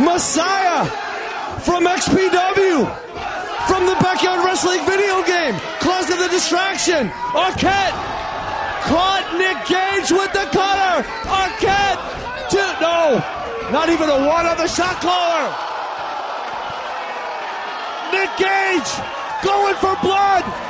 Messiah from XPW, from the Backyard Wrestling video game, caused the distraction. Arquette caught Nick Gage with the cutter. Arquette, two, no, not even a one on the shot caller. Nick Gage going for blood.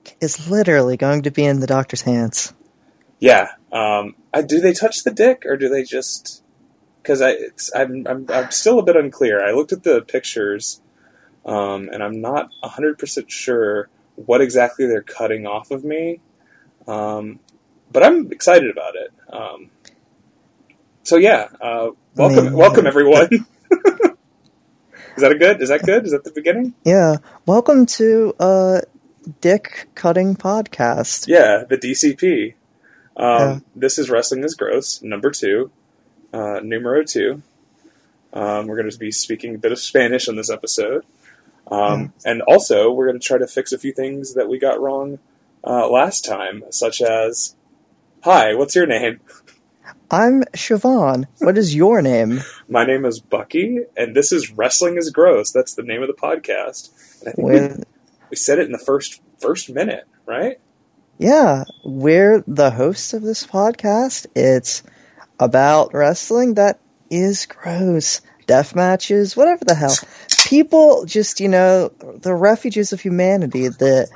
is literally going to be in the doctor's hands. Yeah. Um, I, do they touch the dick or do they just? Because I, it's, I'm, I'm, I'm still a bit unclear. I looked at the pictures, um, and I'm not hundred percent sure what exactly they're cutting off of me. Um, but I'm excited about it. Um, so yeah, uh, welcome, mean, welcome everyone. is that a good? Is that good? Is that the beginning? Yeah. Welcome to uh Dick Cutting Podcast. Yeah, the DCP. Um, Yeah. This is Wrestling is Gross, number two, uh, numero two. Um, we're going to be speaking a bit of Spanish on this episode. Um, And also, we're going to try to fix a few things that we got wrong uh, last time, such as Hi, what's your name? I'm Siobhan. What is your name? My name is Bucky, and this is Wrestling is Gross. That's the name of the podcast. And I think With we said it in the first first minute, right? yeah, we're the hosts of this podcast. It's about wrestling that is gross. Death matches, whatever the hell. People just, you know, the refuges of humanity that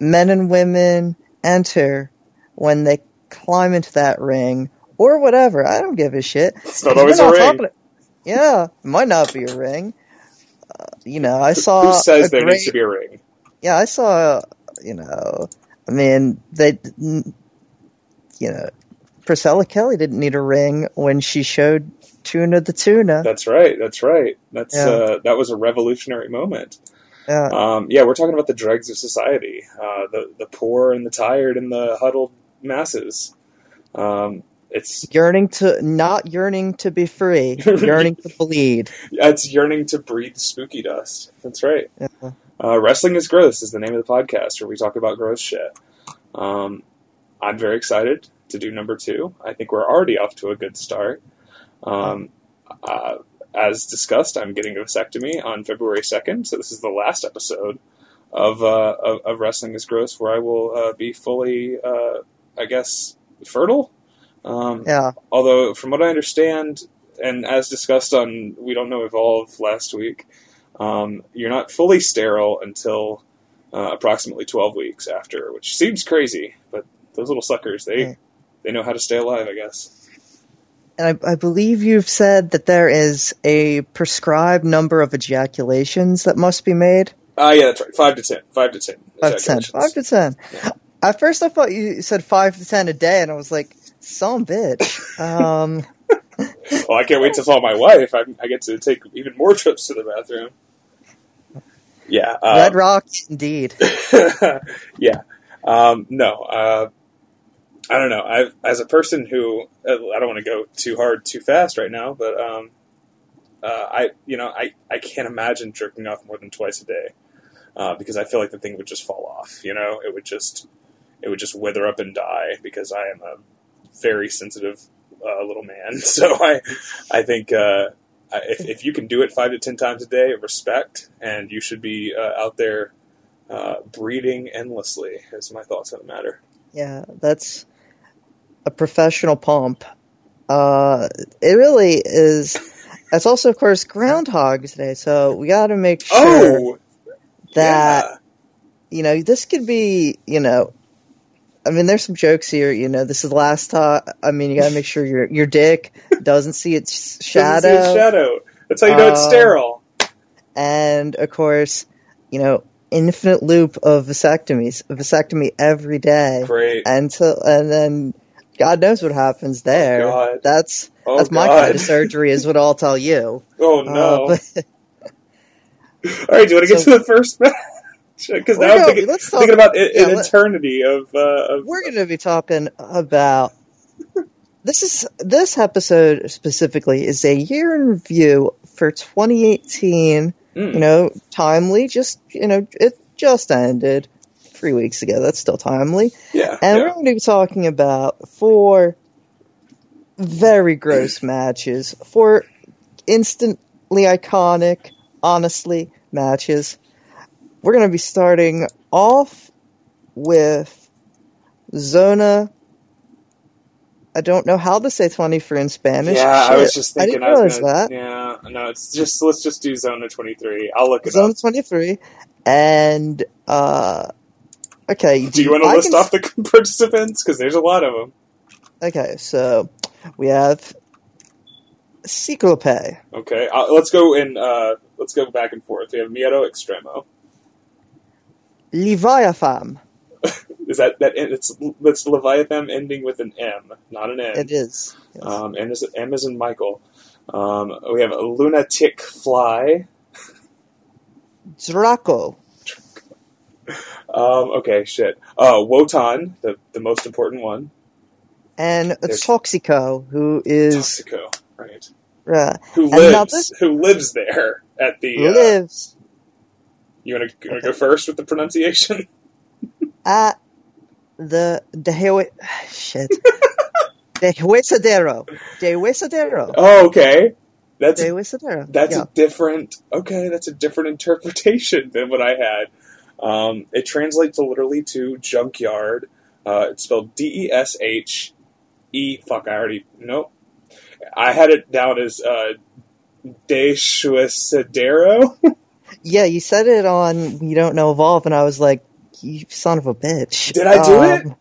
men and women enter when they climb into that ring or whatever. I don't give a shit. It's not always a ring. yeah, it might not be a ring. You know, I saw Who says there great, needs to be a ring? yeah, I saw, you know, I mean, they, you know, Priscilla Kelly didn't need a ring when she showed Tuna the Tuna. That's right. That's right. That's Yeah. uh, that was a revolutionary moment. Yeah, Um, yeah, we're talking about the dregs of society, uh, the the poor and the tired and the huddled masses. Um, it's yearning to, not yearning to be free, yearning to bleed. Yeah, it's yearning to breathe spooky dust. That's right. Yeah. Uh, Wrestling is gross is the name of the podcast where we talk about gross shit. Um, I'm very excited to do number two. I think we're already off to a good start. Um, uh, as discussed, I'm getting a vasectomy on February 2nd, so this is the last episode of uh, of, of Wrestling is Gross, where I will uh, be fully, uh, I guess, fertile. Um, Yeah, although from what I understand, and as discussed on We Don't Know Evolve last week, um, you're not fully sterile until uh, approximately 12 weeks after, which seems crazy, but those little suckers, they they know how to stay alive, I guess. and I, I believe you've said that there is a prescribed number of ejaculations that must be made. Ah, yeah, that's right. Five to ten. Five to ten. Five to ten. Five to ten. At first, I thought you said five to ten a day, and I was like, "Some bitch." Um, Well, I can't wait to tell my wife. I, I get to take even more trips to the bathroom. Yeah. uh, Red Rock, indeed. yeah. Um, no. Uh, I don't know. I, as a person who uh, I don't want to go too hard too fast right now, but um, uh, I you know I, I can't imagine jerking off more than twice a day uh, because I feel like the thing would just fall off. You know, it would just it would just wither up and die because I am a very sensitive uh, little man. So I I think uh, if if you can do it five to ten times a day, respect, and you should be uh, out there uh, breeding endlessly. Is my thoughts on the matter. Yeah, that's a professional pump. Uh, it really is. It's also, of course, Groundhog's Day, so we got to make sure Oh, that yeah. you know this could be. You know, I mean, there's some jokes here. You know, this is the last time. I mean, you got to make sure your your dick doesn't see its Doesn't shadow. see its shadow. That's how you know it's Um, sterile. and of course, you know, infinite loop of vasectomies, a vasectomy every day, Great. until and then God knows what happens there. God. That's Oh, that's my kind of surgery, is what I'll tell you. Oh Uh, no! but- All right, do you want to get to the first match? Because now I'm thinking, thinking about i- yeah, an eternity of. Uh, of we're going to be talking about this is this episode specifically is a year in review for 2018 Mm. you know timely just you know it just ended three weeks ago that's still timely yeah, and yeah. we're going to be talking about four very gross matches four instantly iconic honestly matches we're going to be starting off with Zona. I don't know how to say 24 in Spanish. Yeah, I was Shit, just I thinking. didn't I, was realize gonna, that. Yeah, no, it's just let's just do Zona twenty three. I'll look it Zona up. 23. And, uh, okay. Do you want to list can- off the participants? Because there's a lot of them. Okay, so we have Ciclope, Okay, uh, let's go in. Uh, let's go back and forth. We have Miedo Extremo. Leviathan. Is that that? It's that's Leviathan ending with an M, not an N. It is. Yes. Um, M is M is in Michael. Um, we have a lunatic fly. Draco. Um, okay, shit. Uh, Wotan, the the most important one. And There's- Toxico, who is, Toxico, right? uh, Who lives? this- Who lives there at the? Uh, lives you want to go first with the pronunciation? at the the Hue- shit the Huesadero. De Huesadero. Oh, okay. That's De Huesadero. that's yeah. a different. Okay, that's a different interpretation than what I had. Um, it translates literally to junkyard. Uh, it's spelled D E S H E. Fuck, I already nope. I had it down as uh, De Shuesadero. Yeah, you said it on You Don't Know Evolve, and I was like, you son of a bitch. Did I do it? Um,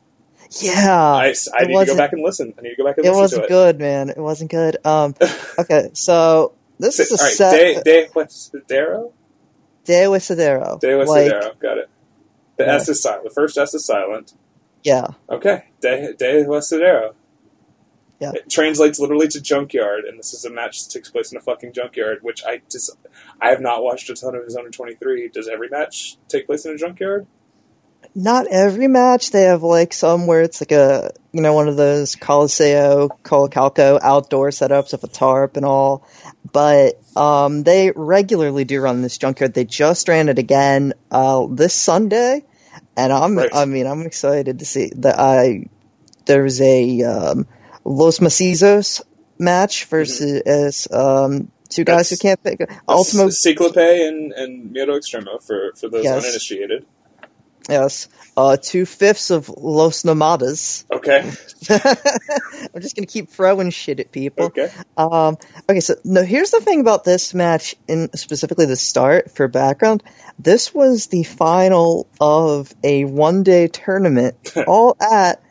Yeah. I, I it need to go back and listen. I need to go back and listen. It listen wasn't good, man. It wasn't good. Um, okay, so this is a right, set. De De Huesadero. De Huesadero. De Like, Huesadero. Got it. The Yeah. S is silent. The first S is silent. yeah. Okay, De, De Huesadero. Yeah. It translates literally to junkyard, and this is a match that takes place in a fucking junkyard, which I just I have not watched a ton of his Zone 23. Does every match take place in a junkyard? not every match. They have like some where it's like a you know one of those Coliseo, Colicalco outdoor setups with a tarp and all. But um, they regularly do run this junkyard. They just ran it again uh, this Sunday, and I'm Right. I mean I'm excited to see that I there's a um, Los Macizos match versus um, two guys who can't pick Ultimo Ciclope and and Miedo Extremo for for those Yes. uninitiated. yes uh, two fifths of Los Nomadas. Okay, I'm just gonna keep throwing shit at people. okay. Um, okay, so no, here's the thing about this match, in specifically the start for background. This was the final of a one-day tournament, all at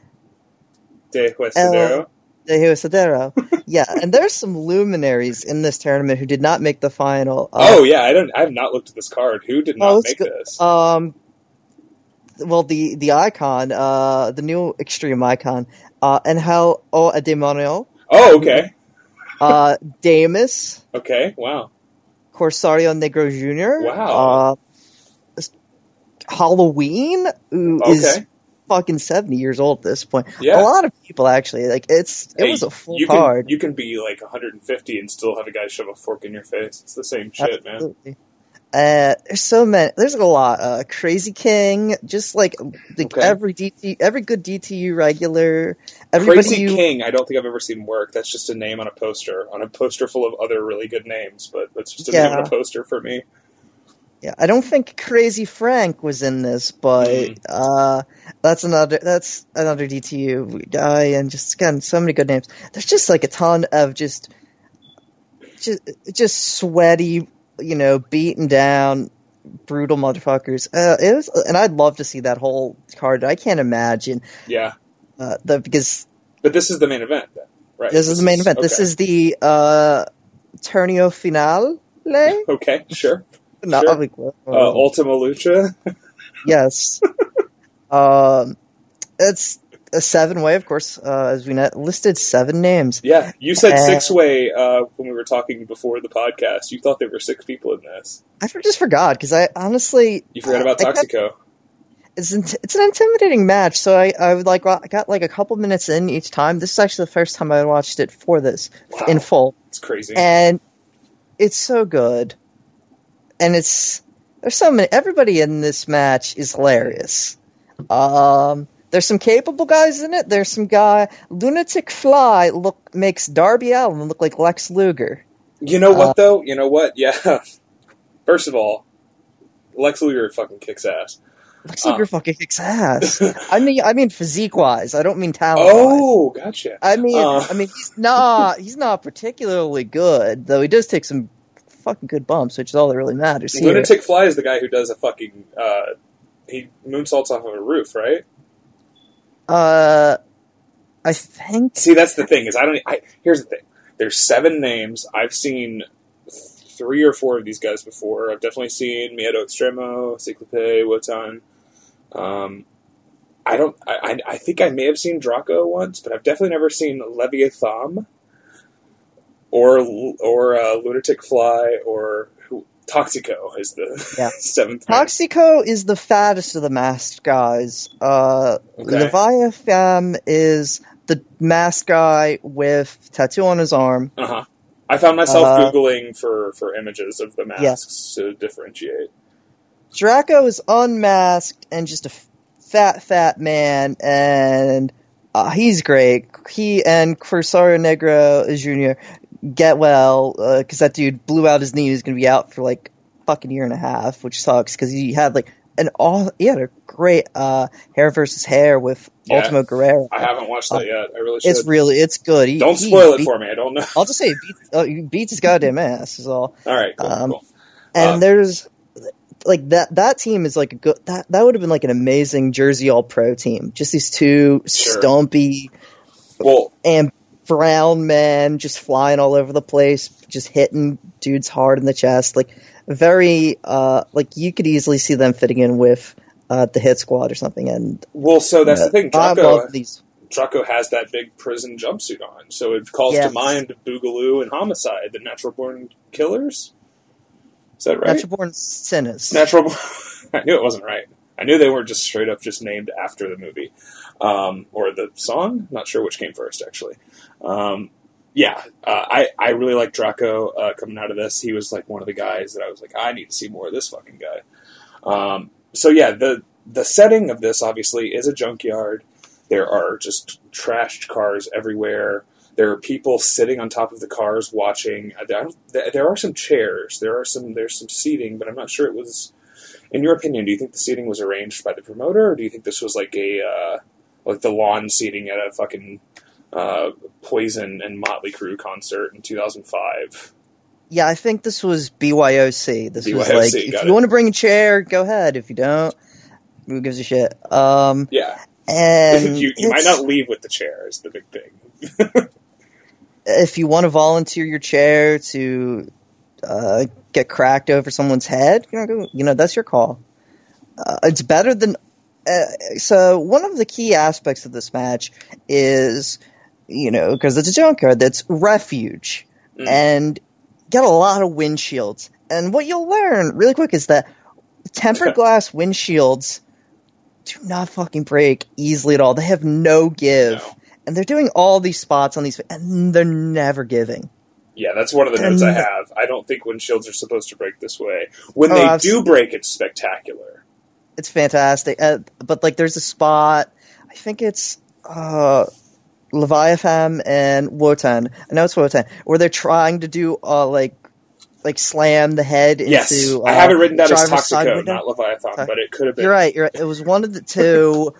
De Huesadero. The Huesadero. yeah, and there's some luminaries in this tournament who did not make the final. Uh, oh yeah, I don't. I have not looked at this card. Who did not Oh, make good. this? Um, well, the the icon, uh, the new extreme icon, uh, and how oh a demonio, oh okay, uh, Damus. okay. Wow. Corsario Negro Jr. Wow. Uh, Halloween, who is Okay. Fucking 70 years old at this point. Yeah. A lot of people, actually. Like, it's, it Hey, was a full you card. Can, you can be like 150 and still have a guy shove a fork in your face. It's the same shit, man. Uh, there's so many. There's a lot. Uh, Crazy King, just like, like Okay. every DT, every good DTU regular, Crazy you, King, I don't think I've ever seen work. That's just a name on a poster, on a poster full of other really good names, but that's just a name on a poster for me. Yeah, I don't think Crazy Frank was in this, but Mm. uh, that's another that's another DTU guy, and just again so many good names. There's just like a ton of just just just sweaty, you know, beaten down, brutal motherfuckers. Uh, it was, and I'd love to see that whole card. I can't imagine Yeah. uh, the because But this is the main event, then, right? this is the main event. This is the uh, Torneo Finale. Okay, sure. Phenomenal. Uh, Ultima Lucha. yes. um, it's a seven way, of course, uh, as we net listed seven names. Yeah, you said Uh, six way uh, when we were talking before the podcast. You thought there were six people in this. I just forgot because I honestly You forgot about I kept- Toxico. it's int- it's an intimidating match. So I I would like I got like a couple minutes in each time. This is actually the first time I watched it for this Wow. in full, It's crazy. and it's so good. And it's there's so many. Everybody in this match is hilarious. Um, there's some capable guys in it. There's some guy Lunatic Fly look makes Darby Allin look like Lex Luger. you know what uh, though? You know what? Yeah. First of all, Lex Luger fucking kicks ass. Lex. Luger fucking kicks ass. I mean, I mean physique wise. I don't mean talent. Oh, gotcha. I mean, Uh. I mean, he's not he's not particularly good, though. He does take some fucking good bumps, which is all that really matters here. Lunatic Fly is the guy who does a fucking uh, he moonsaults off of a roof, right? Uh, I think See, that's the thing is I don't. I, here's the thing. There's seven names. I've seen three or four of these guys before. I've definitely seen Miedo Extremo, Ciclope, Wotan. Um, I don't. I, I, I think I may have seen Draco once, but I've definitely never seen Leviathan or or uh, Lunatic Fly or who, Toxico is the Yeah. seventh. Toxico is the fattest of the masked guys. Uh, Okay. Leviathan is the masked guy with tattoo on his arm. Uh huh. I found myself Uh, googling for for images of the masks to differentiate. Draco is unmasked and just a fat, fat man, and uh, he's great. He and Corsario Negro Jr. get well because that dude blew out his knee. He's going to be out for like fucking year and a half, which sucks because he had like an all he had a great uh, hair versus hair with Yeah. Ultimo Guerrero. I haven't watched that yet. I really should. It's really it's good. He, Don't he spoil it beat- for me. I don't know. I'll just say he beats, uh, he beats his goddamn ass is all. All right, cool, Um, cool. And Uh, there's like that that team is like a good that that would have been like an amazing Jersey All Pro team. Just these two Sure. stumpy Well, and brown men just flying all over the place, just hitting dudes hard in the chest. Like very uh like you could easily see them fitting in with uh the hit squad or something and well, so that's the thing. I Draco, love these Draco has that big prison jumpsuit on, so it calls Yes. to mind Boogaloo and Homicide, the natural born killers. Is that right? natural born sinners. Natural. I knew it wasn't right. I knew they weren't just straight up just named after the movie um, or the song. Not sure which came first, actually. Um, yeah, uh, I I really like Draco uh, coming out of this. He was like one of the guys that I was like, I need to see more of this fucking guy. Um, so yeah, the the setting of this obviously is a junkyard. There are just trashed cars everywhere. There are people sitting on top of the cars watching. There are some chairs. There are some. There's some seating, but I'm not sure it was. In your opinion, do you think the seating was arranged by the promoter, or do you think this was like a uh, like the lawn seating at a fucking uh, Poison and Motley Crue concert in 2005? Yeah, I think this was BYOC. This was like, if you it. want to bring a chair, go ahead. If you don't, who gives a shit? Um, Yeah, and you, you might not leave with the chair. Is the big thing. If you want to volunteer your chair to uh, get cracked over someone's head, you know, you know that's your call. Uh, it's better than. Uh, so one of the key aspects of this match is, you know, because it's a junkyard that's refuge, Mm. and get a lot of windshields. And what you'll learn really quick is that tempered glass windshields do not fucking break easily at all. They have no give. No. And they're doing all these spots on these, and they're never giving. Yeah, that's one of the notes I have. I don't think windshields are supposed to break this way. When Oh, they do break, it's spectacular. It's fantastic. Uh, but like, there's a spot. I think it's uh, Leviathan and Wotan. I know it's Wotan, where they're trying to do uh, like like slam the head into. Yes, uh, I have it written down as Toxico, not Leviathan, Okay. but it could have been. You're right. You're right. It was one of the two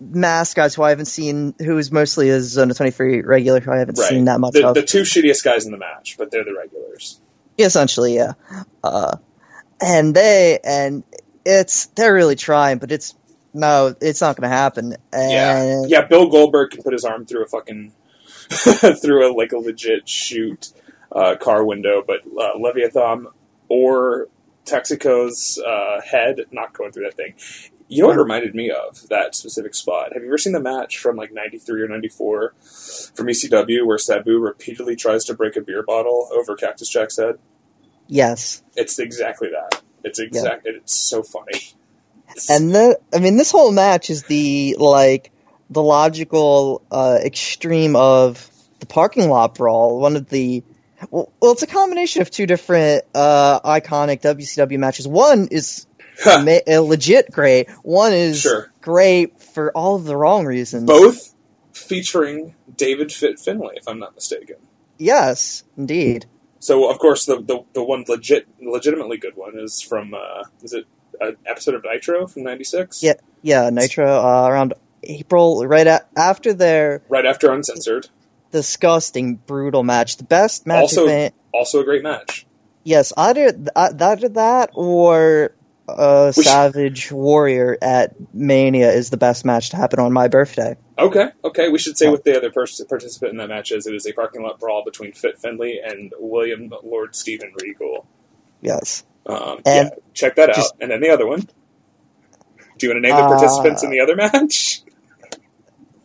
mask guys who I haven't seen, who is mostly a Zone of 23 regular, who I haven't Right. seen that much the, of. the two shittiest guys in the match, but they're the regulars. Essentially, yeah. Uh, and they, and it's, they're really trying, but it's, no, it's not going to happen. Yeah, And yeah. Bill Goldberg can put his arm through a fucking through a like a legit shoot uh, car window, but uh, Leviathan or Toxico's uh, head not going through that thing. You know what reminded me of that specific spot? Have you ever seen the match from like '93 or '94 from ECW where Sabu repeatedly tries to break a beer bottle over Cactus Jack's head? Yes. It's exactly that. It's exact. It's so funny. And the, I mean, this whole match is the like the logical uh, extreme of the parking lot brawl. One of the well, well, it's a combination of two different uh, iconic WCW matches. One is ma- uh, legit great. One is Sure. great for all of the wrong reasons. both featuring David Fit Finlay, if I'm not mistaken. Yes, indeed. So of course the the, the one legit legitimately good one is from uh, is it an episode of Nitro from '96? Yeah. Yeah, Nitro uh, around April, right a- after their Right after Uncensored. disgusting, brutal match. The best match Also- event. Also a great match. Yes, either th- uh, either that or uh, Savage Warrior at Mania is the best match to happen on my birthday. Okay, okay. We should say Oh. what the other pers- participant in that match is. It is a parking lot brawl between Fit Finlay and William Lord Steven Regal. Yes. Um, And yeah, check that just- out. And then the other one. Do you want to name the Uh, participants in the other match?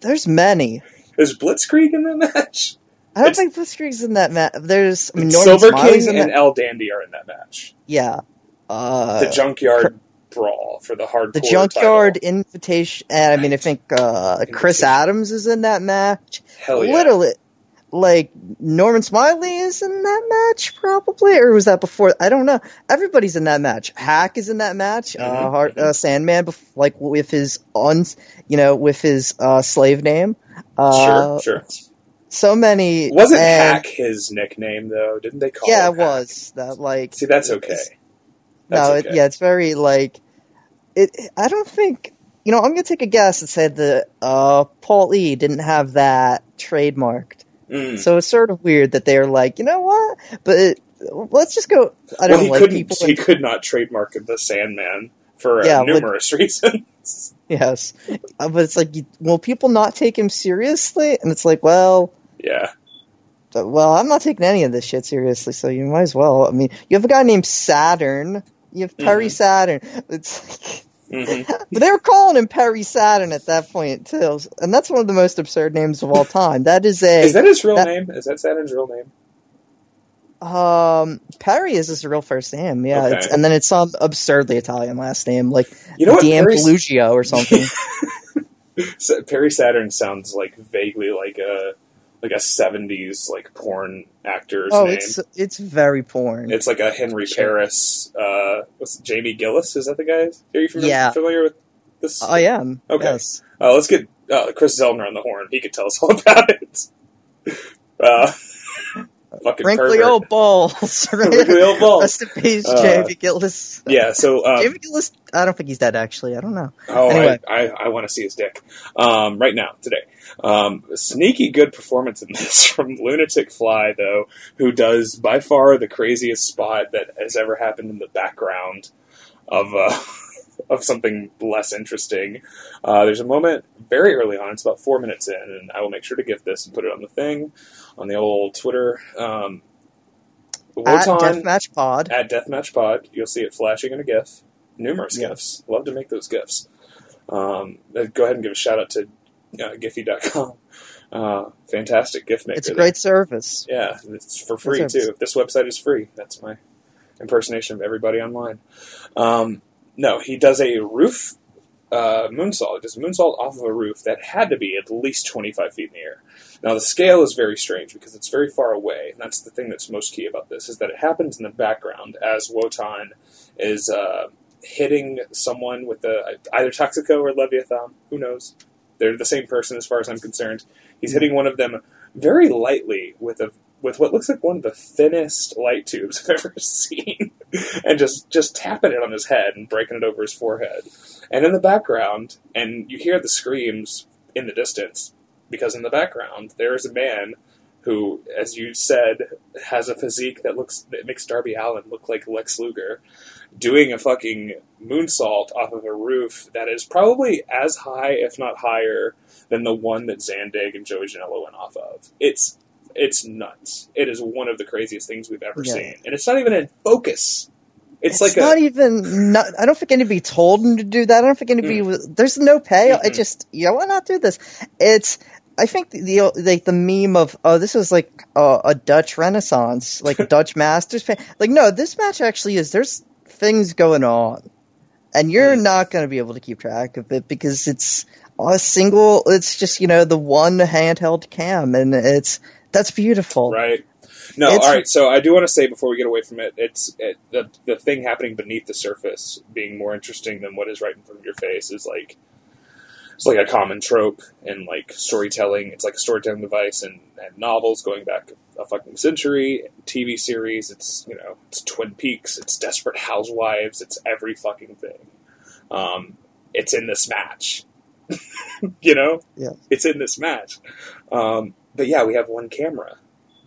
There's many. There's Blitzkrieg in that match. I don't It's- think Blitzkrieg's in that match. There's I mean, Silver Smiley's King and that. El Dandy are in that match. Yeah. Uh, The Junkyard Brawl for the hardcore the Junkyard title. Invitation, and I mean, I think uh, Chris Adams is in that match. Hell yeah. Literally, like Norman Smiley is in that match, probably, or was that before? I don't know. Everybody's in that match. Hack is in that match. Uh, Mhm, Heart, uh, Sandman, like with his on, you know, with his uh, slave name. Uh, sure, sure. So many. Wasn't and- Hack his nickname though? Didn't they call Yeah, it Hack? was that. Like, See, that's okay. That's no, okay. it, yeah, it's very like it. I don't think you know. I'm gonna take a guess and say that uh, Paul E didn't have that trademarked. Mm. So it's sort of weird that they're like, you know what? But it, let's just go. I don't well, he like couldn't. people. he could not trademark the Sandman for uh, Yeah, but- numerous reasons. yes, Uh, but it's like, will people not take him seriously? And it's like, well, yeah, uh, well, I'm not taking any of this shit seriously, so you might as well. I mean, you have a guy named Saturn. You have Perry Mhm. Saturn. It's like, hmm but they were calling him Perry Saturn at that point too, and that's one of the most absurd names of all time. That is a is that his real that- name? Is that Saturn's real name? um Perry is his real first name, yeah, Okay. it's, and then it's some absurdly Italian last name like You know what? Or something. Perry Saturn sounds like vaguely like a like a '70s like porn actor's oh, name. it's it's very porn. It's like a Henry Sure. Paris. Uh, what's Jamie Gillis? Is that the guy? Are you familiar, Yeah. familiar with this? I am. Okay. Yes. Uh, let's get uh, Chris Zellner on the horn. He could tell us all about it. Uh, fucking Wrinkly pervert. old balls. right? Wrinkly old balls. Rest in peace, Uh, Jamie Gillis. Yeah. So, um, Jamie Gillis. I don't think he's dead. Actually, I don't know. oh, anyway. I, I, I want to see his dick um, right now today. Um, sneaky good performance in this from Lunatic Fly, though, who does by far the craziest spot that has ever happened in the background of. Uh, Of something less interesting. Uh, there's a moment very early on, it's about four minutes in, and I will make sure to gift this and put it on the thing, on the old Twitter. Um, At Wotan- Deathmatch Pod. at Deathmatch Pod. You'll see it flashing in a GIF. Numerous Yeah. GIFs. Love to make those GIFs. Um, go ahead and give a shout out to uh, Giphy.com. Uh, fantastic GIF maker. It's a great service. Yeah, it's for free too. This website is free. That's my impersonation of everybody online. Um, no, he does a roof uh, moonsault. He does a moonsault off of a roof that had to be at least 25 feet in the air. Now the scale is very strange because it's very far away. And that's the thing that's most key about this is that it happens in the background as Wotan is uh, hitting someone with the either Toxico or Leviathan. Who knows? They're the same person as far as I'm concerned. He's hitting one of them very lightly with a with what looks like one of the thinnest light tubes I've ever seen, and just just tapping it on his head and breaking it over his forehead. And in the background, and you hear the screams in the distance because in the background there is a man who, as you said, has a physique that looks that makes Darby Allin look like Lex Luger, doing a fucking moonsault off of a roof that is probably as high, if not higher, than the one that Zandig and Joey Janela went off of. It's it's nuts. It is one of the craziest things we've ever Yeah. seen, and it's not even in focus. It's, It's like not a even. Not, I don't think anybody told him to do that. I don't think anybody. Mm. Was, there's no pay. Mm-mm. It just you know why not do this? It's. I think the, the like the meme of oh this is like a, a Dutch Renaissance like a Dutch Masters. Like no, this match actually is. There's things going on, and you're not going to be able to keep track of it because it's a single. It's just you know the one handheld cam, and it's that's beautiful. right. No, It's- all right. So I do want to say before we get away from it, it's it, the the thing happening beneath the surface being more interesting than what is right in front of your face is like it's like a common trope in like storytelling. It's like a storytelling device and, and novels going back a fucking century. TV series. It's you know it's Twin Peaks. It's Desperate Housewives. It's every fucking thing. Um, it's in this match. you know, Yeah. it's in this match. Um, but yeah, we have one camera,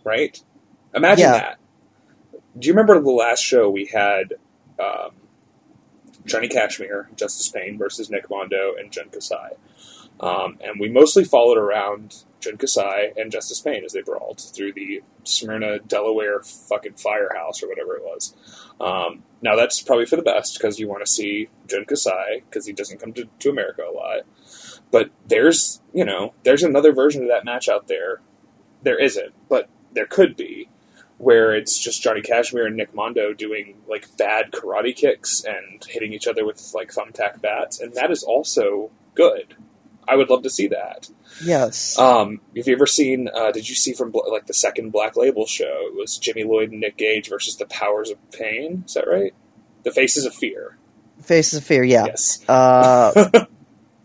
right? Imagine Yeah. that. Do you remember the last show we had? Um, Johnny Cashmere, Justice Pain versus Nick Mondo and Jun Kasai. Um, and we mostly followed around Jun Kasai and Justice Pain as they brawled through the Smyrna, Delaware fucking firehouse or whatever it was. Um, now that's probably for the best because you want to see Jun Kasai because he doesn't come to, to America a lot. But there's, you know, there's another version of that match out there. There isn't, but there could be where it's just Johnny Cashmere and Nick Mondo doing like bad karate kicks and hitting each other with like thumbtack bats, and that is also good. I would love to see that. Yes. Um, have you ever seen? Uh, did you see from like the second Black Label show? It was Jimmy Lloyd and Nick Gage versus the Powers of Pain. Is that right? The Faces of Fear. Faces of Fear. Yeah. Yes. Uh, yeah,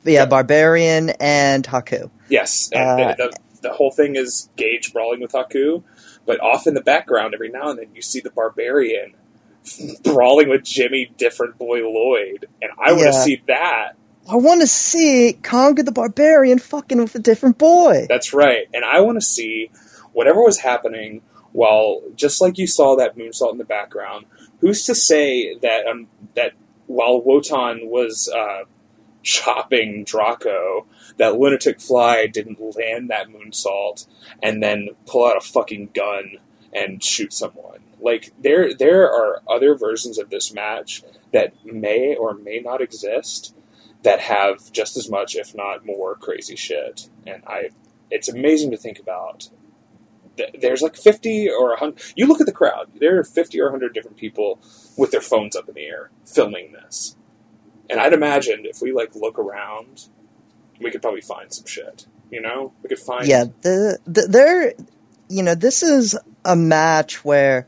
Yeah. Barbarian and Haku. Yes, and Uh, the, the, the whole thing is Gage brawling with Haku, but off in the background, every now and then, you see the Barbarian brawling with Jimmy Different Boy Lloyd, and I want to Yeah. see that. I want to see Konga the Barbarian fucking with a different boy. That's right, and I want to see whatever was happening while, just like you saw that moonsault in the background. Who's to say that um, that while Wotan was uh, chopping Draco, that lunatic fly didn't land that moonsault and then pull out a fucking gun and shoot someone. Like there, there are other versions of this match that may or may not exist that have just as much, if not more, crazy shit. And I, it's amazing to think about. There's like 50 or 100. You look at the crowd. There are 50 or 100 different people with their phones up in the air filming this. And I'd imagine if we like look around, we could probably find some shit. You know, we could find. Yeah, the, the there, you know, this is a match where,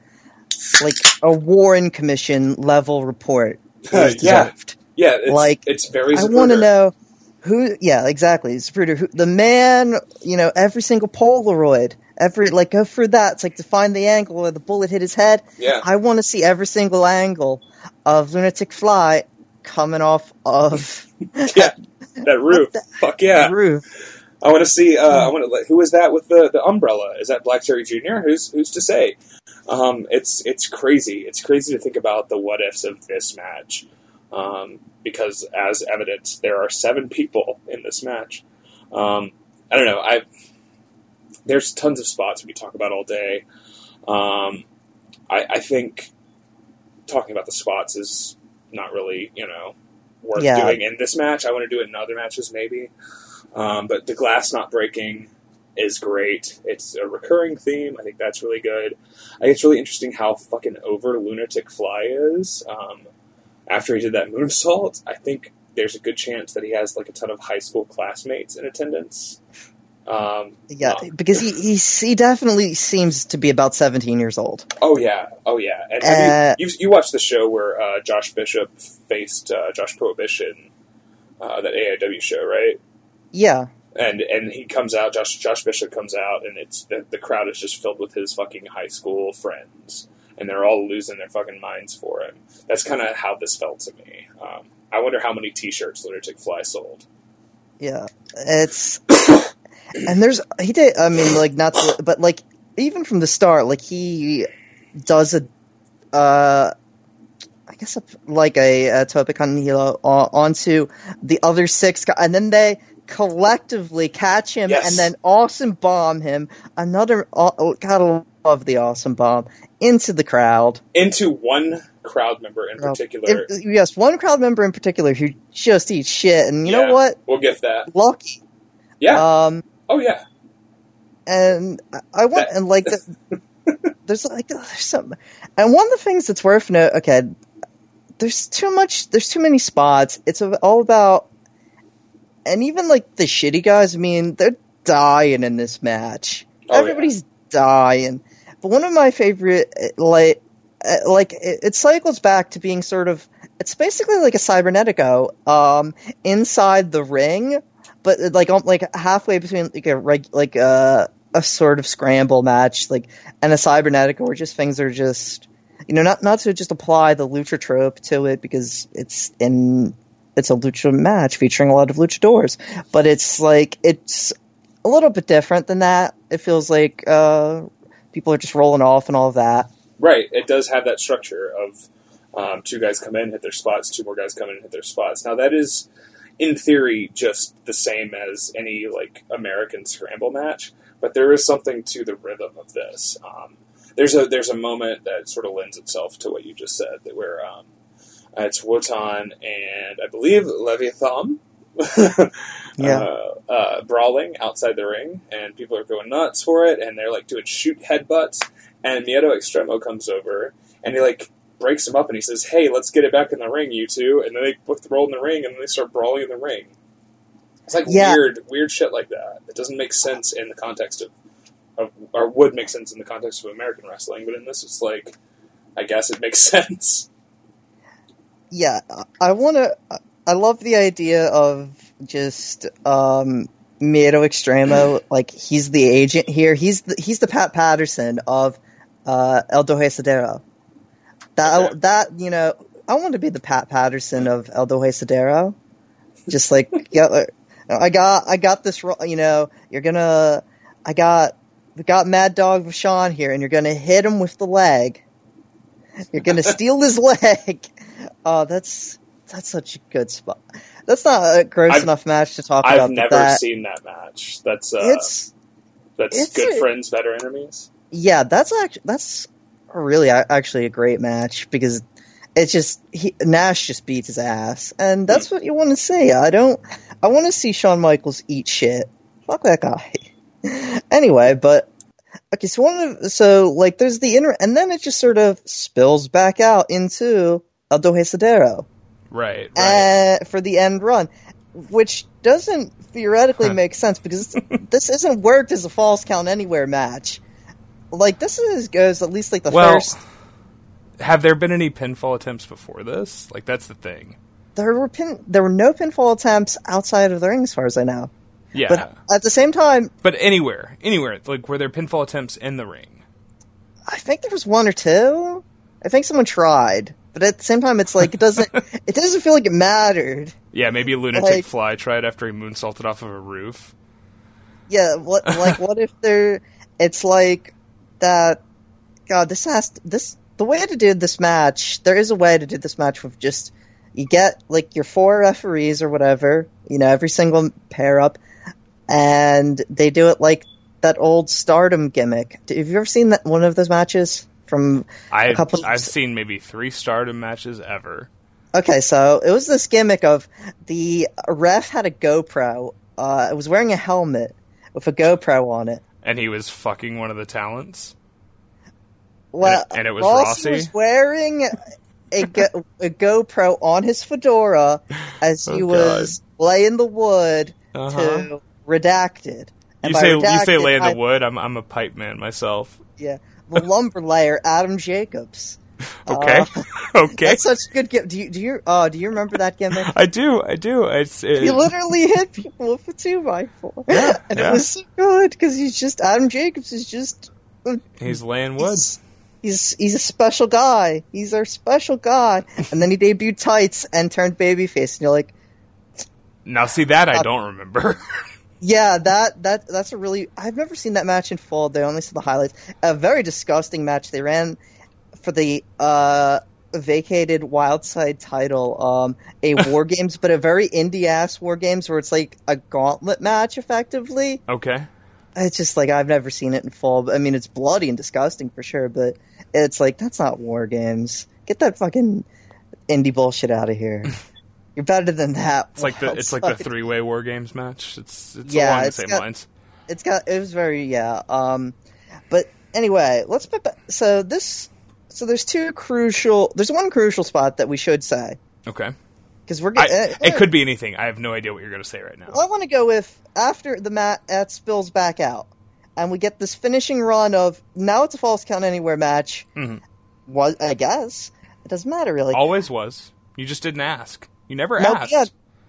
like, a Warren Commission level report is Yeah. deserved. Yeah. It's, like, it's very. I want to know who. Yeah, exactly. Zapruder, who the man. You know, every single Polaroid, every like go through that. It's like to find the angle where the bullet hit his head. Yeah. I want to see every single angle of Lunatic Fly coming off of yeah. That roof. Fuck yeah. roof. I want to see. Uh, I want to. Who is that with the, the umbrella? Is that Black Cherry Jr.? Who's who's to say? Um, it's it's crazy. It's crazy to think about the what ifs of this match, um, because as evidence, there are seven people in this match. Um, I don't know. I there's tons of spots we could talk about all day. Um, I, I think talking about the spots is not really you know worth Yeah. doing in this match. I want to do it in other matches maybe. Um, but the glass not breaking is great. It's a recurring theme. I think that's really good. I think it's really interesting how fucking over Lunatic Fly is. Um, after he did that moonsault, I think there's a good chance that he has like a ton of high school classmates in attendance. Um, Yeah, um, because he, he he definitely seems to be about seventeen years old. Oh yeah, oh yeah. And Uh, you, you you watched the show where uh, Josh Bishop faced uh, Josh Prohibition, uh, that AIW show, right? Yeah, and and he comes out. Josh Josh Bishop comes out, and it's the, the crowd is just filled with his fucking high school friends, and they're all losing their fucking minds for him. That's kind of how this felt to me. Um, I wonder how many T-shirts Lunatic Fly sold. yeah. It's and there's he did. I mean, like not, to, but like even from the start, like he does a, uh, I guess a, like a, a tope con hilo on, onto the other six guys, and then they collectively catch him Yes. and then awesome bomb him. Another, oh, gotta love the awesome bomb into the crowd. Into one crowd member in particular. If- yes, one crowd member in particular who just eats shit, and you Yeah. know what? We'll get that. Lucky. Yeah. Um, oh yeah. and I- want and like the, there's like there's some and one of the things that's worth note okay there's too much there's too many spots it's all about and even like the shitty guys i mean they're dying in this match Oh, yeah. everybody's dying but one of my favorite uh, like uh, like it, cycles back to being sort of it's basically like a cibernetico um inside the ring but uh, like like halfway between like a reg, like a a sort of scramble match like and a cibernetico where just things are just you know not not to just apply the lucha trope to it because it's in it's a lucha match featuring a lot of luchadors but it's like it's a little bit different than that. It feels like uh people are just rolling off and all of that Right. It does have that structure of um, two guys come in, hit their spots, two more guys come in, hit their spots. Now that is, in theory, just the same as any like American scramble match, but there is something to the rhythm of this. Um, there's a there's a moment that sort of lends itself to what you just said, that where um, it's Wotan and I believe Leviathan. Yeah. Uh, uh, brawling outside the ring, and people are going nuts for it, and they're like doing shoot headbutts, and Miedo Extremo comes over and he like breaks him up and he says, "Hey, let's get it back in the ring, you two. And then they both roll in the ring and then they start brawling in the ring. It's like Yeah. weird, weird shit like that. It doesn't make sense in the context of, of, or would make sense in the context of American wrestling, but in this, it's like, I guess it makes sense. yeah i want to i love the idea of just um Miedo Extremo, like he's the agent here. He's the, he's the Pat Patterson of uh, El Dohe Cedero. That Okay. that you know, I want to be the Pat Patterson of El Dohe Cedero. Just like yeah, I got I got this. You know, you're gonna. I got we got Mad Dog Vachon here, and you're gonna hit him with the leg. You're gonna steal his leg. Oh, that's that's such a good spot. That's not a gross I've- enough match to talk about. I've about. but never that, seen that match. That's uh, It's that's it's good a- friends, better enemies. yeah, that's actually that's really actually a great match because it's just he, Nash just beats his ass, and that's what you want to see. I don't. I want to see Shawn Michaels eat shit. Fuck that guy. anyway, but okay, so one of so like there's the inner, and then it just sort of spills back out into El Dohe Cedero Right, right. uh, for the end run, which doesn't theoretically make sense because this isn't worked as a false count anywhere match. Like this is goes at least like the well, first. have there been any pinfall attempts before this? Like that's the thing. There were pin, there were no pinfall attempts outside of the ring, as far as I know. Yeah, But at the same time, but anywhere, anywhere, like were there pinfall attempts in the ring? I think there was one or two. I think someone tried, but at the same time, it's like it doesn't. it doesn't feel like it mattered. Yeah, maybe a lunatic Like- fly tried after he moonsaulted off of a roof. Yeah, what like what if there? It's like that. God, this has to, this the way to do this match. There is a way to do this match with just you get like your four referees or whatever. You know, every single pair up, and they do it like that old Stardom gimmick. Have you ever seen that one of those matches from? I've couple- I've seen maybe three Stardom matches ever. Okay, so it was this gimmick of the ref had a GoPro. Uh, it was wearing a helmet with a GoPro on it. and he was fucking one of the talents. Well, And it- and it was Rossi Rossi? was wearing a, go, a GoPro on his fedora as he Oh, was laying the wood Uh-huh. to redacted. And You say you say redacted, lay in I- the wood. I'm I'm a pipe man myself. Yeah, the lumber layer, Adam Jacobs. Okay, Uh, okay. That's such a good gimmick. Do you do you uh, do you remember that gimmick? I do, I do. It's it, He literally hit people with a two by four, Yeah, and yeah. it was so good because he's just Adam Jacobs is just he's laying wood. He's, he's he's a special guy. He's our special guy. And then he debuted tights and turned babyface, and you're like, Now see that I don't remember. Yeah, that that that's a really. I've never seen that match in full. They only saw the highlights. A very disgusting match. They ran for the uh vacated Wildside title, um, a war games, but a very indie ass war games where it's like a gauntlet match, effectively. okay, It's just like I've never seen it in full. I mean, it's bloody and disgusting for sure, but it's like that's not war games. get that fucking indie bullshit out of here. You're better than that. It's like the it's like the three way war games match. It's it's Yeah, along the it's same got- lines. it's got it was very yeah um but anyway let's put back, so this so there's two crucial there's one crucial spot that we should say Okay. because we're I, getting it could be anything. I have no idea what you're going to say right now. i want to go with after the mat at spills back out and we get this finishing run of now it's a false count anywhere match Mhm. was i guess it doesn't matter really Always was. You just didn't ask. You never No, asked. yeah,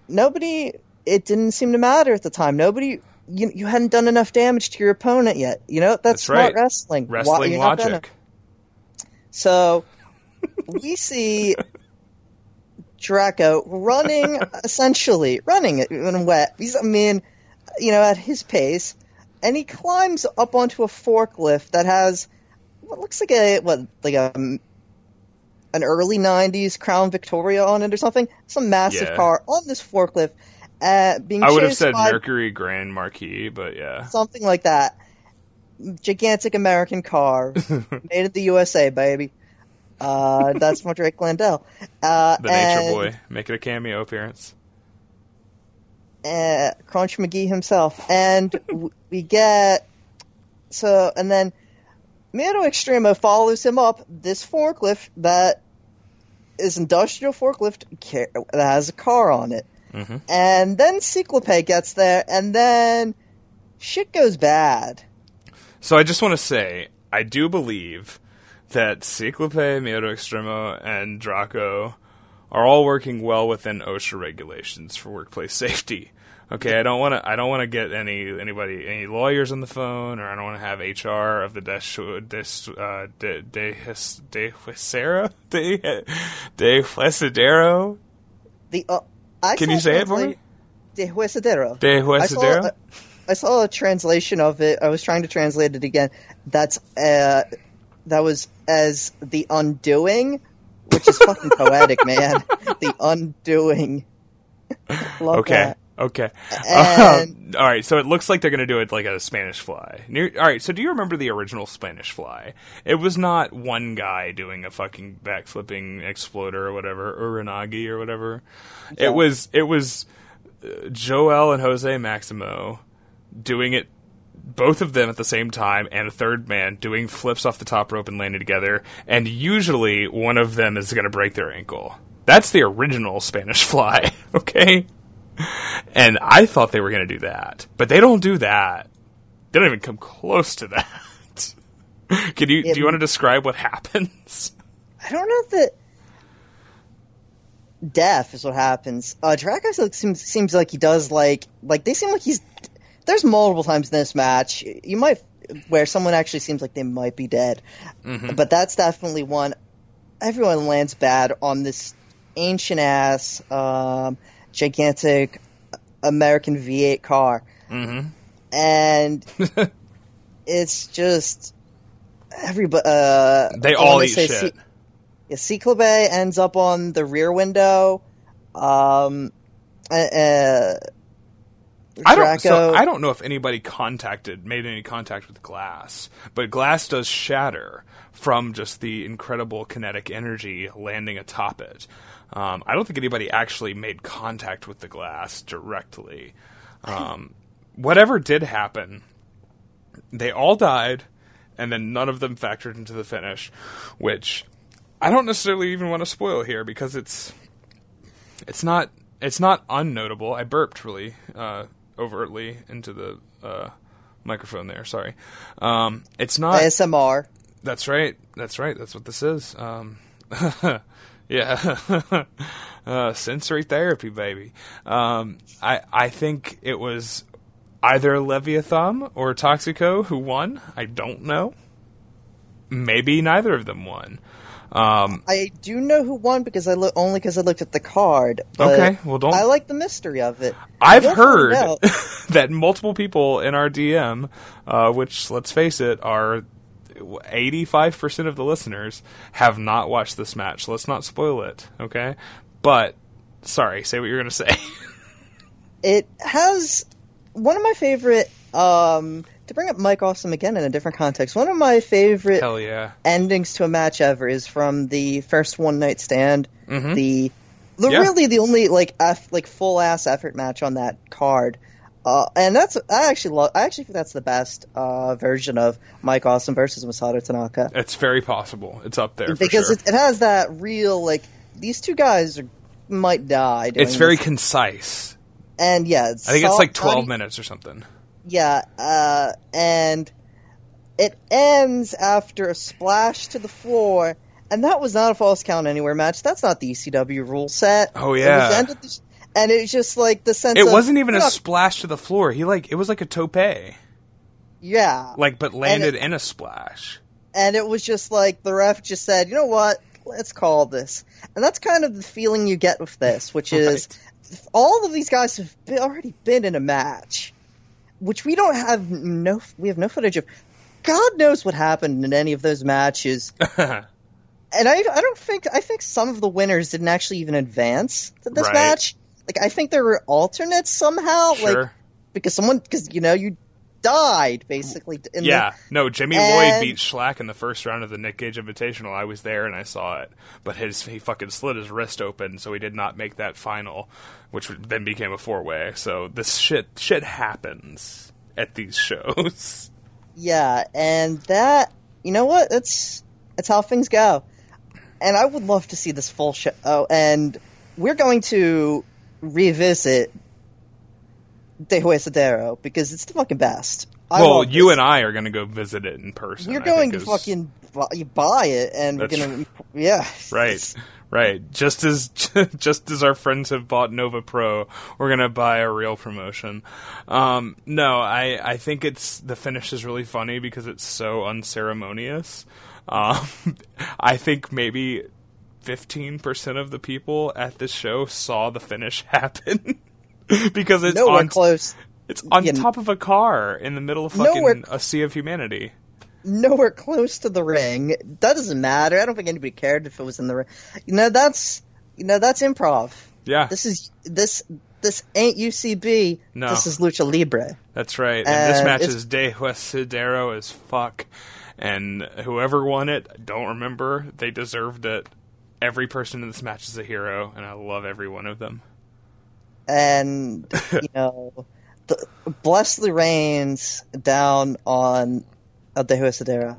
nobody it didn't seem to matter at the time nobody you, you hadn't done enough damage to your opponent yet you know that's, That's right. wrestling Wrestling you're gonna- logic. So we see Draco running, essentially running it in wet. He's, I mean, you know, at his pace, and he climbs up onto a forklift that has what looks like a what like a an early '90s Crown Victoria on it or something. Some massive Yeah. car on this forklift, uh, being I would have said by Mercury Grand Marquis, but yeah. something like that. Gigantic American car, made in the USA, baby. Uh, that's from Drake Landell. Uh, The Nature Boy making a cameo appearance. Uh, Crunch McGee himself, and we get so, and then Miedo Extremo follows him up this forklift that is industrial forklift ca- that has a car on it, Mm-hmm. and then Cyclope gets there, and then shit goes bad. So I just want to say, I do believe that Cyclope, Miedo Extremo, and Draco are all working well within OSHA regulations for workplace safety. Okay, I don't want to. I don't want to get any anybody any lawyers on the phone, or I don't want to have HR of the Des Des uh, De De His- De Huesera De De Huesadero. The uh, I Can saw you say it for me? De Huesadero. De I saw, Huesadero. I saw a translation of it. I was trying to translate it again. That's uh, that was as the undoing, which is fucking poetic, man. The undoing. Love Okay. that. Okay. And- all right. So it looks like they're going to do it like a Spanish fly. Near, all right. So do you remember the original Spanish fly? It was not one guy doing a fucking backflipping exploder or whatever, or Renagi or whatever. It was it was uh, Joel and Jose Maximo doing it. Both of them at the same time, and a third man doing flips off the top rope and landing together. And usually, one of them is going to break their ankle. That's the original Spanish fly. Okay. And I thought they were going to do that, but they don't do that. They don't even come close to that. Can you It- do you want to describe what happens? I don't know if that death is what happens. Uh, Draco seems seems like he does like like they seem like he's. There's multiple times in this match you might where someone actually seems like they might be dead, but that's definitely one. Everyone lands bad on this ancient ass, um, gigantic American V8 car, Mm-hmm. and it's just everybody. Uh, They all eat say shit. C- yeah, Cyclope ends up on the rear window. Um, uh, uh, I don't. So I don't know if anybody contacted, made any contact with glass, but glass does shatter from just the incredible kinetic energy landing atop it. Um, I don't think anybody actually made contact with the glass directly. Um, whatever did happen, they all died, and then none of them factored into the finish, which I don't necessarily even want to spoil here because it's it's not it's not unnotable. I burped really uh, overtly into the uh, microphone there. Sorry. Um, it's not. ASMR. That's right. That's right. That's what this is. Um, yeah. uh, sensory therapy, baby. Um, I I think it was either Leviathan or Toxico who won. I don't know. Maybe neither of them won. Um, I do know who won because I look only because I looked at the card. But Okay, well, don't- I like the mystery of it. I've heard that multiple people in our DM, uh, which let's face it, are eighty-five percent of the listeners, have not watched this match. Let's not spoil it, okay? But sorry, say what you're going to say. it has one of my favorite um, to bring up Mike Awesome again in a different context, one of my favorite yeah. endings to a match ever is from the first one night stand. Mhm. The the Yeah. really the only like F, like full ass effort match on that card. Uh, and that's I actually love. I actually think that's the best uh, version of Mike Awesome versus Masato Tanaka It's very possible. It's up there for because sure. it, it has that real like these two guys are, might die. doing It's very this. concise. and yeah, it's I think it's like 12 minutes or something. Yeah, uh, and it ends after a splash to the floor, and that was not a false count anywhere match. That's not the ECW rule set. Oh, It was yeah. ended the- and it's just like the sense. It of, wasn't even a not- splash to the floor. He like it was like a tope. yeah, Like but landed it- in a splash. and it was just like the ref just said, you know what, let's call this, and that's kind of the feeling you get with this, which is all of these guys have been, already been in a match, which we don't have no we have no footage of. God knows what happened in any of those matches. and I, I don't think I think some of the winners didn't actually even advance to this Right. match. Like I think there were alternates somehow, like because someone because you know you died basically. In the- yeah. No, Jimmy and- Lloyd beat Shlak in the first round of the Nick Gage Invitational. I was there and I saw it. But his he fucking slit his wrist open, so he did not make that final, which then became a four way. So this shit shit happens at these shows. yeah, and that you know what? That's that's how things go. And I would love to see this full show. Oh, and we're going to revisit De Huesadero because it's the fucking best. I well, you and I are going to go visit it in person. You're going to is- fucking buy, buy it, and we're gonna, yeah, Right, right. Just as just as our friends have bought Nova Pro, we're gonna buy a real promotion. Um, no, I I think it's the finish is really funny because it's so unceremonious. Um, I think maybe fifteen percent of the people at this show saw the finish happen. because it's Nowhere on close, it's on Yeah. top of a car in the middle of fucking Nowhere- a sea of humanity. nowhere close to the ring. That doesn't matter. I don't think anybody cared if it was in the ring. You know, that's you know that's improv. Yeah, This is this this ain't UCB. No. This is lucha libre. That's right. And this Uh, match is De Huesadero as fuck. And whoever won it, I don't remember. They deserved it. Every person in this match is a hero, and I love every one of them. And you know, the, bless the reins down on uh, El dehuasadera.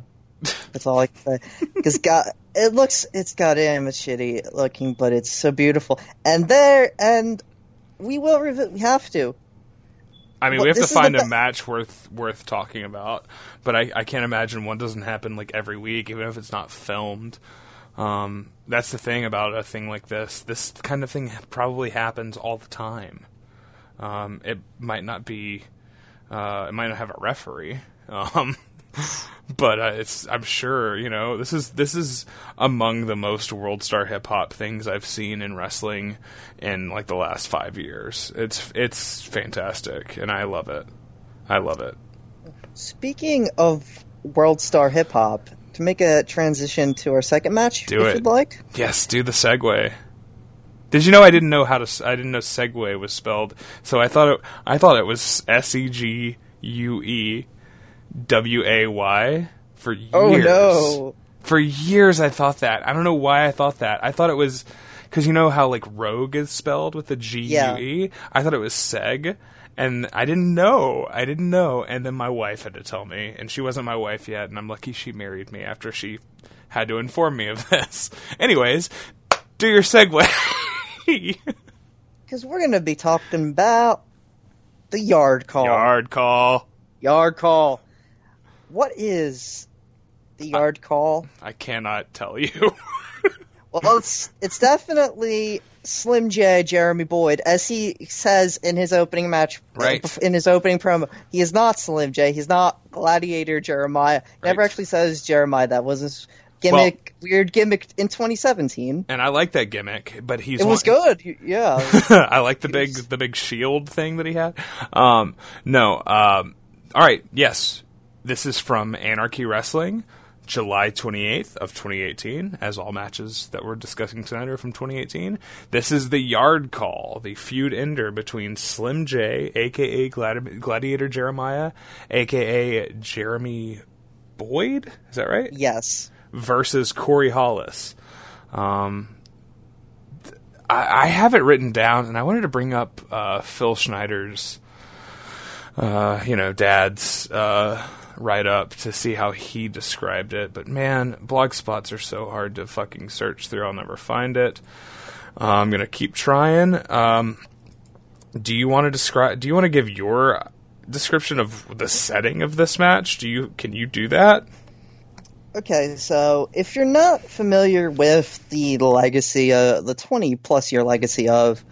That's all I can say. Because God, it looks, it's goddamn it's shitty looking, but it's so beautiful. And there, and we will, revi- we have to. I mean, Well, we have to this is the find a match worth worth talking about, but I, I can't imagine one doesn't happen like every week, even if it's not filmed. Um, that's the thing about a thing like this. This kind of thing probably happens all the time. Um, it might not be, uh, it might not have a referee, um, but uh, it's. I'm sure you know this is this is among the most world star hip hop things I've seen in wrestling in like the last five years. It's it's fantastic, and I love it. I love it. Speaking of World Star Hip Hop, to make a transition to our second match, Do if it. you'd like. Yes, do the segue. Did you know I didn't know how to? I didn't know segue was spelled. So I thought it. I thought it was S E G U E W A Y for years. Oh no! For years, I thought that. I don't know why I thought that. I thought it was because you know how like rogue is spelled with a G U E. I thought it was seg, and I didn't know. I didn't know, and then my wife had to tell me, and she wasn't my wife yet, and I'm lucky she married me after she had to inform me of this. Anyways, do your segue. Because we're going to be talking about the yard call. Yard call. Yard call. What is the yard call? I cannot tell you. Well, it's it's definitely Slim J, Jeremy Boyd, as he says in his opening match, Right. In his opening promo, he is not Slim J. He's not Gladiator Jeremiah. He Never Right. actually says Jeremiah. That was his gimmick, weird gimmick in 2017. and I like that gimmick, but he's It was one- good. Yeah. I like the big the big shield thing that he had. Um, no. Um, all right. Yes, this is from Anarchy Wrestling. July 28th of 2018, as all matches that we're discussing tonight are from 2018. This is the Yard Call, the feud ender between Slim J, aka Gladi- Gladiator Jeremiah, aka Jeremy Boyd. Is that right? Yes. versus Corey Hollis. Um, th- I, I have it written down, and I wanted to bring up uh, Phil Schneider's, uh, you know, dad's uh, write up to see how he described it. But man, blog spots are so hard to fucking search through. I'll never find it. Uh, I'm gonna keep trying. Um, do you want to describe? Do you want to give your description of the setting of this match? Do you can you do that? Okay, so if you're not familiar with the legacy, uh, the 20 plus year legacy of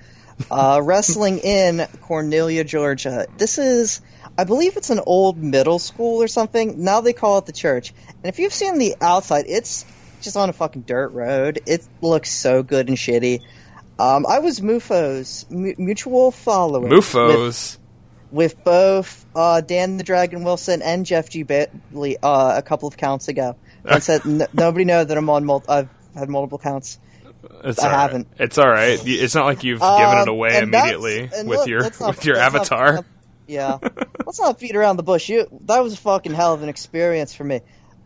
uh, wrestling in Cornelia, Georgia, this is, I believe it's an old middle school or something. Now they call it the church. And if you've seen the outside, it's just on a fucking dirt road. It looks so good and shitty. Um, I was Mufo's mu- mutual follower. Mufos. with both uh, Dan the Dragon Wilson and Jeff G. Bailey uh, a couple of counts ago. I said n- nobody know that I'm on. Mul- I've had multiple counts. It's I haven't. It's all right. It's not like you've given it Um, away immediately with look, your not- with your let's not- avatar. Yeah, let's not beat around the bush. You, that was a fucking hell of an experience for me.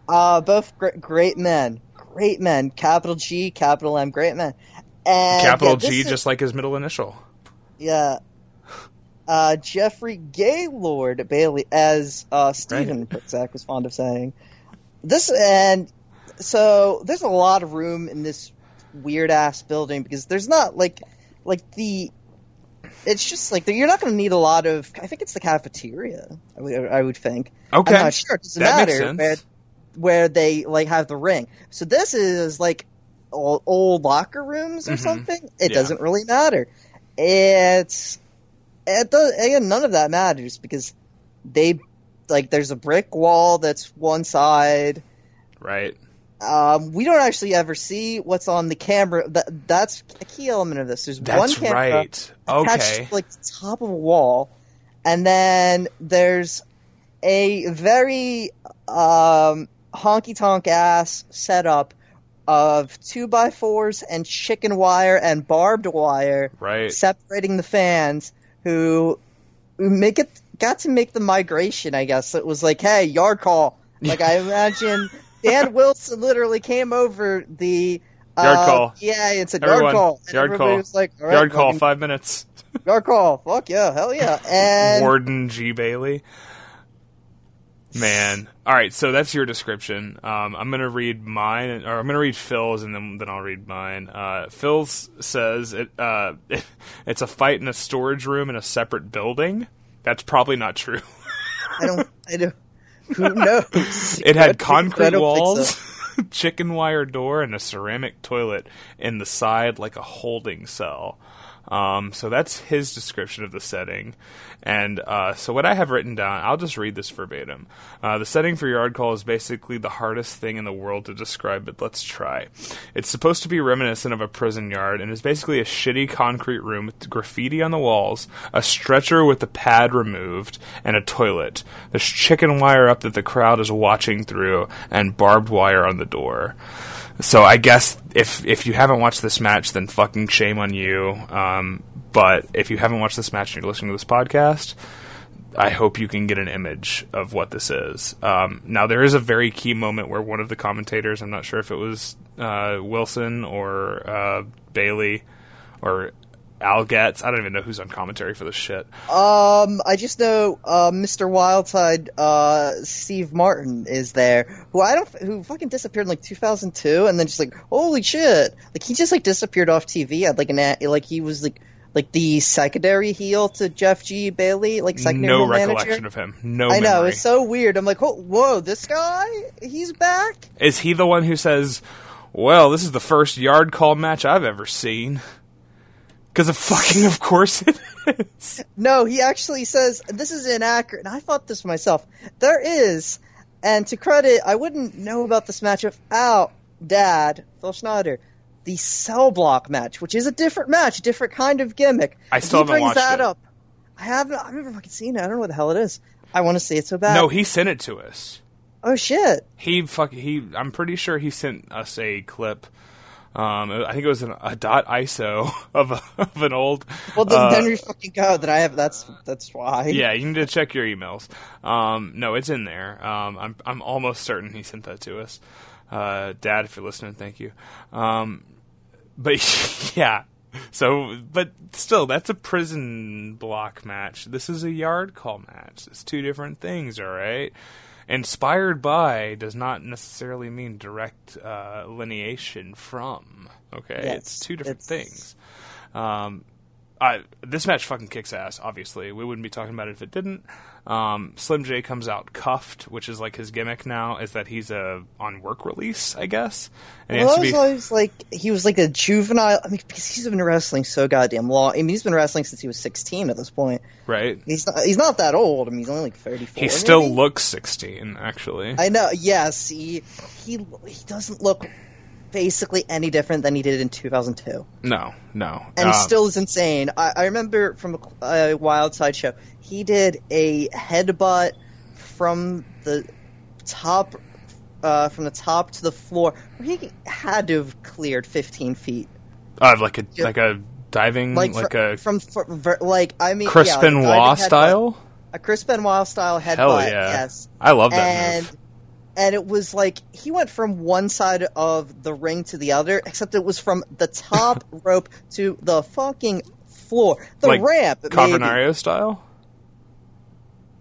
Uh, both great, great men, great men. Capital G, capital M, great men. And Capital yeah, G, is- just like his middle initial. yeah. Uh, Jeffrey Gaylord Bailey, as uh, Stephen Zach was fond of saying. This and so there's a lot of room in this weird ass building because there's not like like the it's just like you're not going to need a lot of I think it's the cafeteria I would, I would think Okay. I'm not sure it doesn't That matter where where they like have the ring so this is like old, old locker rooms or Mhm. something it Yeah. doesn't really matter it's it does again none of that matters because they like there's a brick wall that's one side Right. Um, we don't actually ever see what's on the camera. That that's a key element of this. There's one camera right. attached Okay. to like the top of a wall, and then there's a very um, honky tonk ass setup of two by fours and chicken wire and barbed wire Right. separating the fans who who make it got to make the migration. I guess it was like, hey, yard call. Like I imagine Dan Wilson literally came over the uh, Yard call. Yeah, and said Everyone, yard call. And yard call. was like, all right, Yard call, five minutes. Yard call. Fuck yeah, hell yeah. And Warden G. Bailey. Man. All right, so that's your description. Um, I'm going to read mine, or I'm going to read Phil's, and then then I'll read mine. Uh, Phil's says it, uh, it's a fight in a storage room in a separate building. That's probably not true. I don't. I don't. Who knows? It had concrete think so. walls, chicken wire door, and a ceramic toilet in the side like a holding cell. Um, so that's his description of the setting. And uh, so what I have written down, I'll just read this verbatim. Uh, the setting for Yard Call is basically the hardest thing in the world to describe, but let's try. It's supposed to be reminiscent of a prison yard and is basically a shitty concrete room with graffiti on the walls, a stretcher with the pad removed, and a toilet. There's chicken wire up that the crowd is watching through, and barbed wire on the door. So I guess if if you haven't watched this match, then fucking shame on you. Um, but if you haven't watched this match and you're listening to this podcast, I hope you can get an image of what this is. Um, now there is a very key moment where one of the commentators, I'm not sure if it was uh, Wilson or uh, Bailey or Al Getz. I don't even know who's on commentary for this shit. Um, I just know uh, Mr. Wildside, uh, Steve Martin is there, who I don't, who fucking disappeared in like 2002, and then just like, holy shit, like he just like disappeared off TV. Had like an, a- like he was like, like the secondary heel to Jeff G. Bailey, like secondary No heel manager. recollection of him. No I know memory. it's so weird. I'm like, whoa, this guy, he's back. Is he the one who says, "Well, this is the first yard call match I've ever seen"? Because of fucking, of course it is. No, he actually says this is inaccurate, and I thought this myself. There is, and to credit, I wouldn't know about this match without Dad Phil Schneider. The cell block match, which is a different match, different kind of gimmick. I still he haven't brings watched that it. up. I haven't. I've never fucking seen it. I don't know what the hell it is. I want to see it so bad. No, he sent it to us. Oh shit! He fuck he. I'm pretty sure he sent us a clip. Um, I think it was an, a dot ISO of, a, of an old. Well, then, uh, then we fucking go. That I have. That's that's why. yeah, you need to check your emails. Um, no, it's in there. Um, I'm I'm almost certain he sent that to us. Uh, Dad, if you're listening, thank you. Um, but yeah, so but still, that's a prison block match. This is a yard call match. It's two different things, all right. Inspired by does not necessarily mean direct uh, lineation from. Okay, Yes, it's two different it's- things. Um, I, this match fucking kicks ass. Obviously, we wouldn't be talking about it if it didn't. Um, Slim J comes out cuffed, which is like his gimmick now, is that he's a on work release, I guess, and he Well, I to was be always like he was like a juvenile. I mean, because he's been wrestling so goddamn long. I mean, he's been wrestling since he was sixteen at this point. right. He's not. He's not that old. I mean, he's only like thirty four. He still looks sixteen, actually. I know. Yes, he he he doesn't look basically any different than he did in two thousand two. no, no, and Uh, still is insane. I, I remember from a, a Wild Side show, he did a headbutt from the top, uh, from the top to the floor. He had to have cleared fifteen feet, uh, like a like a diving, like, like, fr- a from, ver- like I mean, Crispin yeah, like Benoit style. a Chris Benoit style headbutt. Hell yeah! Yes, I love that and move. And it was like he went from one side of the ring to the other, except it was from the top rope to the fucking floor, the Like ramp. maybe. Cavernario style.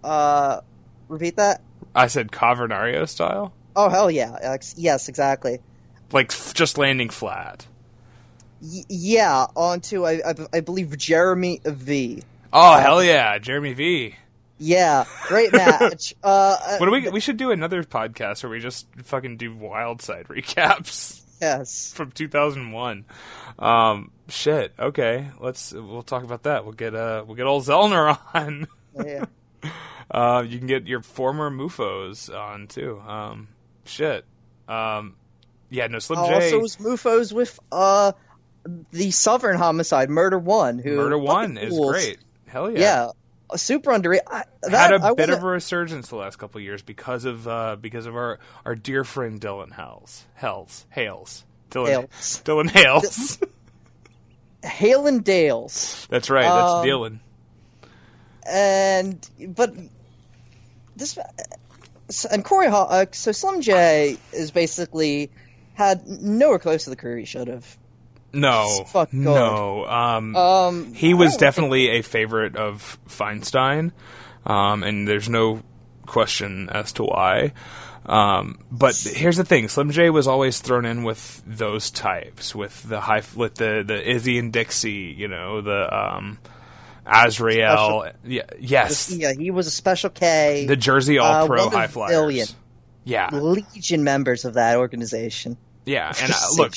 Uh, repeat that. I said Cavernario style, Oh hell yeah! Yes, exactly. like just landing flat. Y- yeah, onto I, I, I believe Jeremy V. Oh hell yeah, Jeremy V. Yeah, great match. uh, What do we? We should do another podcast where we just fucking do Wild Side recaps yes. from 2001. Um, shit. Okay, let's. We'll talk about that. We'll get uh, we'll get old Zellner on. Yeah. Uh, you can get your former Mufos on too. Um, shit. Um, yeah, no Slim J. Also, was Mufos with uh the Southern Homicide Murder One, who Murder One is great. Hell yeah. Yeah, a super underrated. I, that, Had a I bit of a resurgence the last couple of years because of uh, because of our, our dear friend Dylan Hales. Hales. Hales Dylan Hales. Dylan Hales. Hale and Dales, That's right. That's Um, Dylan. and but this and Corey Hall. Uh, so Slim J is basically had nowhere close to the career he should have. No, no. Um, Um, he was definitely a favorite of Feinstein, um, and there's no question as to why. Um, but here's the thing: Slim J was always thrown in with those types, with the high, with the the Izzy and Dixie, you know, the um, Azrael. Yeah, yes, Yeah, he was a Special K. the Jersey All uh, Pro High Flyers. billion. Yeah, Legion members of that organization. yeah, and uh, look.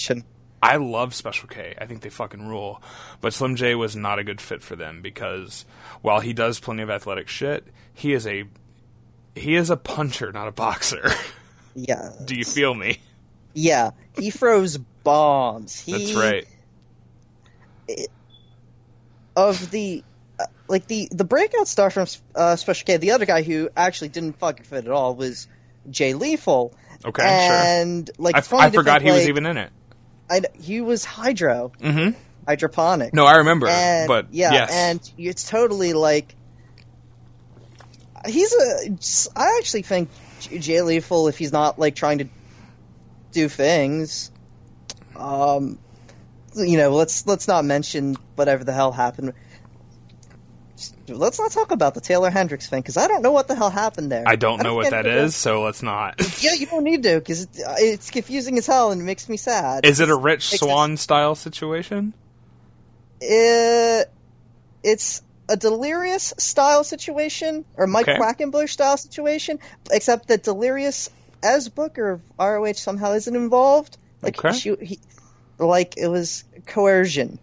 I love Special K. I think they fucking rule. But Slim J was not a good fit for them because while he does plenty of athletic shit, he is a he is a puncher, not a boxer. yeah, Do you feel me? yeah, he throws bombs. He, That's right. Of the uh, like the the breakout star from uh, Special K, the other guy who actually didn't fucking fit at all was Jay Lethal. Okay, and like sure. it's I, I forgot he was even in it. I, he was hydro, Mm-hmm. hydroponic. No, I remember. and, but yeah, yes. and it's totally like he's a. I actually think J- Jay Lethal, if he's not like trying to do things, um, you know, let's let's not mention whatever the hell happened. Let's not talk about the Taylor Hendricks thing because I don't know what the hell happened there. I don't know what that is, is, so let's not. Yeah, you don't need to because it's confusing as hell and it makes me sad. Is it a Rich Swann style situation? Uh, it's a Delirious style situation or Mike Okay. Quackenbush style situation, except that Delirious as Booker of ROH somehow isn't involved. Like Okay. she, he, like it was coercion,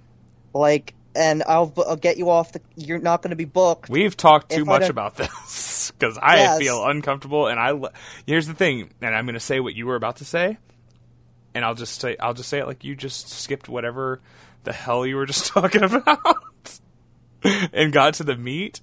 like, and I'll I'll get you off the. You're not going to be booked. We've talked too much about this because I Yes. feel uncomfortable, and I Here's the thing, and I'm going to say what you were about to say, and I'll just say I'll just say it like you just skipped whatever the hell you were just talking about, and got to the meat.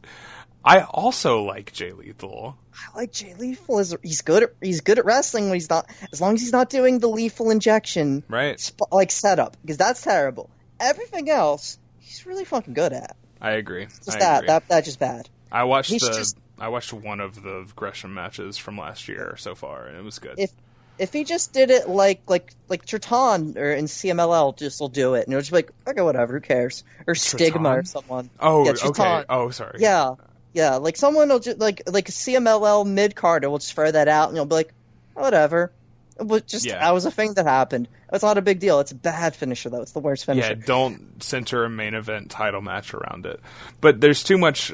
I also like Jay Lethal. I like Jay Lethal. He's good at he's good at wrestling when he's not as long as he's not doing the lethal injection Right. sp- like setup because that's terrible. Everything else he's really fucking good at. I agree. Just I that agree. that that's just bad. I watched he's the just- I watched one of the Gresham matches from last year so far, and it was good. If if he just did it like like like Triton or in CMLL, just will do it, and it'll just be like okay, whatever, who cares? Or Stigma or Triton? someone. oh, yeah, okay. Oh, sorry. Yeah, yeah. Like someone will just like like a CMLL mid carder will just throw that out, and you'll be like, oh, whatever. It was just Yeah. that was a thing that happened. It's not a big deal. It's a bad finisher though. It's the worst finisher. Yeah, don't center a main event title match around it. But there's too much.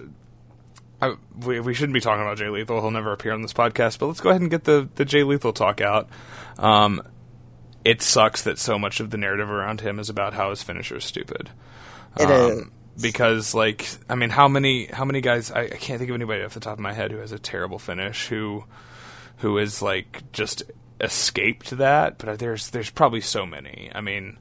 I, we, we shouldn't be talking about Jay Lethal. He'll never appear on this podcast. But let's go ahead and get the the Jay Lethal talk out. Um, it sucks that so much of the narrative around him is about how his finisher is stupid. It is. Um, because like I mean, how many how many guys? I, I can't think of anybody off the top of my head who has a terrible finish who who is like just escaped that. But there's there's probably so many. I mean,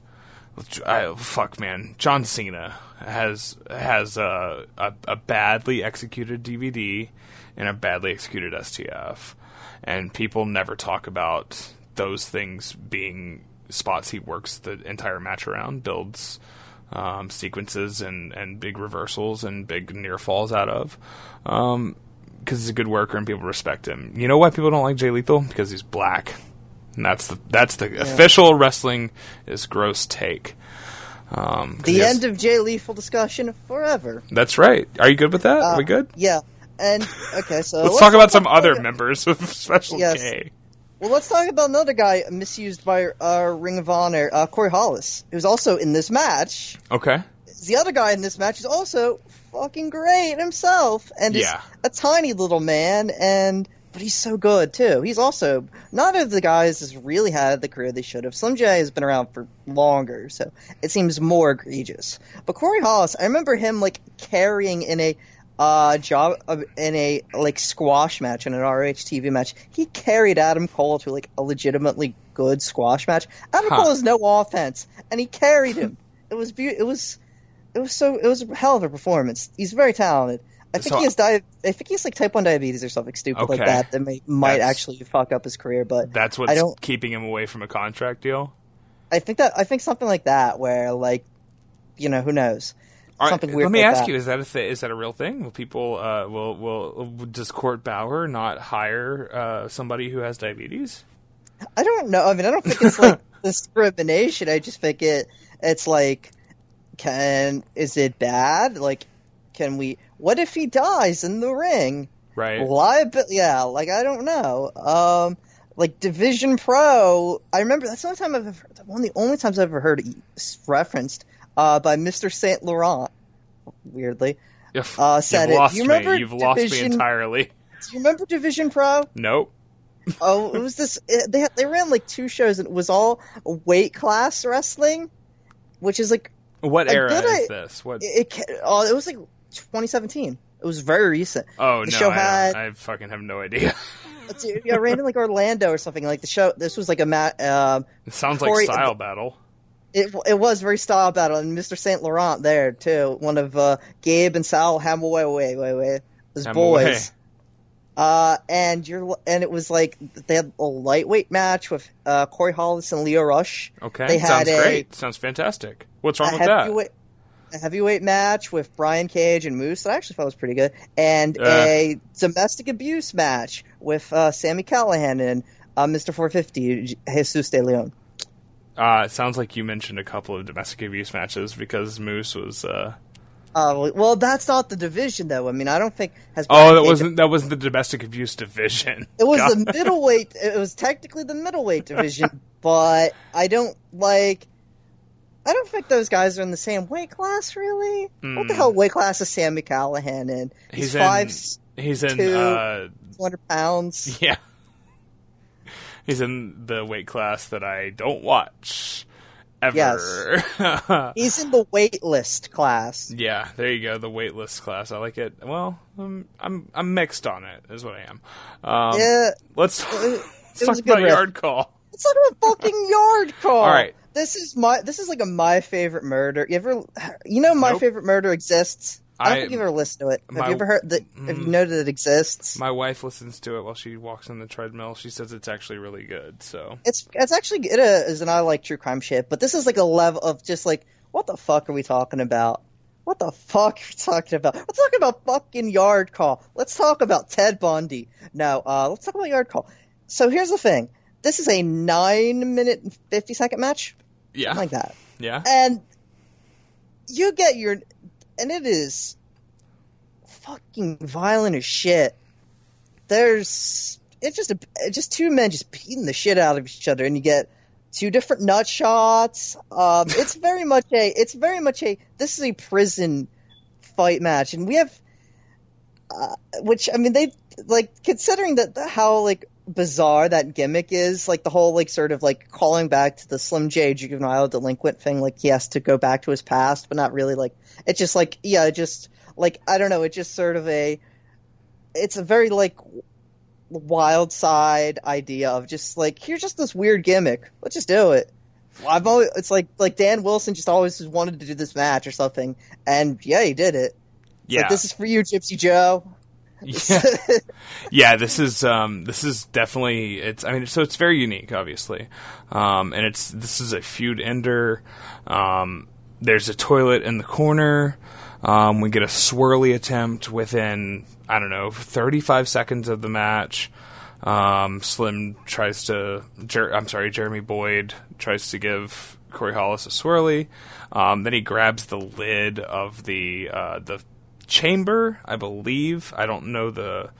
I, fuck man, John Cena has has a, a a badly executed DVD and a badly executed STF, and people never talk about those things being spots he works the entire match around, builds um, sequences and and big reversals and big near falls out of. Um, because he's a good worker and people respect him. You know why people don't like Jay Lethal? Because he's black. And that's the that's the official wrestling is gross take. Um, the end of Jay Lethal discussion forever. That's right. Are you good with that? Are we Uh, good? Yeah. And okay, so Let's, talk about some other about- members of Special Yes. K. Well, let's talk about another guy misused by uh, Ring of Honor, uh, Corey Hollis, who's also in this match. Okay. The other guy in this match is also fucking great himself, and Yeah. is a tiny little man, and but he's so good too. He's also none of the guys has really had the career they should have. Slim J has been around for longer, so it seems more egregious. But Corey Hollis, I remember him like carrying in a uh, job uh, in a like squash match in an RH TV match. He carried Adam Cole to like a legitimately good squash match. Adam Huh. Cole has no offense, and he carried him. it was be- it was it was so it was a hell of a performance. He's very talented. I think So- he has di- I think he's like type one diabetes or something stupid like that that may, might That's- actually fuck up his career. But That's I what's don't. keeping him away from a contract deal. I think that I think something like that where like you know who knows something weird. Let me like ask that. you: Is that a th- is that a real thing? Will people uh, will will does Court Bauer not hire uh, somebody who has diabetes? I don't know. I mean, I don't think it's like discrimination. I just think it. It's like, can is it bad? Like, can we? What if he dies in the ring? Right. Liability? Yeah. Like I don't know. Um, like Division Pro. I remember that's the only time I've ever, one of the only times I've ever heard it referenced uh, by Mister Saint Laurent. Weirdly, You've, uh, said you've it. lost you remember me. You've lost me entirely. do you remember Division Pro? Nope. oh, it was this. It, they had, they ran like two shows, and it was all weight class wrestling, which is like What era good is i- this? What? it. it oh, it was like 2017. It was very recent. oh the no, show I, had- I fucking have no idea. Yeah, ran in like Orlando or something. Like the show. This was like a mat. Um, it sounds Corey- like style battle. it it was very style battle, and Mr. Saint Laurent there too. One of uh, Gabe and Sal Hamaoui, wait, wait, wait, his Hamaoui. boys. Uh, and you're and it was like they had a lightweight match with uh, Corey Hollis and Leo Rush. Okay, They had sounds a- great. Sounds fantastic. What's wrong with that? A heavyweight match with Brian Cage and Moose that I actually thought was pretty good, and Uh. a domestic abuse match with uh, Sammy Callahan and uh, Mr. 450 Jesus De Leon. Uh, it sounds like you mentioned a couple of domestic abuse matches because Moose was. Uh... Uh, well, that's not the division though. I mean, I don't think has. Oh, that Cage- wasn't that wasn't the domestic abuse division. It was God. the middleweight. It was technically the middleweight division, but I don't like. I don't think those guys are in the same weight class, really. What the Hmm. hell weight class is Sammy Callahan in? He's, He's in- five He's in. two- Uh, hundred pounds. yeah. He's in the weight class that I don't watch ever. Yes. He's in the wait list class. yeah, there you go. The waitlist class. I like it. Well, I'm I'm I'm mixed on it. Is what I am. Um, yeah, Let's, it let's was talk about riff. yard call. it's like a fucking yard call. All right. This is my. This is like a my favorite murder. You ever? You know, my Nope. favorite murder exists. I don't I- think you've ever listened to it. Have my- you ever heard that? Have you Mm. know that it exists? My wife listens to it while she walks on the treadmill. She says it's actually really good. So It's it's actually it is, and I like true crime shit, but this is like a level of just like what the fuck are we talking about? What the fuck are we talking about? Let's talk about fucking yard call. Let's talk about Ted Bundy. No, uh, let's talk about yard call. So here's the thing: this is a nine minute and fifty second match, yeah, something like that, yeah, and you get your, and it is fucking violent as shit. There's it's just a it's just two men just beating the shit out of each other, and you get two different nut shots. Um, it's very much a it's very much a this is a prison fight match, and we have, uh, which I mean they like considering that how like bizarre that gimmick is, like the whole like sort of like calling back to the Slim J juvenile delinquent thing, like he has to go back to his past, but not really like it's just like yeah, just like I don't know, it's just sort of a it's a very like wild side idea of just like here's just this weird gimmick. Let's just do it. I've always it's like like Dan Wilson just always wanted to do this match or something, and yeah, he did it. yeah, Like this is for you, Gypsy Joe. Yeah. yeah, this is um, this is definitely it's. I mean, so it's very unique, obviously, um, and it's this is a feud ender. Um, there's a toilet in the corner. Um, we get a swirly attempt within I don't know 35 seconds of the match. Um, Slim tries to, Jer- I'm sorry, Jeremy Boyd tries to give Corey Hollis a swirly. Um, then he grabs the lid of the uh, the chamber, I believe. I don't know the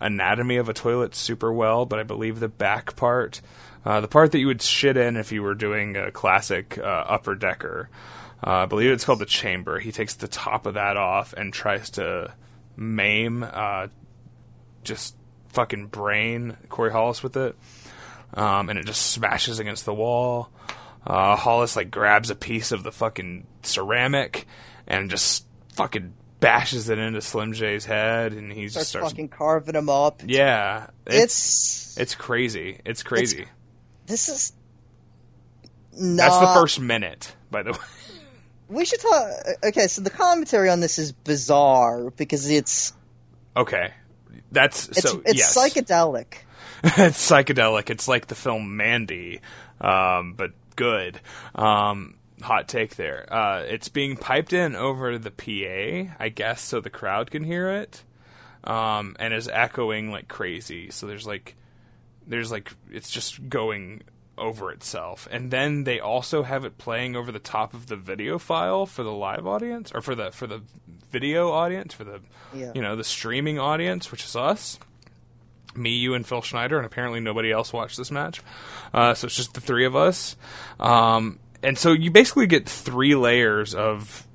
anatomy of a toilet super well, but I believe the back part, uh, the part that you would shit in if you were doing a classic uh, upper decker. Uh, I believe it's called the chamber. He takes the top of that off and tries to maim, uh, just fucking brain Corey Hollis with it, um, and it just smashes against the wall. Uh, Hollis like grabs a piece of the fucking ceramic and just fucking bashes it into Slim J's head, and he just starts starts. fucking carving him up. yeah, It's, it's crazy. It's crazy. this is That's the first minute, by the way. We should talk. Okay, so the commentary on this is bizarre because it's Okay, that's it's so. it's yes, psychedelic. it's psychedelic. It's like the film Mandy, um, but good. Um, hot take there. Uh, it's being piped in over the PA, I guess, so the crowd can hear it, um, and is echoing like crazy. So there's like, there's like, it's just going over itself, and then they also have it playing over the top of the video file for the live audience, or for the for the video audience, for the Yeah. you know the streaming audience, which is us me, you, and Phil Schneider, and apparently nobody else watched this match. Uh, so it's just the three of us. Um, and so you basically get three layers of,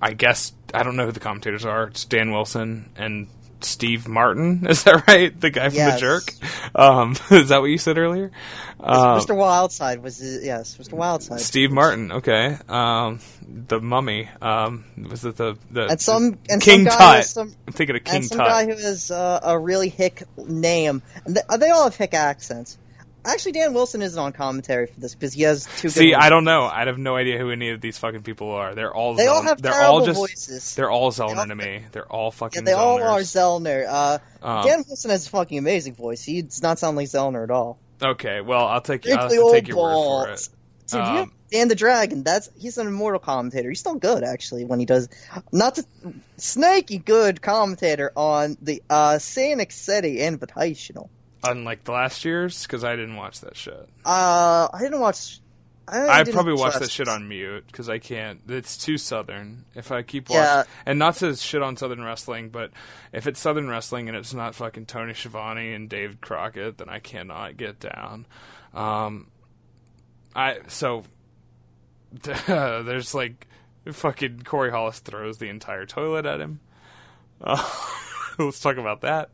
I guess, I don't know who the commentators are. It's Dan Wilson and Steve Martin. Is that right? The guy from Yes. The Jerk? Um, is that what you said earlier? Um, Mr. Wildside was yes, Mr. Wildside. Steve Martin, okay. Um, the Mummy. Um, was it the the and some and King some guy Tut? some I'm thinking of King and some Tut. guy who has uh, a really hick name. They, they all have hick accents. Actually, Dan Wilson isn't on commentary for this because he has two. Good See, ones. I don't know. I have no idea who any of these fucking people are. They're all They all have they're terrible all just voices. they're all Zellner all- to me. They're all Yeah, fucking they all are Zellners. Zellner. Uh, Um, Dan Wilson has a fucking amazing voice. He does not sound like Zellner at all. Okay, well, I'll take I'll have to old take your word for it. balls. Dude, you Um, have Dan the Dragon. That's he's an immortal commentator. He's still good actually when he does not to, snaky good commentator on the uh Scenic City Invitational. Unlike the last year's, because I didn't watch that shit. Uh, I didn't watch. I, I didn't probably watch that shit on mute because I can't. It's too southern. If I keep Yeah. watching, and not to shit on southern wrestling, but if it's southern wrestling and it's not fucking Tony Schiavone and David Crockett, then I cannot get down. Um, I so there's like fucking Corey Hollis throws the entire toilet at him. Uh, let's talk about that.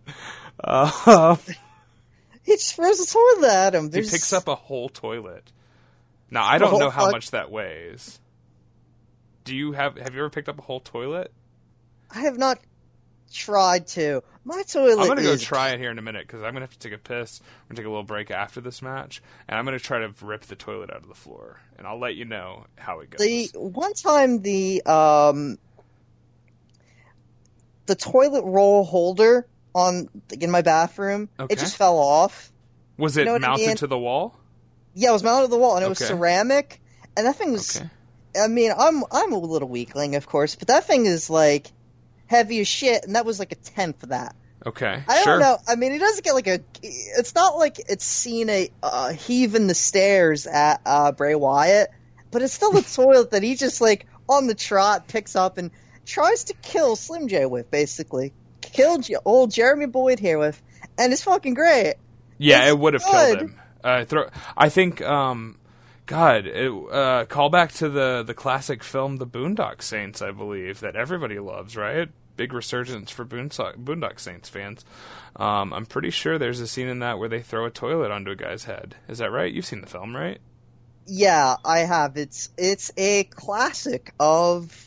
Uh, He just throws a toilet at him. he picks up a whole toilet. Now I don't know how fuck- much that weighs. Do you have have you ever picked up a whole toilet? I have not tried to. My toilet. I'm gonna go try it here in a minute because I'm gonna have to take a piss. We're gonna take a little break after this match, and I'm gonna try to rip the toilet out of the floor, and I'll let you know how it goes. The one time the um the toilet roll holder on in my bathroom. Okay. It just fell off. Was it know what I mounted mean? to the wall? Yeah, it was mounted to the wall, and it was ceramic. And that thing was. Okay. I mean, I'm I'm a little weakling, of course, but that thing is like heavy as shit, and that was like a tenth of that. Okay. I don't know. I mean, he doesn't get like a. It's not like it's seen a uh, heaving the stairs at uh, Bray Wyatt, but it's still a toilet that he just like on the trot picks up and tries to kill Slim J with, basically. Killed J- old Jeremy Boyd here with, and it's fucking great. Yeah, It's it would have killed him. Uh, throw, I think. Um, God, it, uh, call back to the the classic film, The Boondock Saints. I believe that everybody loves, right? Big resurgence for Boondock, Boondock Saints fans. Um, I'm pretty sure there's a scene in that where they throw a toilet onto a guy's head. Is that right? You've seen the film, right? Yeah, I have. It's it's a classic of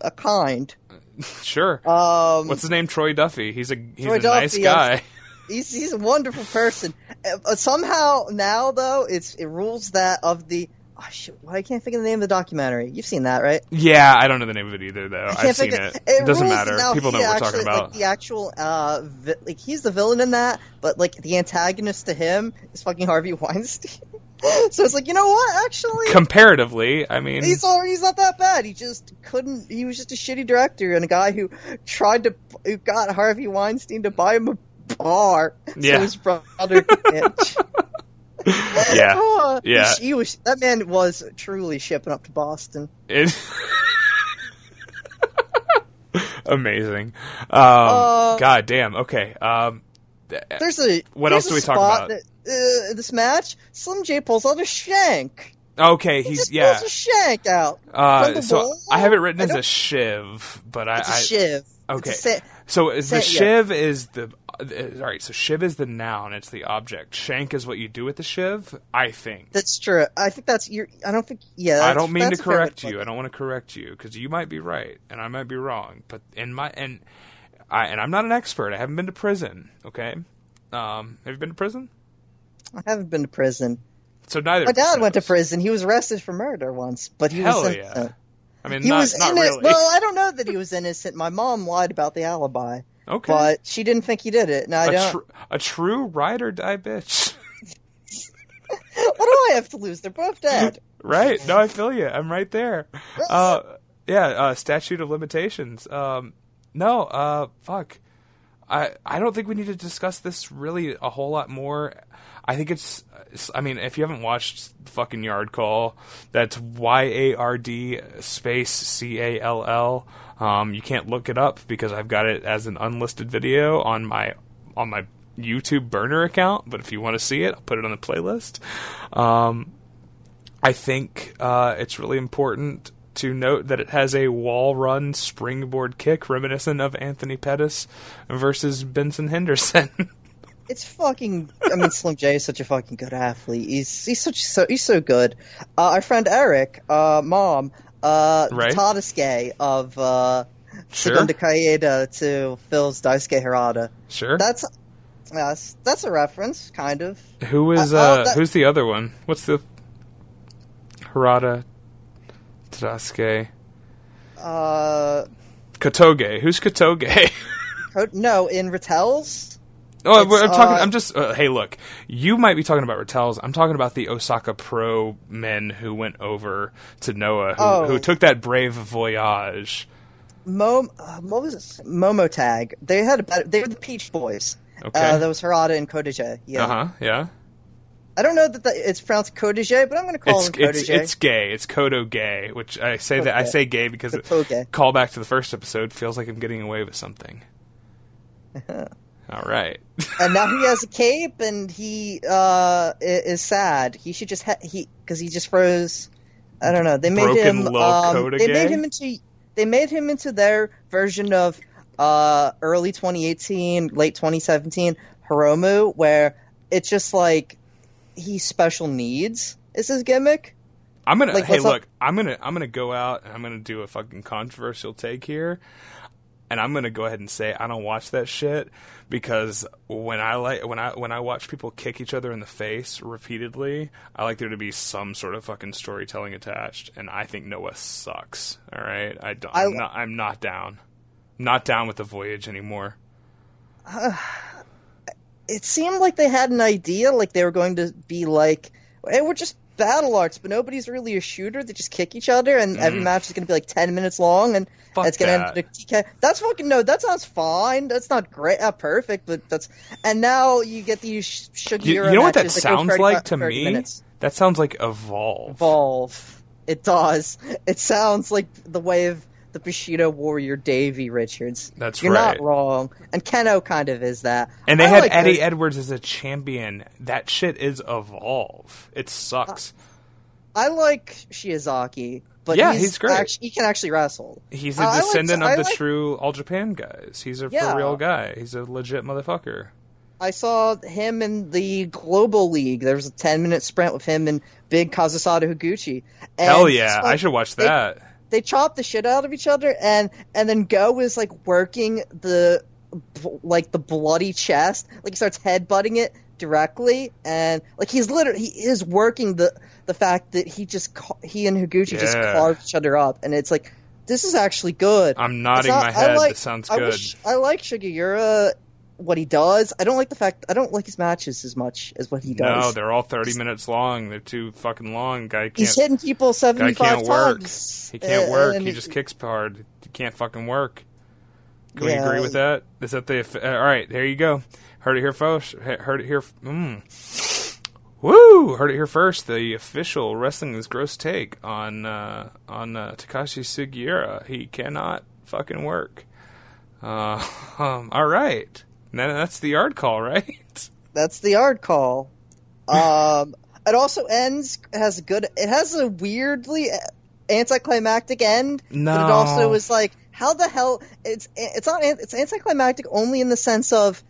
a kind. Sure. Um, What's his name? Troy Duffy. He's a he's Troy a nice guy. yes. he's he's a wonderful person. Uh, somehow now though, it's it rules that of the. Oh, shit, why I can't think of the name of the documentary. You've seen that, right? Yeah, I don't know the name of it either, though. I've seen think it. It doesn't matter. People know what we're talking about. Like, the actual, uh, vi- like he's the villain in that, but like the antagonist to him is fucking Harvey Weinstein. so it's like, you know what? Actually, Comparatively, I mean, he's all, he's not that bad. He just couldn't. He was just a shitty director and a guy who tried to who got Harvey Weinstein to buy him a bar. Yeah. So his brother could yeah. Oh, Yeah. He, he was that man was truly shipping up to Boston. It, amazing. Um, Uh, God damn. Okay. Um, There's a What else do we talk about? That, uh, this match, Slim J pulls out a shank. okay. He He's just yeah. pulls a shank out. Uh, so wall? I have it written I as a shiv, but I, It's a I shiv. okay. Sa- so is the sa- yeah. shiv is the uh, all right. So shiv is the noun. It's the object. Shank is what you do with the shiv. I think. that's true. I think that's your. I don't think. Yeah. I don't mean to that's a fair way correct you. I don't want to correct you because you might be right and I might be wrong. But in my and I and I'm not an expert. I haven't been to prison. Okay. Um, have you been to prison? I haven't been to prison. So neither. My dad went to prison. He was arrested for murder once, but he Hell was. yeah. I mean, He not, was not innocent. really. Well, I don't know that he was innocent. My mom lied about the alibi, okay. but she didn't think he did it. And I a, don't. tr- a true ride or die bitch. what do I have to lose? They're both dead. right? No, I feel you. I'm right there. Uh, yeah. Uh, statute of limitations. Um, no. Uh, fuck. I I don't think we need to discuss this really a whole lot more. I think it's. I mean, if you haven't watched fucking Yard Call, that's Y A R D space C A L L. Um, you can't look it up because I've got it as an unlisted video on my on my YouTube burner account. But if you want to see it, I'll put it on the playlist. Um, I think uh, it's really important to note that it has a wall run springboard kick reminiscent of Anthony Pettis versus Benson Henderson. It's fucking. I mean, Slim J is such a fucking good athlete. He's he's such so he's so good. Uh, our friend Eric, uh, mom, uh, Right. Tadasuke of uh, Sure. Segunda Caída to Phil's Daisuke Harada. sure. That's yes, that's a reference, kind of. Who is uh, uh, that- who's the other one? What's the Harada Tadasuke Uh, Kotoge? Who's Kotoge? no, in Ratel's. Oh, It's, I'm talking. uh, I'm just. Uh, hey, look. You might be talking about Rattels. I'm talking about the Osaka Pro men who went over to Noah, who, Oh. who took that brave voyage. Mom, uh, what was this? Momo Tag. They had a better. They were the Peach Boys. Okay. Uh, that was Harada and Kodaje. Yeah. Uh huh. Yeah. I don't know that the, it's pronounced Kodaje, but I'm going to call It's him it's it's gay. It's Kodo gay, which I say that I say gay because Kotoge. call back to the first episode feels like I'm getting away with something. All right. and now he has a cape, and he uh, is sad. He should just ha- he because he just froze. I don't know. They made Broken him. Um, they made him into. They made him into their version of uh, early 2018, late 2017 Hiromu, where it's just like he's special needs. Is his gimmick? I'm gonna Like, hey what's up- look, I'm gonna I'm gonna go out and I'm gonna do a fucking controversial take here. And I'm gonna go ahead and say I don't watch that shit because when I like when I when I watch people kick each other in the face repeatedly, I like there to be some sort of fucking storytelling attached. And I think Noah sucks. All right, I don't. I- I'm not. I'm not down. not down with the voyage anymore. It seemed like they had an idea, like they were going to be like, hey, we're just battle arts, but nobody's really a shooter. They just kick each other, and every match is going to be like ten minutes long, and Mm. Fuck it's going to end in a TK. That's fucking no. That sounds fine. That's not great, not perfect, but that's. And now you get these sh- You, you know what that sounds 30 like to me? Minutes. That sounds like Evolve. Evolve. It does. It sounds like the way of the Bushido warrior Davey Richards. That's You're right. not wrong. And Kenoh kind of is that. And they I had like Eddie those- Edwards as a champion. That shit is Evolve. It sucks. I like Shiozaki, but Yeah, he's, he's great. act- he can actually wrestle. He's a like- descendant I of the like- true All Japan guys. He's a Yeah. for real guy. He's a legit motherfucker. I saw him in the Global League. There was a 10 minute sprint with him and Big Kazusada Higuchi. And Hell yeah, it's I should watch that. They chop the shit out of each other, and and then Go is like working the like the bloody chest, like he starts headbutting it directly, and like he's literally he is working the the fact that he just he and Higuchi just Yeah. carved each other up, and it's like this is actually good. I'm nodding not- my I head. like- this sounds I good. wish I like Sugiura what he does. I don't like the fact I don't like his matches as much as what he does. No, they're all 30 minutes long. They're too fucking long. Guy can't. He's hitting people seventy five can't work. times. He can't uh, work. and He just kicks hard. He can't fucking work. Can we agree with that? Is that the? Uh, all right, there you go. Heard it here first. Heard it here. Mm. Woo! Heard it here first. The official wrestling is gross take on uh, on uh, Takashi Sugiura. He cannot fucking work. Uh, um, all right, that's the yard call, right? That's the yard call. Um, it also ends has a good. It has a weirdly anticlimactic end. but No. it also is like how the hell it's it's not it's anticlimactic only in the sense of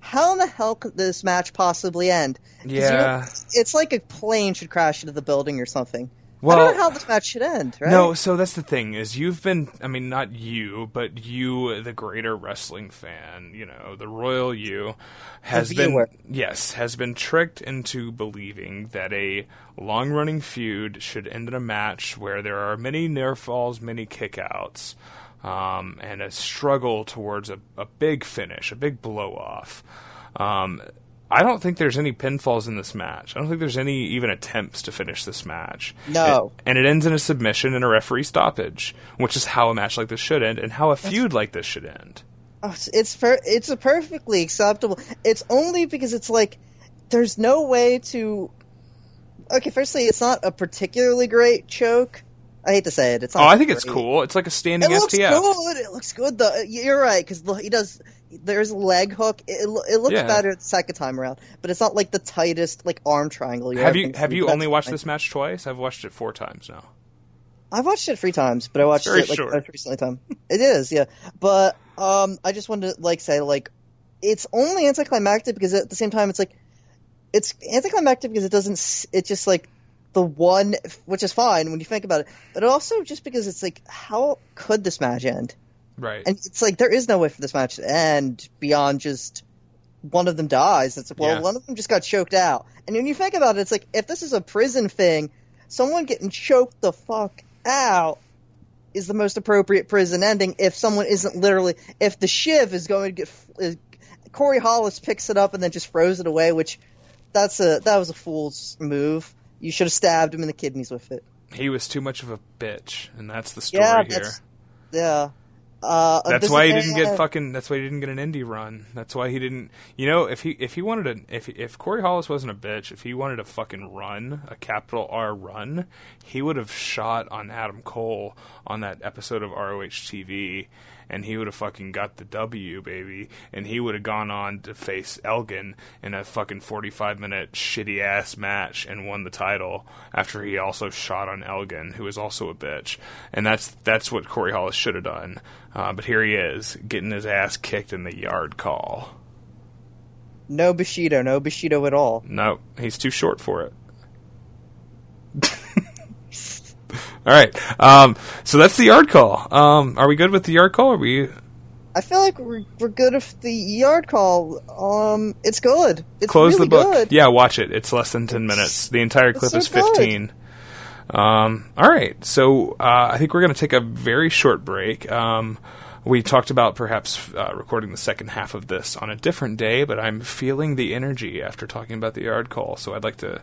how in the hell could this match possibly end? 'Cause you know, Yeah. it's like a plane should crash into the building or something. I don't know how this match should end. Right? No, so that's the thing is you've been I mean not you, but you the greater wrestling fan, you know, the royal you has been viewer. yes, has been tricked into believing that a long-running feud should end in a match where there are many near falls, many kickouts. Um, and a struggle towards a, a big finish, a big blow off. Um, I don't think there's any pinfalls in this match. I don't think there's any even attempts to finish this match. No. It- and it ends in a submission and a referee stoppage, which is how a match like this should end and how a feud like this should end. Oh, it's it's, per- it's a perfectly acceptable. It's only because it's like there's no way to. Okay, firstly, it's not a particularly great choke. I hate to say it. It's Oh, I think it's cool. It's like a standing It looks good. It looks good. though. You're right because he does. There's a leg hook. It, it, looks Yeah. better the second time around, but it's not like the tightest like arm triangle. you're Have you have you only watched fine. this match twice? I've watched it four times now. I've watched it three times, but I watched it like short. most recently time. It is, yeah. But um, I just wanted to like say like it's only anticlimactic because at the same time it's like it's anticlimactic because it doesn't. It just like the one, which is fine when you think about it, but also just because it's like how could this match end? Right. And it's like there is no way for this match to end beyond just one of them dies. It's like, well, Yeah. one of them just got choked out. And when you think about it, it's like if this is a prison thing, someone getting choked the fuck out is the most appropriate prison ending. If someone isn't literally, if the shiv is going to get, is, Corey Hollis picks it up and then just throws it away, which that's a that was a fool's move. You should have stabbed him in the kidneys with it. he was too much of a bitch, and that's the story Yeah, here. yeah. Uh, That's why he didn't uh, get fucking. That's why he didn't get an indie run. That's why he didn't. You know, if he if he wanted to, if if Corey Hollis wasn't a bitch, if he wanted a fucking run, a capital R run, he would have shot on Adam Cole on that episode of ROH TV, and he would have fucking got the W, baby, and he would have gone on to face Elgin in a fucking forty five minute shitty ass match and won the title after he also shot on Elgin, who is also a bitch, and that's that's what Corey Hollis should have done. Uh, but here he is, getting his ass kicked in the yard call. No Bushido, no Bushido at all. No, he's too short for it. All right, um, so that's the yard call. Um, are we good with the yard call? Are we? I feel like we're, we're good if the yard call. Um, it's good. It's close really the book. good. Yeah, watch it. It's less than ten minutes. The entire clip so is good. fifteen. Um, all right, so uh, I think we're going to take a very short break. Um, we talked about perhaps uh, recording the second half of this on a different day, but I'm feeling the energy after talking about the yard call, so I'd like to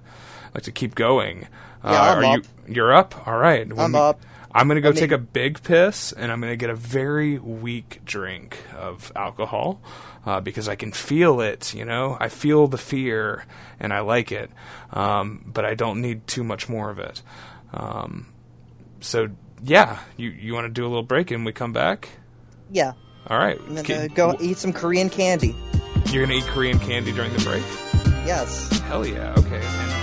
like to keep going. Yeah, I'm are up. you you're up? All right. I'm we- up. I'm gonna go I mean- take a big piss, and I'm gonna get a very weak drink of alcohol uh, because I can feel it. You know, I feel the fear, and I like it, um, but I don't need too much more of it. Um, so yeah, you you want to do a little break, and we come back. Yeah. All right. Then Ki- uh, go eat some Korean candy. You're gonna eat Korean candy during the break? Yes. Hell yeah. Okay. And-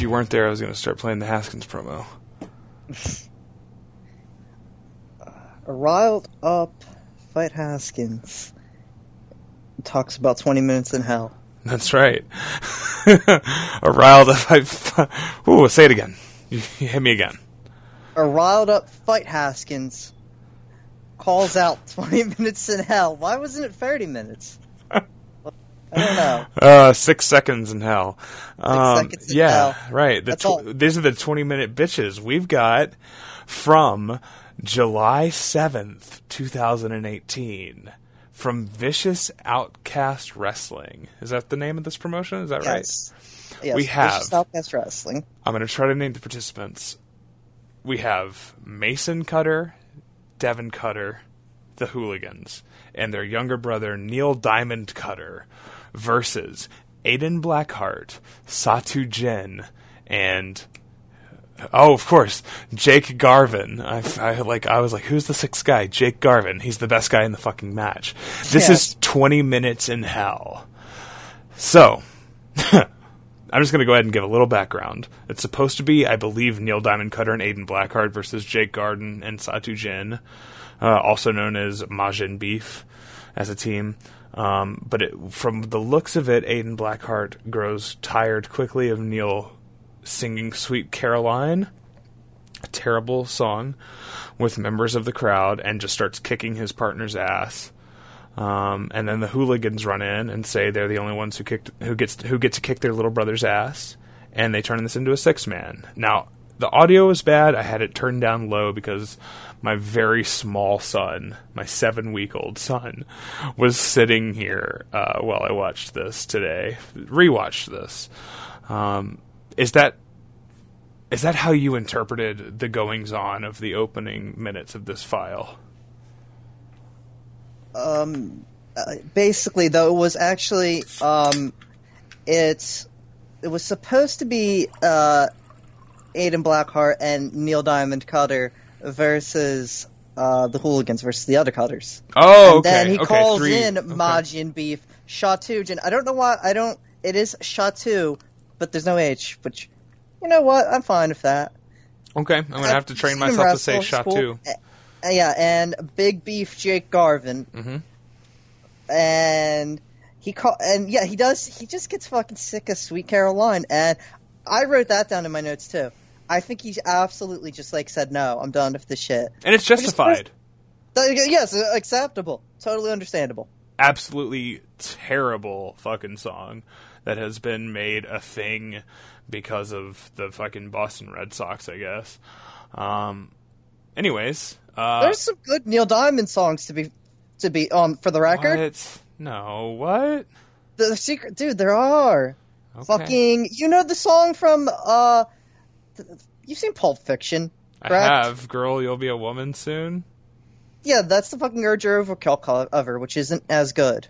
If you weren't there, I was gonna start playing the Haskins promo. A riled up Fight Haskins talks about 20 minutes in hell. That's right. a riled up. I, ooh, say it again. You, you hit me again. A riled up Fight Haskins calls out 20 minutes in hell. Why wasn't it 30 minutes? I don't know. Uh, six seconds in hell. Um, seconds in yeah, hell. right. The tw- These are the twenty-minute bitches we've got from July seventh, two thousand and eighteen, from Vicious Outcast Wrestling. Is that the name of this promotion? Is that right? Yes. Yes, We Vicious have. Outcast Wrestling. I'm going to try to name the participants. We have Mason Cutter, Devin Cutter, the Hooligans, and their younger brother Neil Diamond Cutter versus Aiden Blackheart, Satu Jin, and oh, of course, Jake Garvin. I, I like. I was like, who's the sixth guy? Jake Garvin. He's the best guy in the fucking match. This Yes. is 20 minutes in hell. So. I'm just going to go ahead and give a little background. It's supposed to be, I believe, Neil Diamond Cutter and Aiden Blackheart versus Jake Garvin and Satu Jin, uh, also known as Majin Beef, as a team. Um, but it, from the looks of it, Aiden Blackheart grows tired quickly of Neil singing "Sweet Caroline," a terrible song, with members of the crowd, and just starts kicking his partner's ass. Um, and then the hooligans run in and say they're the only ones who kicked who gets who get to kick their little brother's ass, and they turn this into a six man. Now the audio was bad. I had it turned down low because my very small son, my seven week old son, was sitting here uh, while I watched this today. Rewatched this. Um, is that is that how you interpreted the goings on of the opening minutes of this file? Um, uh, basically, though, it was actually um, it's it was supposed to be uh, Aiden Blackheart and Neil Diamond Cutter versus uh, the Hooligans versus the other Cutters. Oh, and okay. then he okay, calls three- in okay. Majin Beef, Shatu, and I don't know why I don't. It is Shatu, but there's no H. Which, you know what? I'm fine with that. Okay, I'm gonna have to train I've myself to say wrestle, shot it's too. cool. Uh, yeah, and Big Beef Jake Garvin, Mhm. and he call and yeah, he does. He just gets fucking sick of Sweet Caroline, and I wrote that down in my notes too. I think he absolutely just like said, "No, I'm done with this shit." And it's justified. Yes, acceptable, totally understandable. Absolutely terrible fucking song that has been made a thing because of the fucking Boston Red Sox, I guess. Um, anyways, uh, There's some good Neil Diamond songs to be to be um for the record. what? No, what? The, the secret, dude, there are Okay. fucking. You know the song from uh, you've seen Pulp Fiction, I have, girl. You'll be a woman soon. Yeah, that's the fucking Urge Overkill cover, which isn't as good.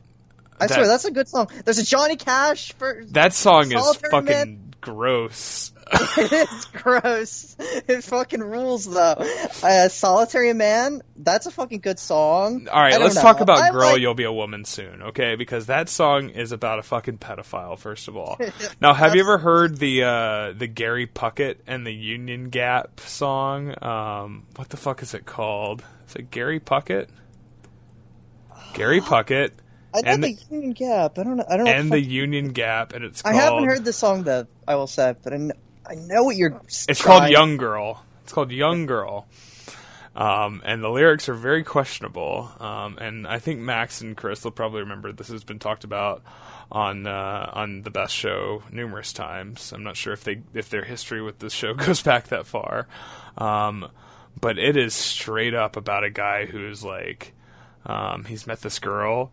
I That- swear, that's a good song. There's a Johnny Cash for. That song is fucking Man. gross. It's gross. It fucking rules though. Uh, Solitary Man, that's a fucking good song. All right, let's know. talk about I "Girl, like- You'll Be a Woman Soon," okay? Because that song is about a fucking pedophile. First of all, now have you ever heard the uh, the Gary Puckett and the Union Gap song? Um, what the fuck is it called? Is it Gary Puckett? Gary Puckett I know And the Union Gap. I don't know. I don't know. and the Union Gap, and it's I haven't heard the song though. I will say, but I know, I know what you're. It's called Young Girl. It's called Young Girl. Um, and the lyrics are very questionable. Um, and I think Max and Chris will probably remember this has been talked about on uh, on the best show numerous times. I'm not sure if they if their history with this show goes back that far, um, but it is straight up about a guy who's like um, he's met this girl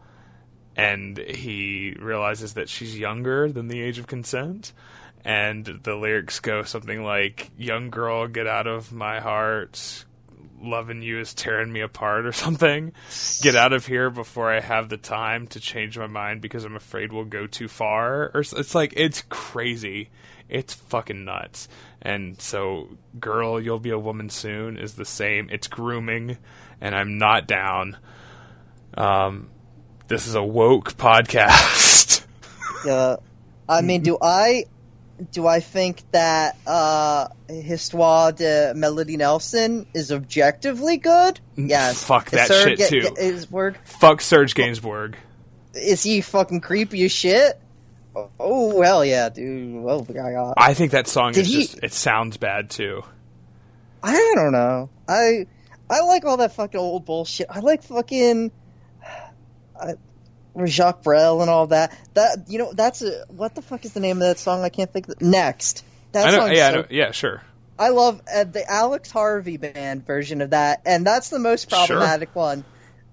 and he realizes that she's younger than the age of consent. And the lyrics go something like, Young girl, get out of my heart. Loving you is tearing me apart, or something. Get out of here before I have the time to change my mind because I'm afraid we'll go too far. Or it's like, it's crazy. It's fucking nuts. And so, girl, you'll be a woman soon is the same. It's grooming, and I'm not down. Um, this is a woke podcast. Uh, I mean, do I do I think that uh, Histoire de Melody Nelson is objectively good? Yes. fuck that Sir shit, too. Is, word, Fuck Serge Gainsbourg. is he fucking creepy as shit? Oh, Oh hell yeah, dude! Oh my god. I think that song Did is he- just it sounds bad too. I don't know. I I like all that fucking old bullshit. I like fucking I, Jacques Brel and all that. That you know that's a what the fuck is the name of that song? I can't think. Of, Next. That I know, song's yeah, I know, yeah, sure. I love uh, the Alex Harvey band version of that, and that's the most Sure. problematic one.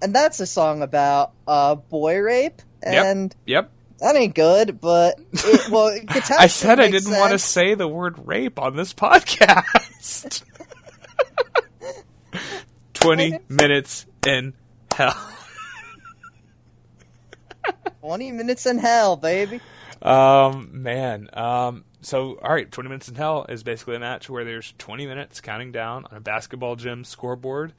And that's a song about uh, boy rape, and Yep. that ain't good. But it, well, I said I didn't want to say the word rape on this podcast. Twenty minutes in hell. Twenty minutes in hell, baby. Um, man. Um, so all right, twenty minutes in hell is basically a match where there's twenty minutes counting down on a basketball gym scoreboard.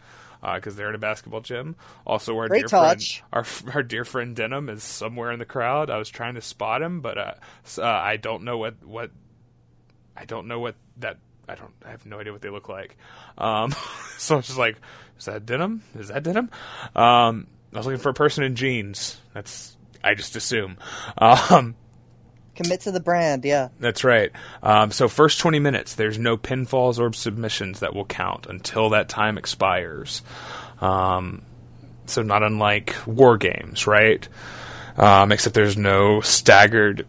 Because they're in a basketball gym. Also, our Great dear touch. friend, our our dear friend Denham is somewhere in the crowd. I was trying to spot him, but uh, uh, I don't know what what I don't know what that I don't I have no idea what they look like. Um, so I was just like, is that denim? Is that denim? Um, I was looking for a person in jeans. That's I just assume. Um, Commit to the brand, yeah. that's right. Um, so first twenty minutes, there's no pinfalls or submissions that will count until that time expires. Um, so not unlike war games, right? Um, except there's no staggered,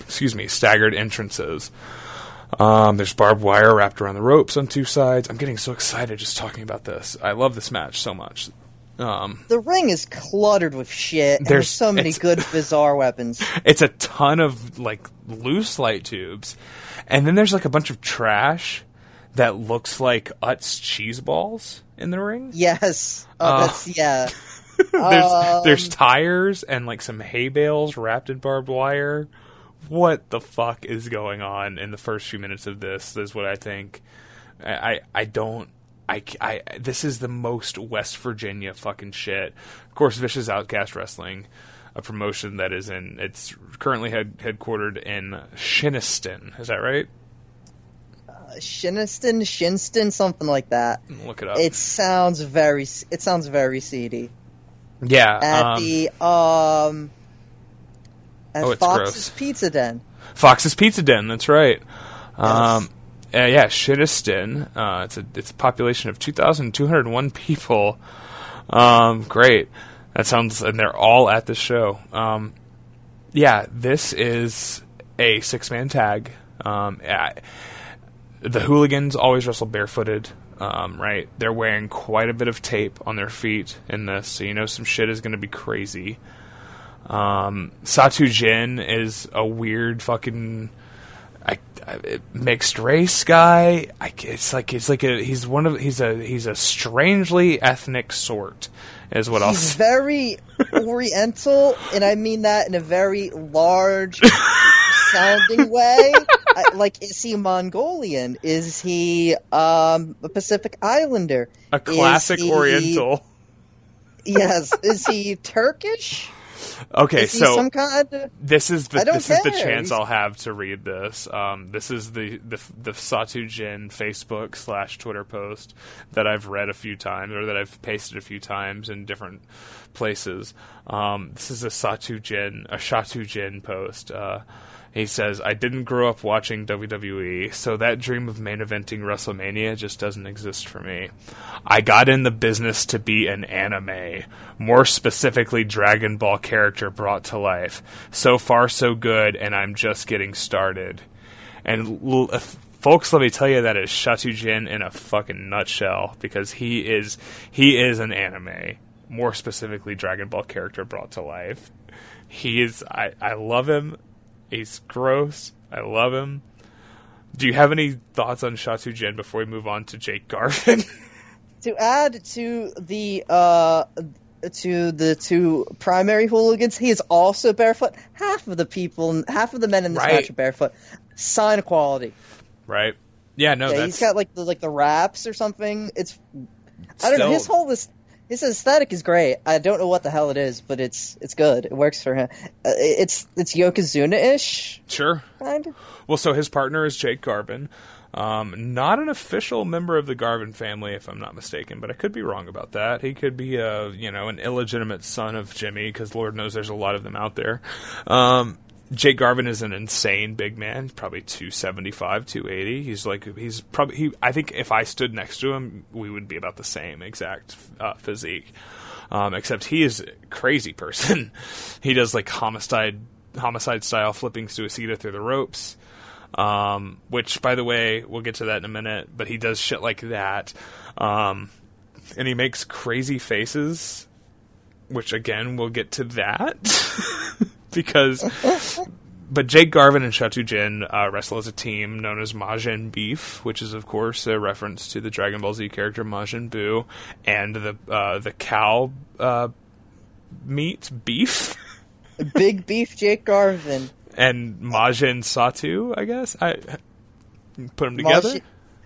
excuse me, staggered entrances. Um, there's barbed wire wrapped around the ropes on two sides. I'm getting so excited just talking about this. I love this match so much. Um, The ring is cluttered with shit. And There's- there's so many good bizarre weapons. it's a ton of like loose light tubes, and then there's like a bunch of trash that looks like Utz cheese balls in the ring. Yes. Oh, Uh, that's yeah. there's Um, there's tires and like some hay bales wrapped in barbed wire. What the fuck is going on in the first few minutes of this? Is what I think. I I, I don't. I, I this is the most West Virginia fucking shit. Of course, Vicious Outcast Wrestling, a promotion that is in. It's currently head, headquartered in Shinniston. Is that right? Shinston, Shinston, something like that. Look it up. It sounds very. It sounds very seedy. yeah. At um, the um. At Oh, it's Fox's gross. Pizza Den. Fox's Pizza Den. That's right. Um, uh, yeah, Shiniston. Uh, it's a it's a population of two thousand two hundred one people. Um, great. That sounds, and they're all at the show. Um, yeah, this is a six man tag. Um, yeah, the hooligans always wrestle barefooted. Um, right, they're wearing quite a bit of tape on their feet in this, so you know some shit is going to be crazy. Um, Satu Jin is a weird fucking mixed race guy. I, it's like it's like a he's one of he's a he's a strangely ethnic sort is what I'll He's say. very oriental, and I mean that in a very large sounding way. I, like, is he Mongolian? Is he um, a Pacific Islander? A classic he- Oriental. Yes. Is he Turkish? Okay, Is so some kind of this is the this is the chance I'll have to read this. Um, this is the the the Satu Jin Facebook slash Twitter post that I've read a few times or that I've pasted a few times in different places. Um, this is a Satu Jin a Shatu Jin post. Uh, he says, "I didn't grow up watching WWE, so that dream of main eventing WrestleMania just doesn't exist for me. I got in the business to be an anime, more specifically Dragon Ball character brought to life. So far, so good, and I'm just getting started." And l- uh, folks, let me tell you that is Shatu Jin in a fucking nutshell because he is he is an anime, more specifically Dragon Ball character brought to life. He is I I love him. He's gross. I love him. Do you have any thoughts on Shatu Jin before we move on to Jake Garvin? to add to the uh to the two primary hooligans, he is also barefoot. Half of the people, half of the men in this Right. match are barefoot. Sign of quality. right? Yeah, no, yeah, he's got like the like the wraps or something. It's I don't know. His whole this his aesthetic is great. I don't know what the hell it is, but it's it's good. It works for him. Uh, it's it's Yokozuna ish sure. kind. Well, so his partner is Jake Garvin. Um, not an official member of the Garvin family, if I'm not mistaken, but I could be wrong about that. He could be a, you know, an illegitimate son of Jimmy, because Lord knows there's a lot of them out there. Um, Jake Garvin is an insane big man, probably 275, 280. He's like, he's probably, he, I think if I stood next to him, we would be about the same exact uh, physique. Um, except he is a crazy person. he does like homicide, homicide style flipping suicida through the ropes um, which by the way we'll get to that in a minute but he does shit like that um, and he makes crazy faces which again we'll get to that because but Jake Garvin and Shatu Jin uh, wrestle as a team known as Majin Beef, which is of course a reference to the Dragon Ball Z character Majin Buu and the uh, the cow uh, meat beef Big beef Jake Garvin. and Majin Satu. I guess I put them together. Majin,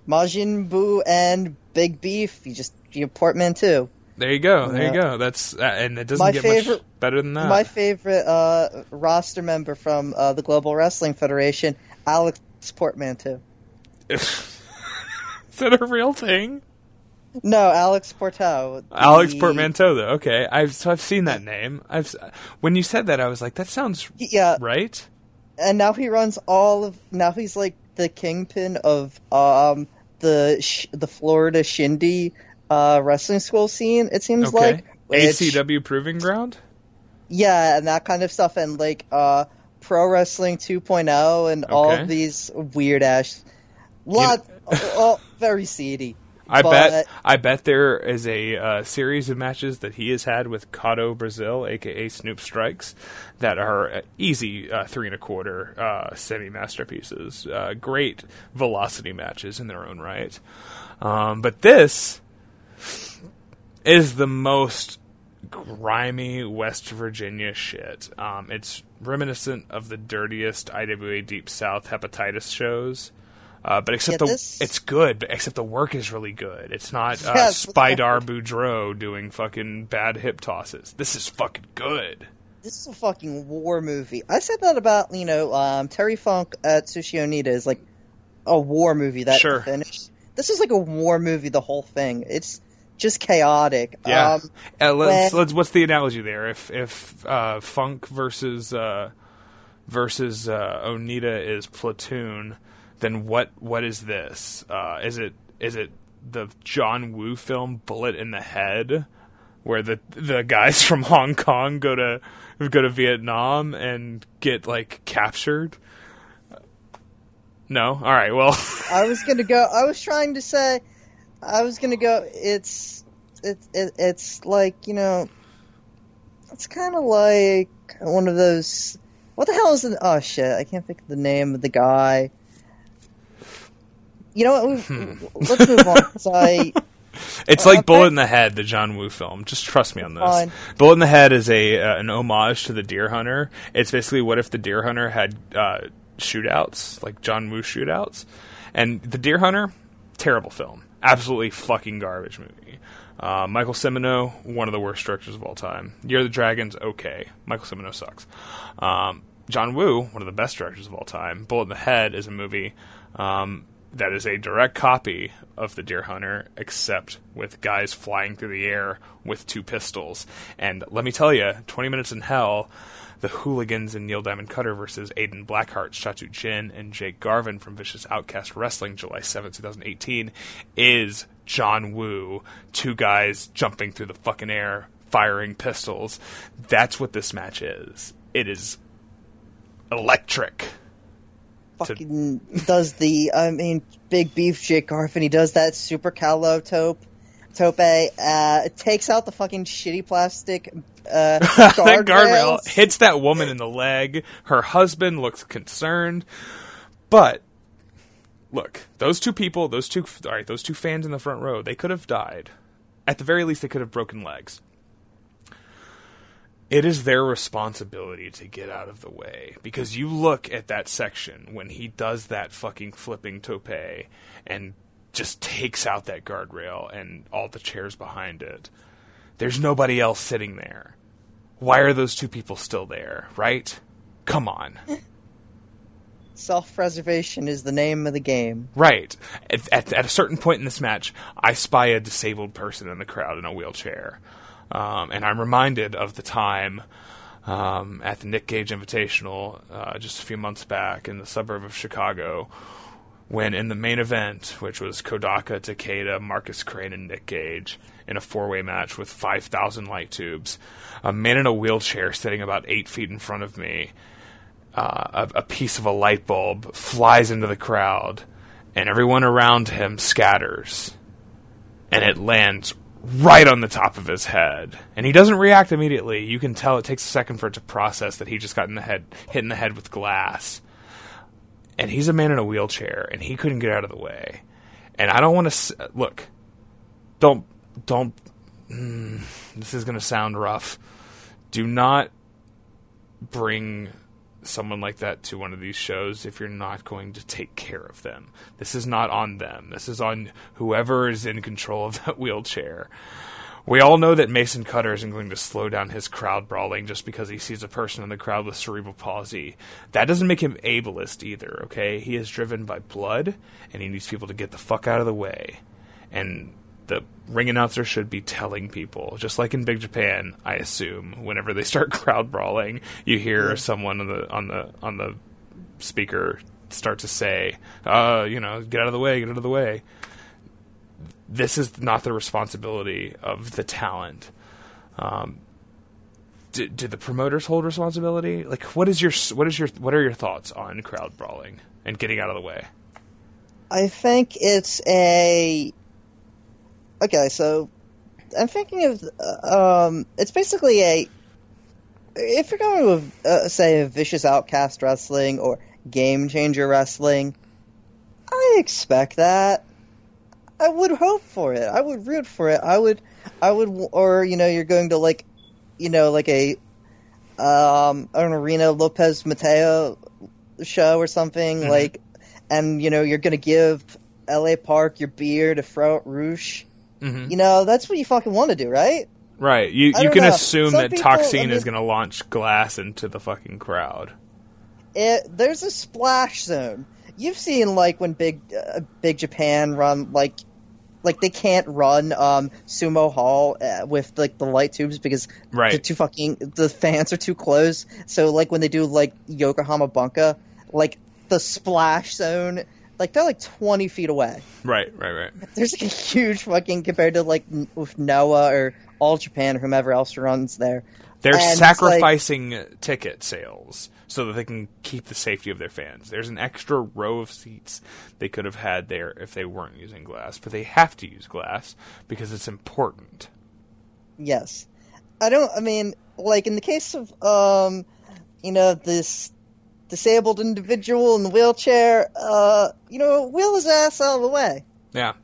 Majin Buu and Big Beef. You just you portmanteau. There you go. There you go. That's uh, and it doesn't My get favorite- much better than that. My favorite uh, roster member from uh, the Global Wrestling Federation, Alex Portmanteau. Is that a real thing? No, Alex Portau. Alex Portmanteau, though. Okay, I've so I've seen that name. I've when you said that, I was like, that sounds Yeah, right. and now he runs all of. Now he's like the kingpin of um the sh- the Florida Shindy uh, wrestling school scene. It seems Okay, like which- ACW Proving Ground. Yeah, and that kind of stuff, and like uh, Pro Wrestling 2.0, and all of these weird ass, lot, all very seedy. I But- bet. I bet there is a uh, series of matches that he has had with Cato Brazil, aka Snoop Strikes, that are easy uh, three and a quarter uh, semi masterpieces. Uh, great velocity matches in their own right. Um, but this is the most grimy West Virginia shit. Um, it's reminiscent of the dirtiest IWA Deep South hepatitis shows. Uh, but except Yeah, the this- it's good. but Except the work is really good. It's not uh, Yes. Spidar Boudreaux doing fucking bad hip tosses. This is fucking good. This is a fucking war movie. I said that about you know um, Terry Funk Atsushi Onita is like a war movie that Sure. finished. This is like a war movie. The whole thing. It's just chaotic. Yeah. Um, Uh, let's, when- let's, what's the analogy there? If if uh, Funk versus uh, versus uh, Onita is Platoon, then what what is this? Uh, is it is it the John Woo film Bullet in the Head, where the the guys from Hong Kong go to go to Vietnam and get like captured? No. All right. Well. I was gonna go. I was trying to say. I was gonna go. It's it, it it's like you know. It's kind of like one of those. What the hell is it? Oh shit! I can't think of the name of the guy. You know what? we- Let's move on. I It's Uh, like Bullet in the Head, the John Woo film. Just trust me on this. Fine. Bullet in the Head is a uh, an homage to the Deer Hunter. It's basically what if the Deer Hunter had uh, shootouts, like John Woo shootouts, and the Deer Hunter, terrible film. Absolutely fucking garbage movie. Uh, Michael Cimino, one of the worst directors of all time. Year of the Dragons, okay. Michael Cimino sucks. Um, John Woo, one of the best directors of all time. Bullet in the Head is a movie um, that is a direct copy of The Deer Hunter, except with guys flying through the air with two pistols. And let me tell you, 20 Minutes in Hell, the Hooligans and Neil Diamond Cutter versus Aiden Blackheart, Shatu Jin, and Jake Garvin from Vicious Outcast Wrestling, July 7, 2018, is John Woo, two guys jumping through the fucking air, firing pistols. That's what this match is. It is electric. Fucking does the I mean big beef Jake Garvin. He does that super calo tope. Tope uh, takes out the fucking shitty plastic uh, that guardrail hits that woman in the leg. Her husband looks concerned, but look, those two people, those two, all right, those two fans in the front row, they could have died. At the very least, they could have broken legs. It is their responsibility to get out of the way because you look at that section when he does that fucking flipping tope and just takes out that guardrail and all the chairs behind it. There's nobody else sitting there. Why are those two people still there, right? Come on. Self-preservation is the name of the game. Right. At, at, at a certain point in this match, I spy a disabled person in the crowd in a wheelchair. Um, and I'm reminded of the time um, at the Nick Gage Invitational uh, just a few months back in the suburb of Chicago when in the main event, which was Kodaka, Takeda, Marcus Crane, and Nick Gage, in a four way match with 5,000 light tubes, a man in a wheelchair sitting about eight feet in front of me, uh, a, a piece of a light bulb flies into the crowd, and everyone around him scatters, and it lands right on the top of his head. And he doesn't react immediately. You can tell it takes a second for it to process that he just got in the head, hit in the head with glass and he's a man in a wheelchair and he couldn't get out of the way. And i don't want to look don't don't mm, this is going to sound rough. Do not bring someone like that to one of these shows if you're not going to take care of them. This is not on them. This is on whoever is in control of that wheelchair we all know that Mason Cutter isn't going to slow down his crowd brawling just because he sees a person in the crowd with cerebral palsy. That doesn't make him ableist either, okay? He is driven by blood, and he needs people to get the fuck out of the way. And the ring announcer should be telling people, just like in Big Japan, I assume, whenever they start crowd brawling, you hear someone on the on the on the speaker start to say, uh, you know, get out of the way, get out of the way this is not the responsibility of the talent. Um, do, do the promoters hold responsibility? Like, what is your what is your what are your thoughts on crowd brawling and getting out of the way? I think it's a. Okay, so I'm thinking of. uh, Um, it's basically a. If you're going to uh, say a vicious outcast wrestling or game changer wrestling, I expect that. I would hope for it. I would root for it. I would, I would, or you know, you're going to like, you know, like a, um, an Arena Lopez Mateo show or something like, and you know, you're going to give L.A. Park your beer to at Roosh. Mhm. You know, that's what you fucking want to do, right? Right. You you can know. assume Some that people- I Toxine mean- is going to launch glass into the fucking crowd. It, there's a splash zone. You've seen like when big uh, Big Japan run like like they can't run um sumo hall uh, with like the light tubes because Right. the too fucking the fans are too close. So like when they do like Yokohama Bunka, like the splash zone, like they're like 20 feet away. Right. Right. Right. There's like a huge fucking compared to like n- with Noah or All Japan or whomever else runs there. They're And it's like- sacrificing ticket sales so that they can keep the safety of their fans. There's an extra row of seats they could have had there if they weren't using glass, but they have to use glass because it's important. Yes. I don't I mean like in the case of um you know this disabled individual in the wheelchair uh you know wheel his ass out of the way. Yeah.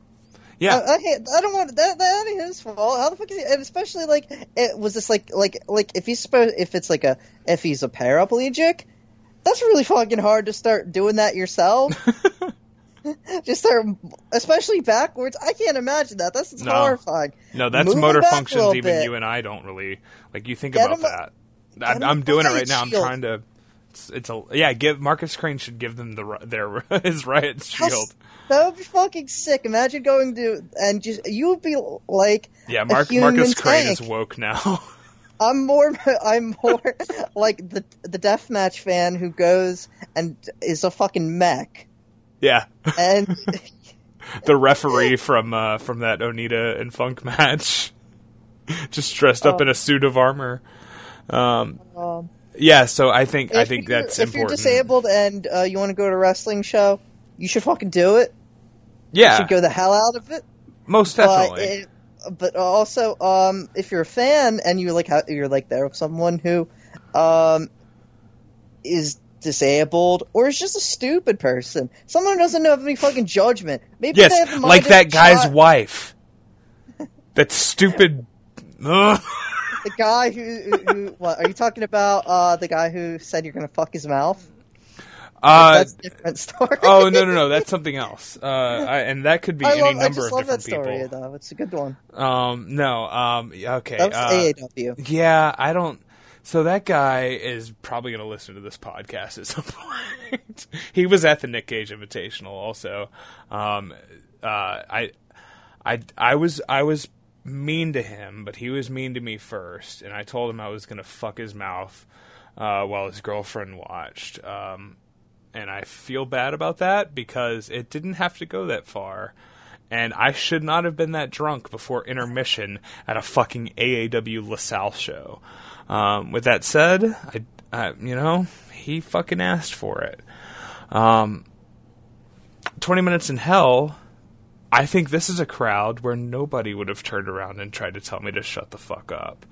Yeah. I, I, hate- I don't want that that ain't his fault. How the fuck is he and especially like it was this like like like if he's supposed if it's like a if he's a paraplegic that's really fucking hard to start doing that yourself. Just start, especially backwards. I can't imagine that. That's No. horrifying. No, that's Move motor functions even bit. you and I don't really like. You think Get about him that. A I'm doing it right now. I'm trying to. It's, it's a yeah. Give Marcus Crane should give them the their his riot shield. That would be fucking sick. Imagine going to and just you would be like Yeah, Mark, Marcus Crane is woke now. I'm more I'm more like the the deathmatch fan who goes and is a fucking mech yeah, and the referee from uh, from that Onita and Funk match, just dressed up Oh. in a suit of armor. Um, um, yeah, so I think I if think you're- that's if you're disabled and uh, you want to go to a wrestling show, you should fucking do it. You yeah, should go the hell out of it. most But definitely. it, but also, um, if you're a fan and you like you're like there with someone who, um, is disabled or is just a stupid person, someone who doesn't have any fucking judgment. Maybe they have yes, like that guy's wife. That stupid. The guy who, who, what are you talking about? Uh, the guy who said you're gonna fuck his mouth. Uh, That's a different story. oh no no no, that's something else. Uh, I, and that could be I, any love, I number just of love that different story people. though. It's a good one. Um, no, um, okay. That was uh, AAW. Yeah, I don't. So that guy is probably going to listen to this podcast at some point. he was at the Nick Gage Invitational also. Um, uh, I, I, I was, I was mean to him, but he was mean to me first, and I told him I was to fuck his mouth uh, while his girlfriend watched. Um, and I feel bad about that because it didn't have to go that far. And I should not have been that drunk before intermission at a fucking AAW LaSalle show. Um, with that said, I, I, you know, he fucking asked for it. Um, 20 Minutes in Hell, I think this is a crowd where nobody would have turned around and tried to tell me to shut the fuck up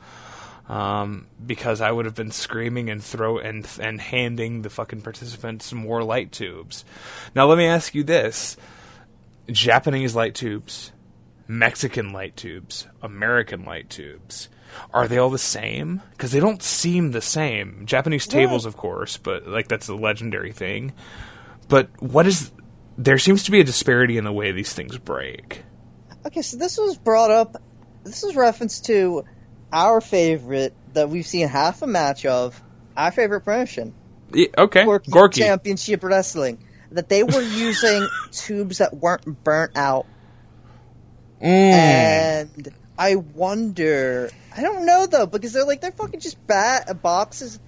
um, because I would have been screaming and throw and and handing the fucking participants more light tubes. Now let me ask you this: Japanese light tubes, Mexican light tubes, American light tubes. Are they all the same? Because they don't seem the same. Japanese tables, of course, but like that's a legendary thing. But what is? There seems to be a disparity in the way these things break. Okay, so this was brought up. This is reference to our favorite that we've seen half a match of. Our favorite promotion, Yeah, okay, Gorky, Gorky. Championship Wrestling, that they were using tubes that weren't burnt out, Mm. and I wonder. I don't know though because they're like they're fucking just bat boxes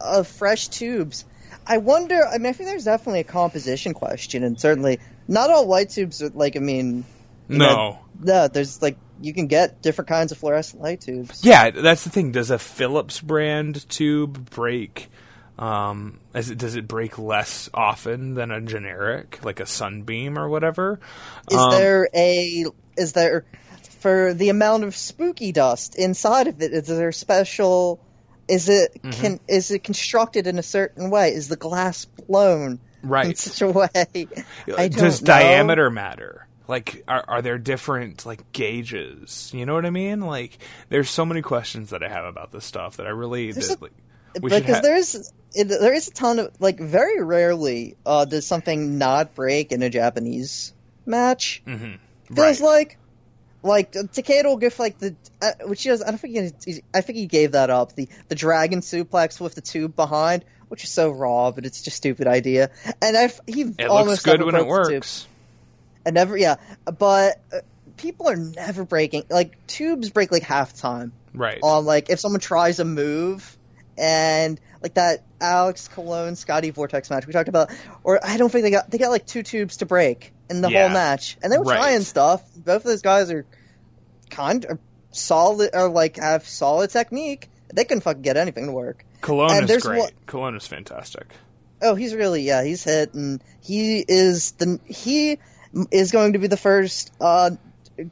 of fresh tubes. I wonder. I mean, I think there's definitely a composition question, and certainly not all light tubes are like. I mean, no. know, no, there's like you can get different kinds of fluorescent light tubes. Yeah, that's the thing. Does a Philips brand tube break? Um, as it, does it break less often than a generic, like a Sunbeam or whatever? Is Um, there a is there for the amount of spooky dust inside of it? Is there special? Is it Mm-hmm. can is it constructed in a certain way? Is the glass blown right in such a way? Does know. diameter matter? Like, are are there different like gauges? You know what I mean? Like, there's so many questions that I have about this stuff that I really There's that, a- like, because ha- there's there is a ton of like very rarely uh, does something not break in a Japanese match. Mhm. Feels Right. like like Takeda will give like the uh, which he does. I don't think he, I think he gave that up the the dragon suplex with the tube behind, which is so raw, but it's just a stupid idea. And I he it almost looks good when it broke the tube. works. And never yeah, but uh, people are never breaking like tubes break like half time Right. on like if someone tries a move and like that Alex Colon Scotty Vortex match we talked about, or I don't think they got they got like two tubes to break in the Yeah. whole match, and they were Right. trying stuff. Both of those guys are kind are solid or like have solid technique. They couldn't fucking get anything to work. Colon is great. one- Colon is fantastic. Oh, he's really yeah, he's hit, and he is the he is going to be the first uh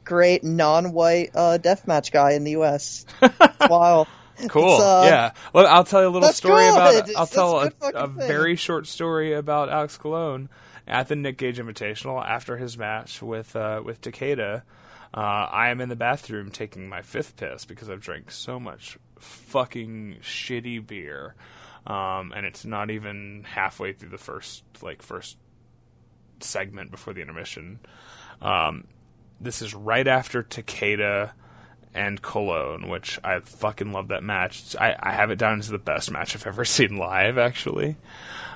great non-white uh deathmatch guy in the U.S. wow. Cool. Uh, yeah. Well, I'll tell you a little story good. about. I'll tell a a, good fucking a thing. very short story about Alex Colon at the Nick Gage Invitational after his match with uh, with Takeda. Uh, I am in the bathroom taking my fifth piss because I've drank so much fucking shitty beer, um, and it's not even halfway through the first like first segment before the intermission. Um, this is right after Takeda and Colon, which I fucking love that match. I, I have it down as the best match I've ever seen live, actually.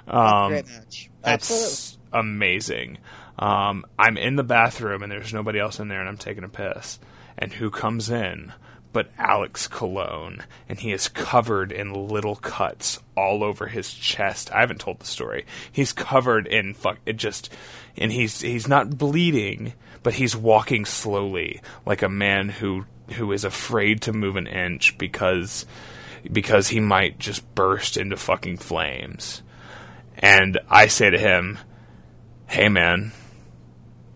Um, Great match. Absolutely. Amazing. Um, I'm in the bathroom and there's nobody else in there, and I'm taking a piss. And who comes in? But Alex Colon, and he is covered in little cuts all over his chest. I haven't told the story. He's covered in fuck. It just, and he's he's not bleeding, but he's walking slowly, like a man who who is afraid to move an inch because because he might just burst into fucking flames. And I say to him, "Hey man,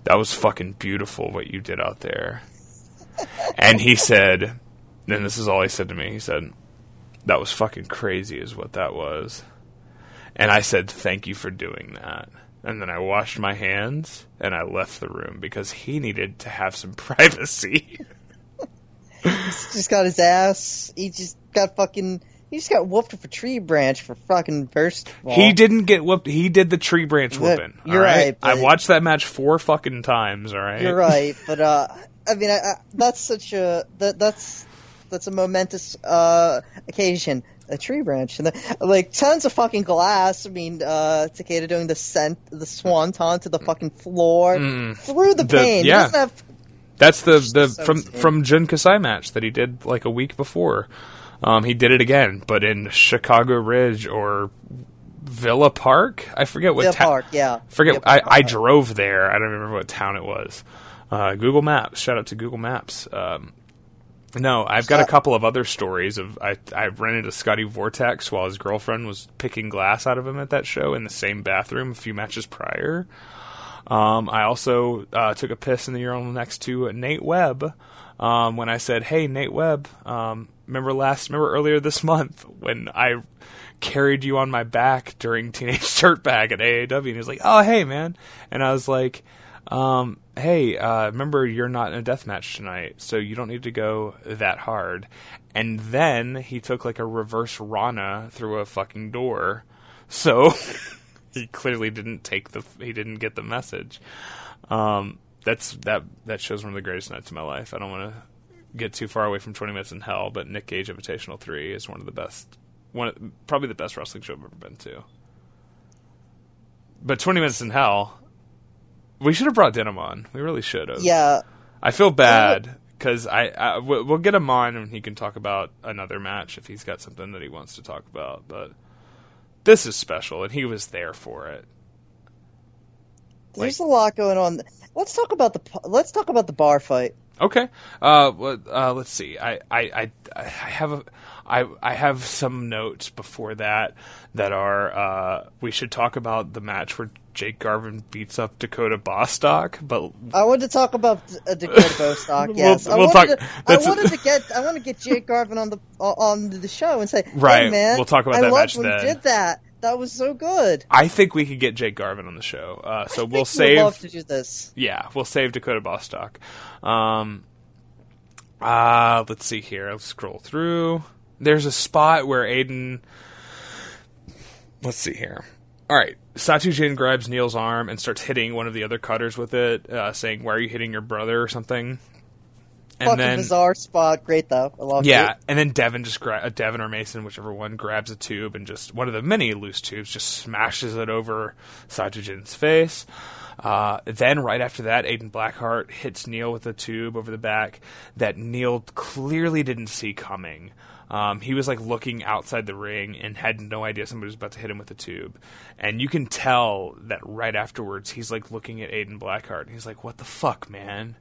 that was fucking beautiful what you did out there." and he said, and this is all he said to me. He said, "That was fucking crazy, is what that was." And I said, "Thank you for doing that." And then I washed my hands and I left the room because he needed to have some privacy. He's just got his ass. He just got fucking. He just got whooped with a tree branch for fucking first. He didn't get whooped. He did the tree branch whooping. you're all right? right, I watched that match four fucking times. All right. You're right, but uh, I mean, I, I, that's such a that that's that's a momentous uh occasion. A tree branch and the, like tons of fucking glass. I mean, uh, Takeda doing the scent, the swanton to the fucking floor through the, The- pain. Yeah. have That's the the so from from Jun Kasai match that he did like a week before. Um, he did it again, but in Chicago Ridge or Villa Park. I forget what Villa ta- Park, yeah. Forget. Villa I, I drove there. I don't remember what town it was. Uh, Google Maps. Shout out to Google Maps. Um, no, I've got a couple of other stories of I I ran into Scotty Vortex while his girlfriend was picking glass out of him at that show in the same bathroom a few matches prior. Um, I also uh, took a piss in the urinal next to Nate Webb um, when I said, "Hey, Nate Webb, um, remember last, remember earlier this month when I carried you on my back during Teenage Dirtbag at AAW?" And he was like, "Oh, hey, man," and I was like, um, "Hey, uh, remember you're not in a death match tonight, so you don't need to go that hard." And then he took like a reverse Rana through a fucking door, so. he clearly didn't take the he didn't get the message. Um, that's that that shows one of the greatest nights of my life. I don't want to get too far away from Twenty Minutes in Hell, but Nick Gage Invitational Three is one of the best, one probably the best wrestling show I've ever been to. But Twenty Minutes in Hell, we should have brought Denim on. We really should have. yeah. I feel bad because I, I we'll we'll get him on and he can talk about another match if he's got something that he wants to talk about. But this is special, and he was there for it. There's a lot going on. Let's talk about the let's talk about the bar fight. Okay. Uh, uh, let's see. I, I, I, I have a, I, I have some notes before that that are. Uh, we should talk about the match where Jake Garvin beats up Dakota Bostock, but I wanted to talk about uh, Dakota Bostock. We'll- Yes, I we'll wanted talk- To, I wanted to get I want to get Jake Garvin on the on the show and say, Right, hey, man, we'll talk about I that match when then. did that. That was so good. I think we could get Jake Garvin on the show. Uh, so we'll think you would save. love to do this. Yeah, we'll save Dakota Bostock. Um, uh, let's see here. Let's scroll through. There's a spot where Aiden. Let's see here. All right, Satu Jin grabs Neil's arm and starts hitting one of the other cutters with it, uh, saying, "Why are you hitting your brother?" or something. And Fucking then bizarre spot. Great though. I love yeah, it. and then Devin just gra- uh, Devin or Mason, whichever one, grabs a tube and just one of the many loose tubes, just smashes it over Satojin's face. Uh, then right after that, Aiden Blackheart hits Neil with a tube over the back that Neil clearly didn't see coming. Um, he was like looking outside the ring and had no idea somebody was about to hit him with a tube. And you can tell that right afterwards, he's like looking at Aiden Blackheart and he's like, "What the fuck, man?"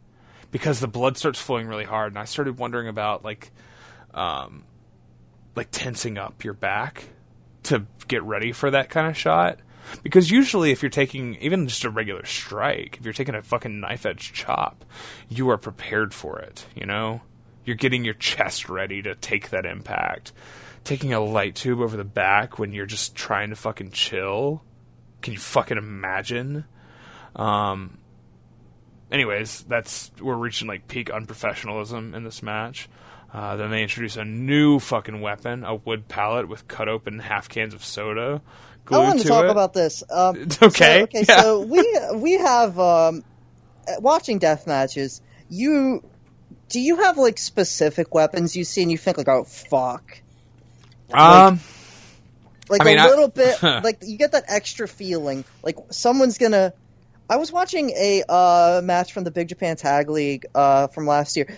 Because the blood starts flowing really hard and i started wondering about like um like tensing up your back to get ready for that kind of shot. Because usually if you're taking even just a regular strike if you're taking a fucking knife edge chop you are prepared for it you know? You're getting your chest ready to take that impact. Taking a light tube over the back when you're just trying to fucking chill can you fucking imagine? Um anyways, that's we're reaching like peak unprofessionalism in this match. Uh, then they introduce a new fucking weapon, a wood pallet with cut open half cans of soda. glued I wanted to, to talk it. about this. Um, okay, So, okay, yeah. so we we have um, watching death matches. You do you have like specific weapons you see and you think like, oh fuck, um, like I mean, a I- little bit, like you get that extra feeling, like someone's gonna. I was watching a uh, match from the Big Japan Tag League uh, from last year,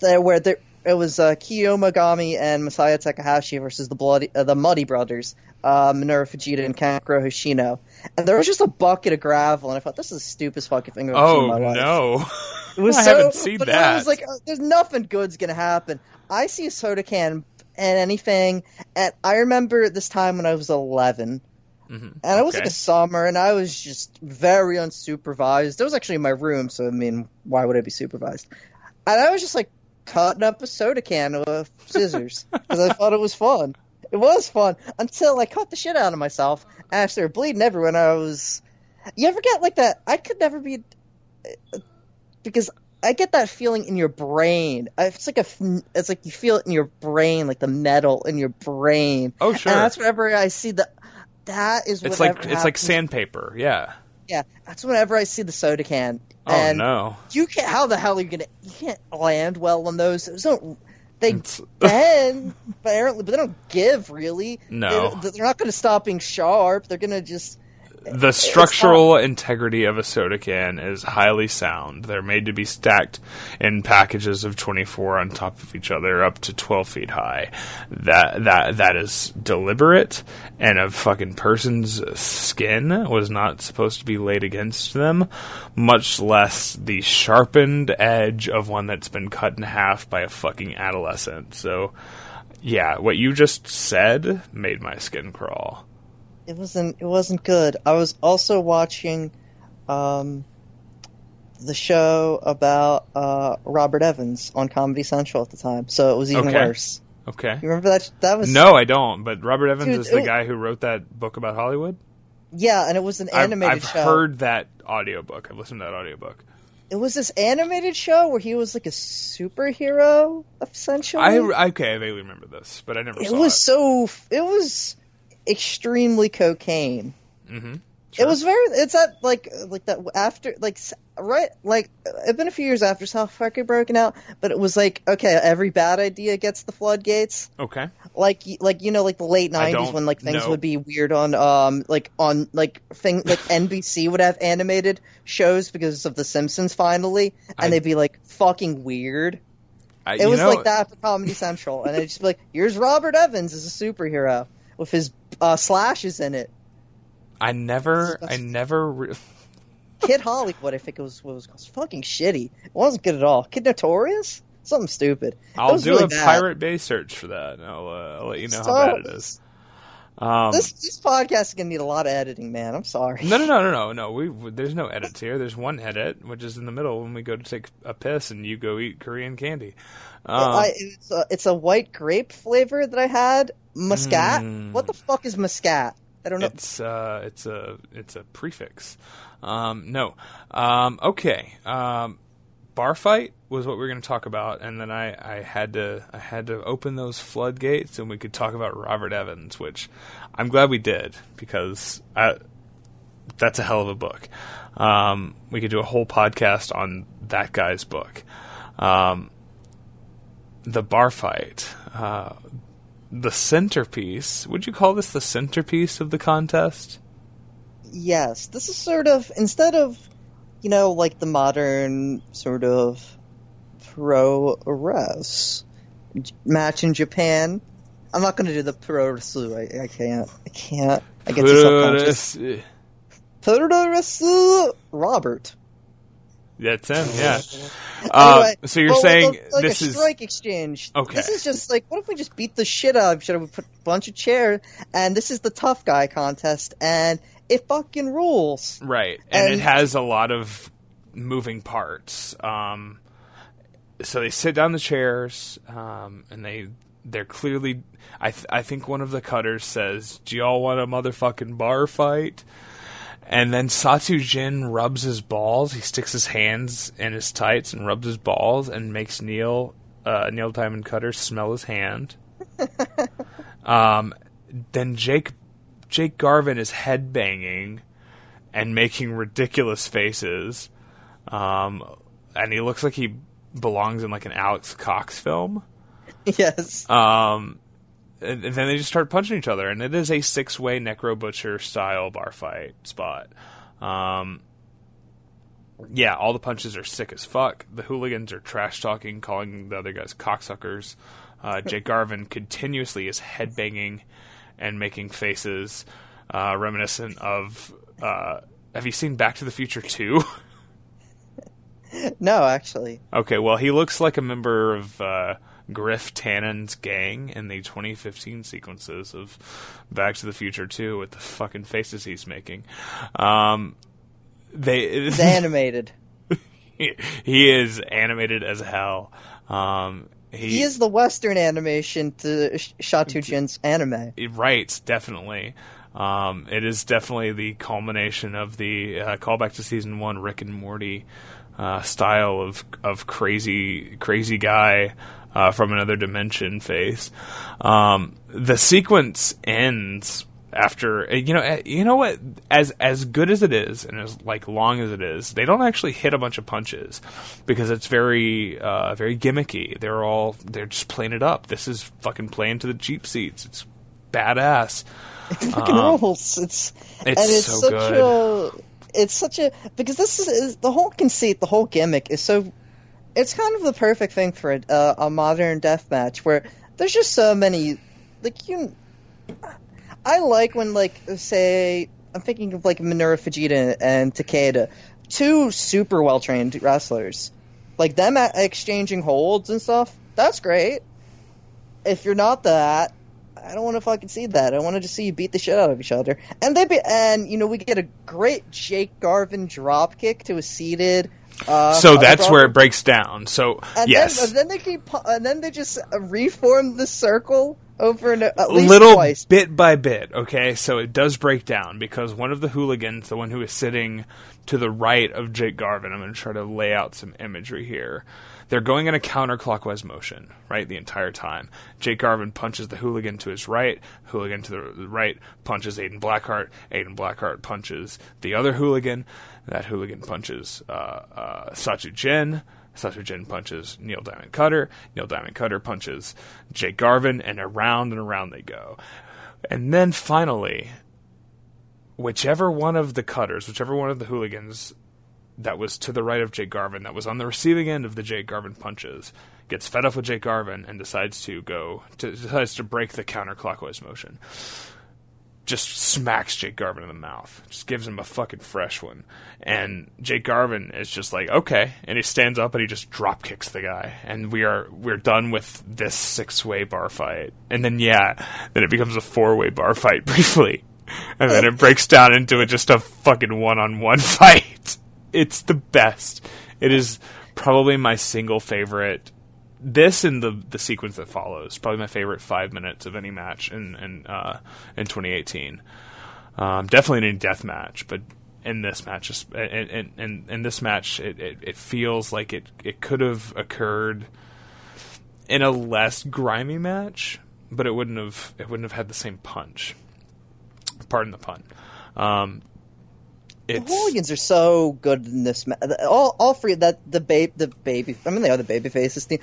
there, where there it was uh, Kyu Mogami and Masaya Takahashi versus the bloody uh, the Muddy Brothers, uh, Minoru Fujita and Kankuro Hoshino, and there was just a bucket of gravel, and I thought this is the stupidest fucking thing I've ever seen in oh my life. no, It was I so, haven't seen but that. I was like, uh, there's nothing good's gonna happen. I see a soda can and anything, and I remember this time when I was 11, Mhm. and it was Okay. like a summer, and I was just very unsupervised. It was actually in my room, so I mean, why would I be supervised? And I was just like cutting up a soda can with scissors because I thought it was fun. It was fun until I cut the shit out of myself and I started bleeding everywhere. And I was, you ever get like that? I could never be because I get that feeling in your brain. It's like a, it's like you feel it in your brain, like the metal in your brain. oh sure. And that's whenever I see the. That is what it's like it's like sandpaper. Yeah. Yeah, that's whenever I see the soda can. Oh and no. you can't. How the hell are you gonna? You can't land well on those. Those don't. They bend, apparently, but they don't give really. No. they, they're not going to stop being sharp. They're going to just. The structural integrity of a soda can is highly sound. They're made to be stacked in packages of 24 on top of each other up to 12 feet high. That that that is deliberate and a fucking person's skin was not supposed to be laid against them, much less the sharpened edge of one that's been cut in half by a fucking adolescent. So yeah, what you just said made my skin crawl. It wasn't. It wasn't good. I was also watching, um, the show about uh, Robert Evans on Comedy Central at the time, so it was even Okay. worse. Okay. You remember that? That was No, I don't. But Robert Evans Dude, is the it- guy who wrote that book about Hollywood. Yeah, and it was an I've, animated I've show. heard that audiobook. I've listened to that audiobook. It was this animated show where he was like a superhero, essentially. I okay, I vaguely remember this, but I never it was it. so. It was extremely cocaine. Mm-hmm. It was very. It's that like like that after like right like it's been a few years after South Park had broken out, but it was like okay, every bad idea gets the floodgates. okay. Like like you know like the late nineties when like things know. would be weird on um like on like thing like NBC would have animated shows because of The Simpsons finally, and I- they'd be like fucking weird. I, It was know, like that for Comedy Central, and it'd just be like, "Here's Robert Evans as a superhero with his uh, slashes in it." I never, I never. Re- Kid Hollywood, I think it was what it was called. Fucking shitty. It wasn't good at all. Kid Notorious, something stupid. I'll do really a bad. Pirate Bay search for that. And I'll, uh, I'll let you know how bad it is. Um, This this podcast is gonna need a lot of editing, man. I'm sorry. no, no, no, no, no, no. We we- there's no edits here. There's one edit, which is in the middle when we go to take a piss and you go eat Korean candy. Um, I, it's, a, it's a white grape flavor that I had. Muscat. Mm. What the fuck is muscat? I don't know. It's uh, it's a it's a prefix. Um, no. Um, okay. Um, bar fight was what we were going to talk about, and then I, I had to I had to open those floodgates, and we could talk about Robert Evans, which I'm glad we did because I, that's a hell of a book. Um, we could do a whole podcast on that guy's book. Um, the bar fight. Uh, the centerpiece. Would you call this the centerpiece of the contest? Yes, this is sort of instead of you know like the modern sort of pro res match in Japan. I'm not going to do the pro wrestler. I, I can't. I can't. I get too self-conscious. Pro wrestler Robert. That's him, yeah. Uh, Anyway, so you're well, saying like like this a is strike exchange. Okay. This is just like, what if we just beat the shit out of each other? We put a bunch of chairs, and this is the tough guy contest, and it fucking rules. right, and, it has a lot of moving parts. Um, so they sit down the chairs, um, and they they're clearly. I th- I think one of the cutters says, "Do y'all want a motherfucking bar fight?" And then Satu Jin rubs his balls. He sticks his hands in his tights and rubs his balls and makes Neil uh, Neil Diamond Cutter smell his hand. um, then Jake Jake Garvin is headbanging and making ridiculous faces. Um, and he looks like he belongs in like an Alex Cox film. yes. Um, and, and then they just start punching each other, and it is a six-way Necro Butcher style bar fight spot. Um, yeah, all the punches are sick as fuck. The hooligans are trash talking, calling the other guys cocksuckers. Uh, Jake Garvin continuously is headbanging and making faces uh, reminiscent of. Uh, have you seen Back to the Future 2? No, actually. Okay, well, he looks like a member of uh, Griff Tannen's gang in the 2015 sequences of Back to the Future 2 with the fucking faces he's making. Um, they It's animated. he is animated as hell. Um, he, He is the Western animation to Sh- Shatujin's anime. Right, definitely. Um, it is definitely the culmination of the uh, callback to season one Rick and Morty uh, style of of crazy crazy guy uh, from another dimension face. Um, the sequence ends after you know eh, you know what as as good as it is and as like long as it is they don't actually hit a bunch of punches because it's very uh, very gimmicky they're all they're just playing it up this is fucking playing to the cheap seats it's badass fucking rules. It's, Um, it's and it's so such good. a it's such a because this is, is the whole conceit, the whole gimmick is so. It's kind of the perfect thing for a, a modern death match where there's just so many like you. I like when like say I'm thinking of like Minoru Fujita and Takeda, two super well trained wrestlers, like them exchanging holds and stuff. That's great. If you're not that, I don't want to fucking see that. I want to just see you beat the shit out of each other. And they be, and you know we get a great Jake Garvin drop kick to a seated. Uh, so that's where it breaks down so And yes then, and then they keep, and then they just uh, reform the circle over and at least little twice. bit by bit. Okay, so it does break down because one of the hooligans, the one who is sitting to the right of Jake Garvin, I'm going to try to lay out some imagery here. They're going in a counterclockwise motion, right, the entire time. Jake Garvin punches the hooligan to his right, hooligan to the right punches Aiden Blackheart, Aiden Blackheart punches the other hooligan, that hooligan punches uh, uh, Sachu Jin, Sacha Jin punches Neil Diamond Cutter. Neil Diamond Cutter punches Jake Garvin, and around and around they go. And then finally, whichever one of the cutters, whichever one of the hooligans that was to the right of Jake Garvin, that was on the receiving end of the Jake Garvin punches, gets fed up with Jake Garvin and decides to go to, decides to break the counterclockwise motion. Just smacks Jake Garvin in the mouth. Just gives him a fucking fresh one. And Jake Garvin is just like, okay. And he stands up and he just drop kicks the guy. And we are we're done with this six way bar fight. And then yeah, then it becomes a four way bar fight briefly. And then it breaks down into just a fucking one on one fight. It's the best. It is probably my single favorite this and the the sequence that follows probably my favorite five minutes of any match in in uh, in 2018. Um, definitely in any death match, but in this match, just in, in this match, it, it, it feels like it it could have occurred in a less grimy match, but it wouldn't have it wouldn't have had the same punch. Pardon the pun. Um, The it's hooligans are so good in this. Ma- all, all three that the babe, the baby. I mean, they are the baby faces. The,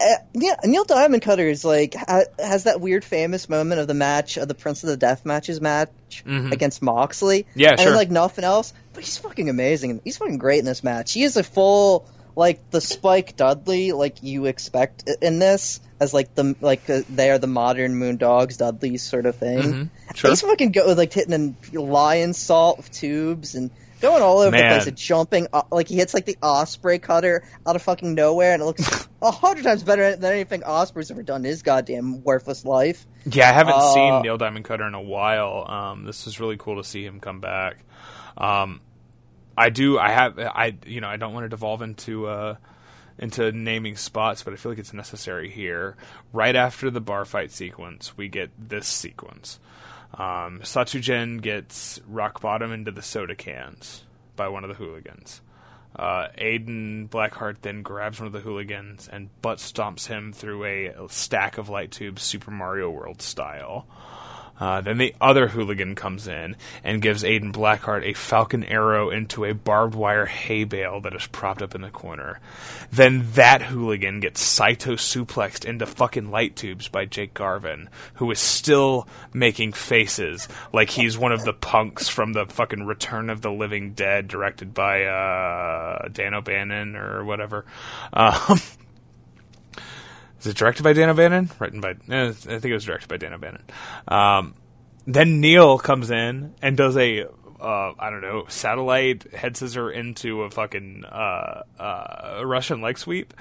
uh, yeah, Neil Diamond Cutter is like ha, has that weird famous moment of the match of the Prince of the Death matches match against Moxley. Mm-hmm. Yeah, and sure. like nothing else. But he's fucking amazing. He's fucking great in this match. He is a full like the Spike Dudley like you expect in this as like the like uh, they are the modern Moondogs Dudley sort of thing. Mm-hmm. Sure. He's fucking go like hitting a Lionsault tubes and going all over Man. the place and jumping uh, like he hits like the Osprey cutter out of fucking nowhere and it looks a hundred times better than anything Osprey's ever done in his goddamn worthless life. Yeah, I haven't Uh, seen Neil Diamond Cutter in a while. Um, this is really cool to see him come back. Um, I do. I have. I you know. I don't want to devolve into uh, into naming spots, but I feel like it's necessary here. Right after the bar fight sequence, we get this sequence. Um, gets rock bottom into the soda cans by one of the hooligans. Uh, Aiden Blackheart then grabs one of the hooligans and butt stomps him through a stack of light tubes, Super Mario World style. Uh, then the other hooligan comes in and gives Aiden Blackheart a falcon arrow into a barbed wire hay bale that is propped up in the corner. Then that hooligan gets Saito suplexed into fucking light tubes by Jake Garvin, who is still making faces like he's one of the punks from the fucking Return of the Living Dead, directed by uh, Dan O'Bannon or whatever. Um, is it directed by Dan O'Bannon? Written by, eh, I think it was directed by Dan O'Bannon. Um, then Neil comes in and does a, uh, I don't know, satellite head scissor into a fucking uh, uh, Russian leg sweep.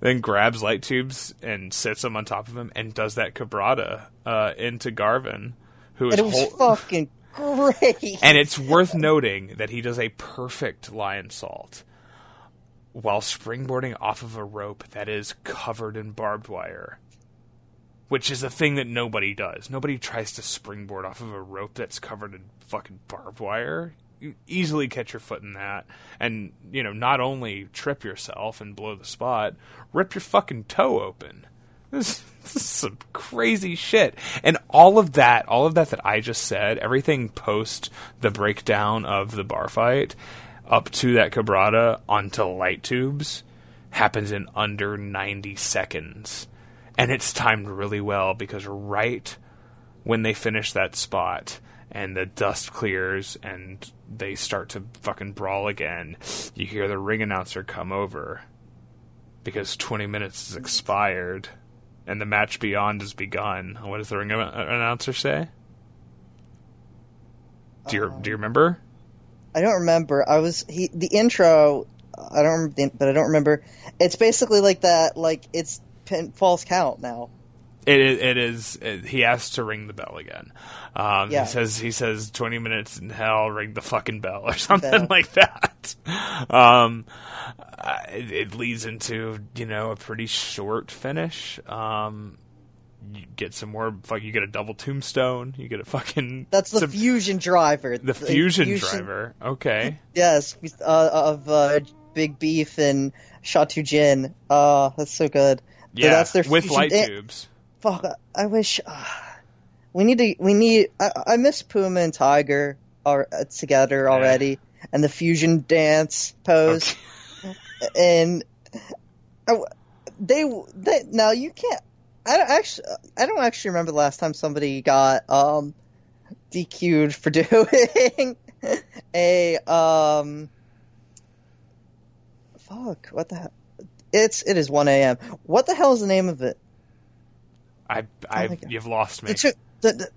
Then grabs light tubes and sits them on top of him and does that cabrata uh, into Garvin, who is it was hol- fucking great. and it's worth noting that he does a perfect Lionsault while springboarding off of a rope that is covered in barbed wire. Which is a thing that nobody does. Nobody tries to springboard off of a rope that's covered in fucking barbed wire. You easily catch your foot in that and, you know, not only trip yourself and blow the spot, rip your fucking toe open. This, this is some crazy shit. And all of that, all of that that I just said, everything post the breakdown of the bar fight up to that cabrata onto light tubes happens in under 90 seconds. And it's timed really well because right when they finish that spot and the dust clears and they start to fucking brawl again, you hear the ring announcer come over because 20 minutes is expired and the match beyond has begun. What does the ring announcer say? Do you do you um, remember? I don't remember. I was he the intro. I don't remember, but I don't remember. It's basically like that. Like it's pin, false count now. It is. It is it, he has to ring the bell again. Um, Yeah. He says. He says twenty minutes in hell, ring the fucking bell or something Bell. like that. Um, it, it leads into you know a pretty short finish. Um, you get some more. Fuck, you get a double tombstone. You get a fucking. That's the some- fusion driver. the fusion driver. Okay. Yes, uh, of uh, Big Beef and Shatu Jin. Oh, that's so good. So Yeah. that's their with fusion light dan- tubes. Fuck, I wish uh, we need to. We need. I, I miss Puma and Tiger are uh, together already, and the fusion dance pose. And I, they, they now you can't. I don't actually. I don't actually remember the last time somebody got um DQ'd for doing a um. Fuck! What the hell? It's it is one a.m. What the hell is the name of it? I. I. Oh you've lost me. The, the, the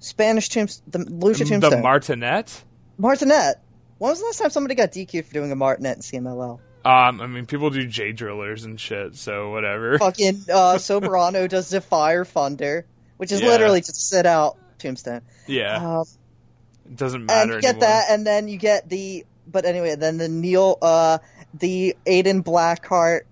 Spanish tombs, the Lucia the martinet. Martinet. When was the last time somebody got DQ'd for doing a Martinet in CMLL? Um, I mean, people do J drillers and shit, so whatever. Fucking uh, Soberano does the Fire Thunder, which is Yeah. literally just sit out Tombstone. Yeah, Um, it doesn't and matter you get anymore. that, and then you get the. But anyway, then the Neil, uh, the Aiden Blackheart.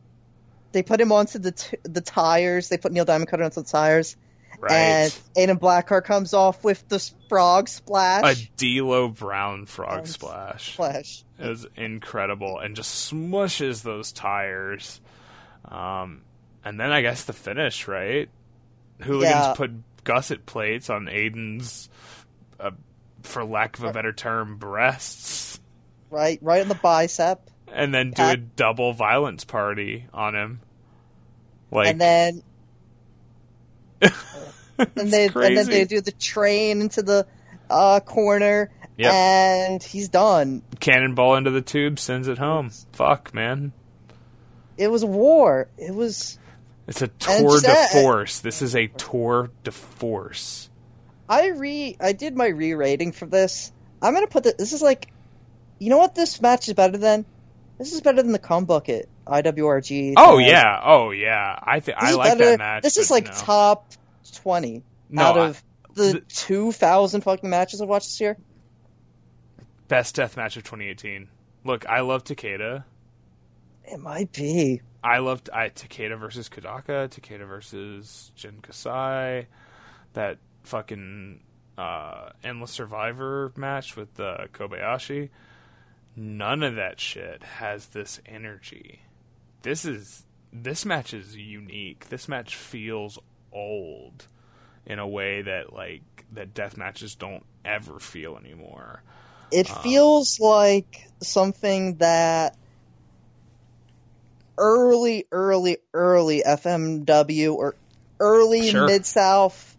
They put him onto the t- the tires. They put Neil Diamond Cutter onto the tires, right. and Aiden Blackheart comes off with the frog splash. a D'Lo Brown frog Um, splash Flash. is incredible and just smushes those tires. Um, and then I guess the finish, right? Hooligans Yeah. put gusset plates on Aiden's, uh, for lack of a better term, breasts, right, right on the bicep, and then do Yeah. a double violence party on him. Like, and then and they crazy. and then they do the train into the uh, corner, Yep. and he's done. cannonball into the tube, sends it home. Fuck, man. It was a war. It was. It's a tour de that- force. This is a tour de force. I re I did my re-rating for this. I'm gonna put this. This is like, you know what? This match is better than. This is better than the cum bucket IWRG. Oh has. yeah, oh yeah. I think This I like better- that match. This is like no. top twenty No, out I- of the, the- two thousand fucking matches I've watched this year. best death match of 2018. Look, I love Takeda. It might be. I loved I, Takeda versus Kodaka, Takeda versus Jun Kasai, that fucking uh, Endless Survivor match with uh, Kobayashi. None of that shit has this energy. This is this match is unique. This match feels old in a way that like that death matches don't ever feel anymore. It feels like something that early, early, early FMW or early Sure. Mid South,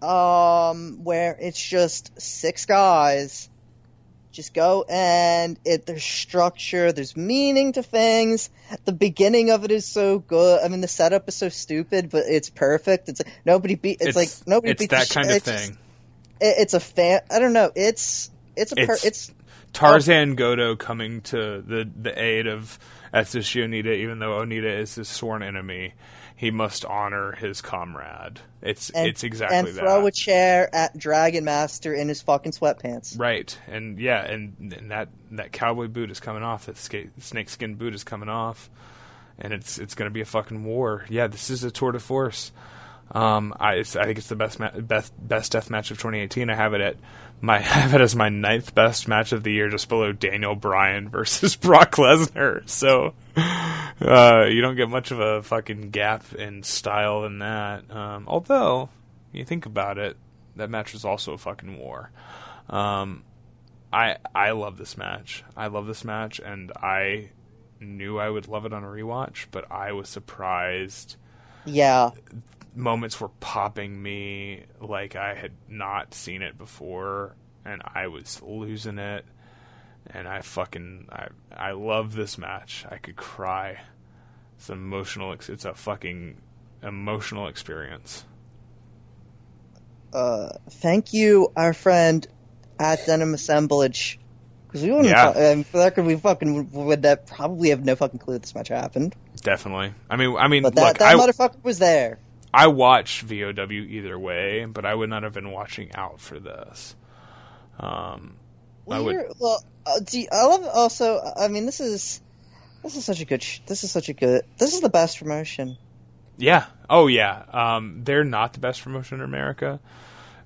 um, where it's just six guys. Just go and it there's structure, there's meaning to things. The beginning of it is so good. I mean, the setup is so stupid, but it's perfect. It's like nobody beat. It's, like nobody it's beat that kind sh- of it's just- thing. it, it's a fan. I don't know. It's it's a per, It's- it's Tarzan Goto coming to the the aid of Atsushi Onita, even though Onita is his sworn enemy. He must honor his comrade. It's and, it's exactly and that. throw a chair at Dragon Master in his fucking sweatpants. Right, and yeah, and, and that that cowboy boot is coming off. That ska- snakeskin boot is coming off, and it's it's going to be a fucking war. Yeah, this is a tour de force. Um, I it's, I think it's the best ma- best best death match of 2018. I have it at my I have it as my ninth best match of the year, just below Daniel Bryan versus Brock Lesnar. So uh, you don't get much of a fucking gap in style in that. Um, although you think about it, that match was also a fucking war. Um, I I love this match. I love this match, and I knew I would love it on a rewatch, but I was surprised. Yeah, Moments were popping me like I had not seen it before, and I was losing it. And I fucking I I love this match. I could cry. It's an emotional. It's a fucking emotional experience. uh, thank you, our friend at Denim Assemblage. Because we wouldn't. Yeah. fu- um, for that, we fucking would uh, probably have no fucking clue this match happened. Definitely. I mean, I mean, But that look, that I, motherfucker was there. I watch VOW either way, but I would not have been watching out for this. Um, I would- well, uh, do you- I love also. I mean, this is this is such a good. Sh- this is such a good. This is the best promotion. yeah. Oh, yeah. Um, they're not the best promotion in America,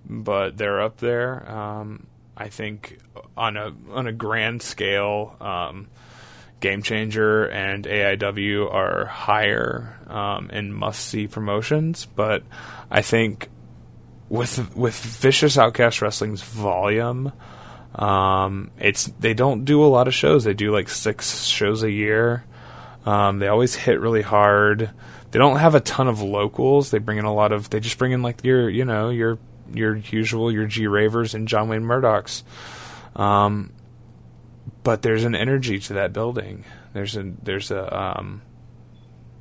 but they're up there. Um, I think on a on a grand scale, um, Game Changer and AIW are higher um, in must see promotions, but I think with with Vicious Outcast Wrestling's volume, um, it's they don't do a lot of shows. They do like six shows a year. Um, they always hit really hard. They don't have a ton of locals. They bring in a lot of. They just bring in like your you know your your usual your G Ravers and John Wayne Murdochs. Um, but there's an energy to that building. There's a there's a um,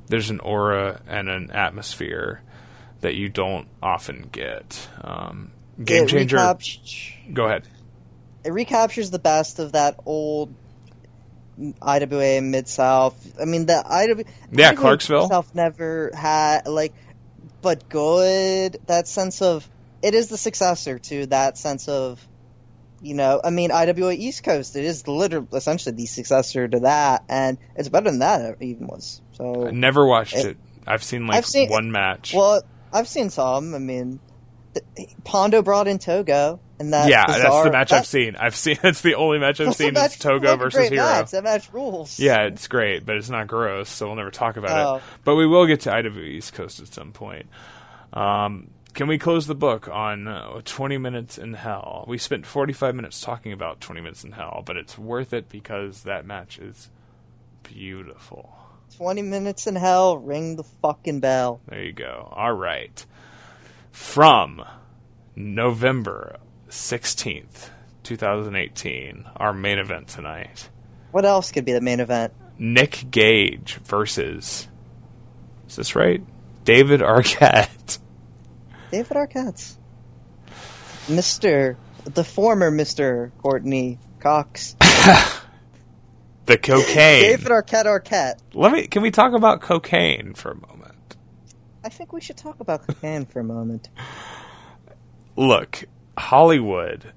there's an aura and an atmosphere that you don't often get. Um, Game changer. Go ahead. It recaptures the best of that old IWA Mid South. I mean, the IWA Yeah, IWA Clarksville. South never had like, but good. That sense of it is the successor to that sense of, you know. I mean, IWA East Coast. It is literally essentially the successor to that, and it's better than that even was. So I never watched It- it. I've seen like I've seen- one match. well, I've seen some. I mean, Pondo brought in Togo, and that yeah, that's the match that- I've seen. I've seen that's the only match I've seen match- is Togo versus Hero. Match. That match rules. Yeah, it's great, but it's not gross, so we'll never talk about Oh. it. But we will get to IW East Coast at some point. Um, can we close the book on uh, 20 Minutes in Hell? We spent 45 minutes talking about 20 Minutes in Hell, but it's worth it because that match is beautiful. 20 minutes in hell, ring the fucking bell. There you go. All right. From November 16th, 2018, our main event tonight. What else could be the main event? Nick Gage versus. Is this right? David Arquette. David Arquette. Mr. The former Mr. Courteney Cox. The cocaine. David Arquette Arquette. Let me. Can we talk about cocaine for a moment? I think we should talk about cocaine for a moment. Look, Hollywood.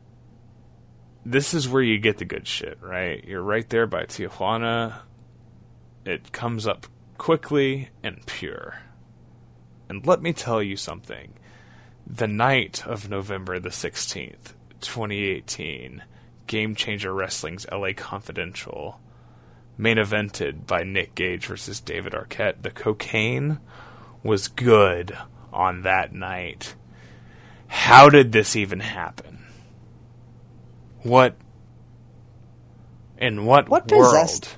This is where you get the good shit, right? You're right there by Tijuana. It comes up quickly and pure. And let me tell you something. The night of November the 16th, 2018, Game Changer Wrestling's LA Confidential, main evented by Nick Gage versus David Arquette. The cocaine was good on that night. How did this even happen? What in what, What world? possessed-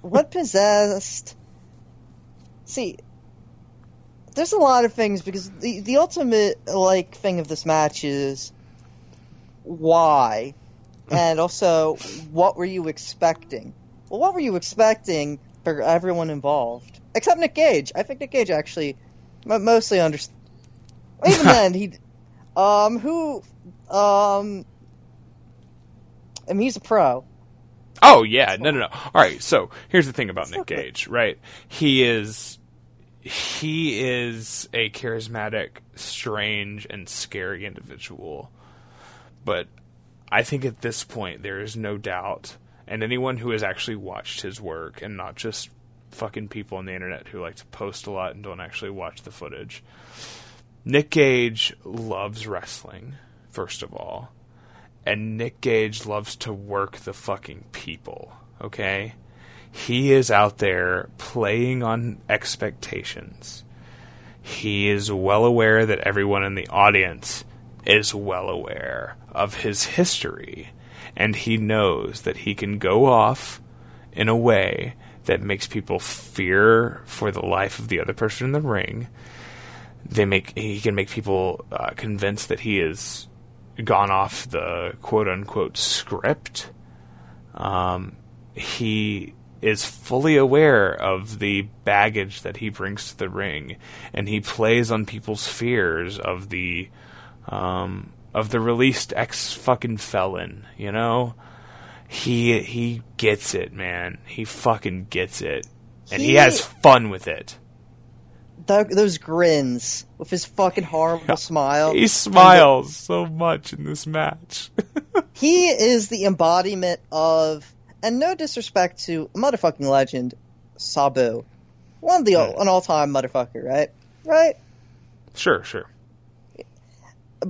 what possessed see there's a lot of things because the the ultimate like thing of this match is why and also what were you expecting well what were you expecting for everyone involved except nick gage i think nick gage actually mostly understood even then he um who um I mean, he's a pro Oh yeah, no, no, no. All right, so here's the thing about Nick Gage, right? He is he is a charismatic, strange, and scary individual. But I think at this point there is no doubt, and anyone who has actually watched his work, and not just fucking people on the internet who like to post a lot and don't actually watch the footage. Nick Gage loves wrestling, first of all and Nick Gage loves to work the fucking people, okay? He is out there playing on expectations. He is well aware that everyone in the audience is well aware of his history, and he knows that he can go off in a way that makes people fear for the life of the other person in the ring. They make he can make people uh, convinced that he is gone off the quote unquote script. Um, he is fully aware of the baggage that he brings to the ring, and he plays on people's fears of the um, of the released ex fucking felon. You know, he he gets it, man. He fucking gets it, and he, He- has fun with it. Th- those grins with his fucking horrible smile. He smiles so much in this match. He is the embodiment of, and no disrespect to motherfucking legend, Sabu. One of the an all time motherfucker, right? Right? sure, sure.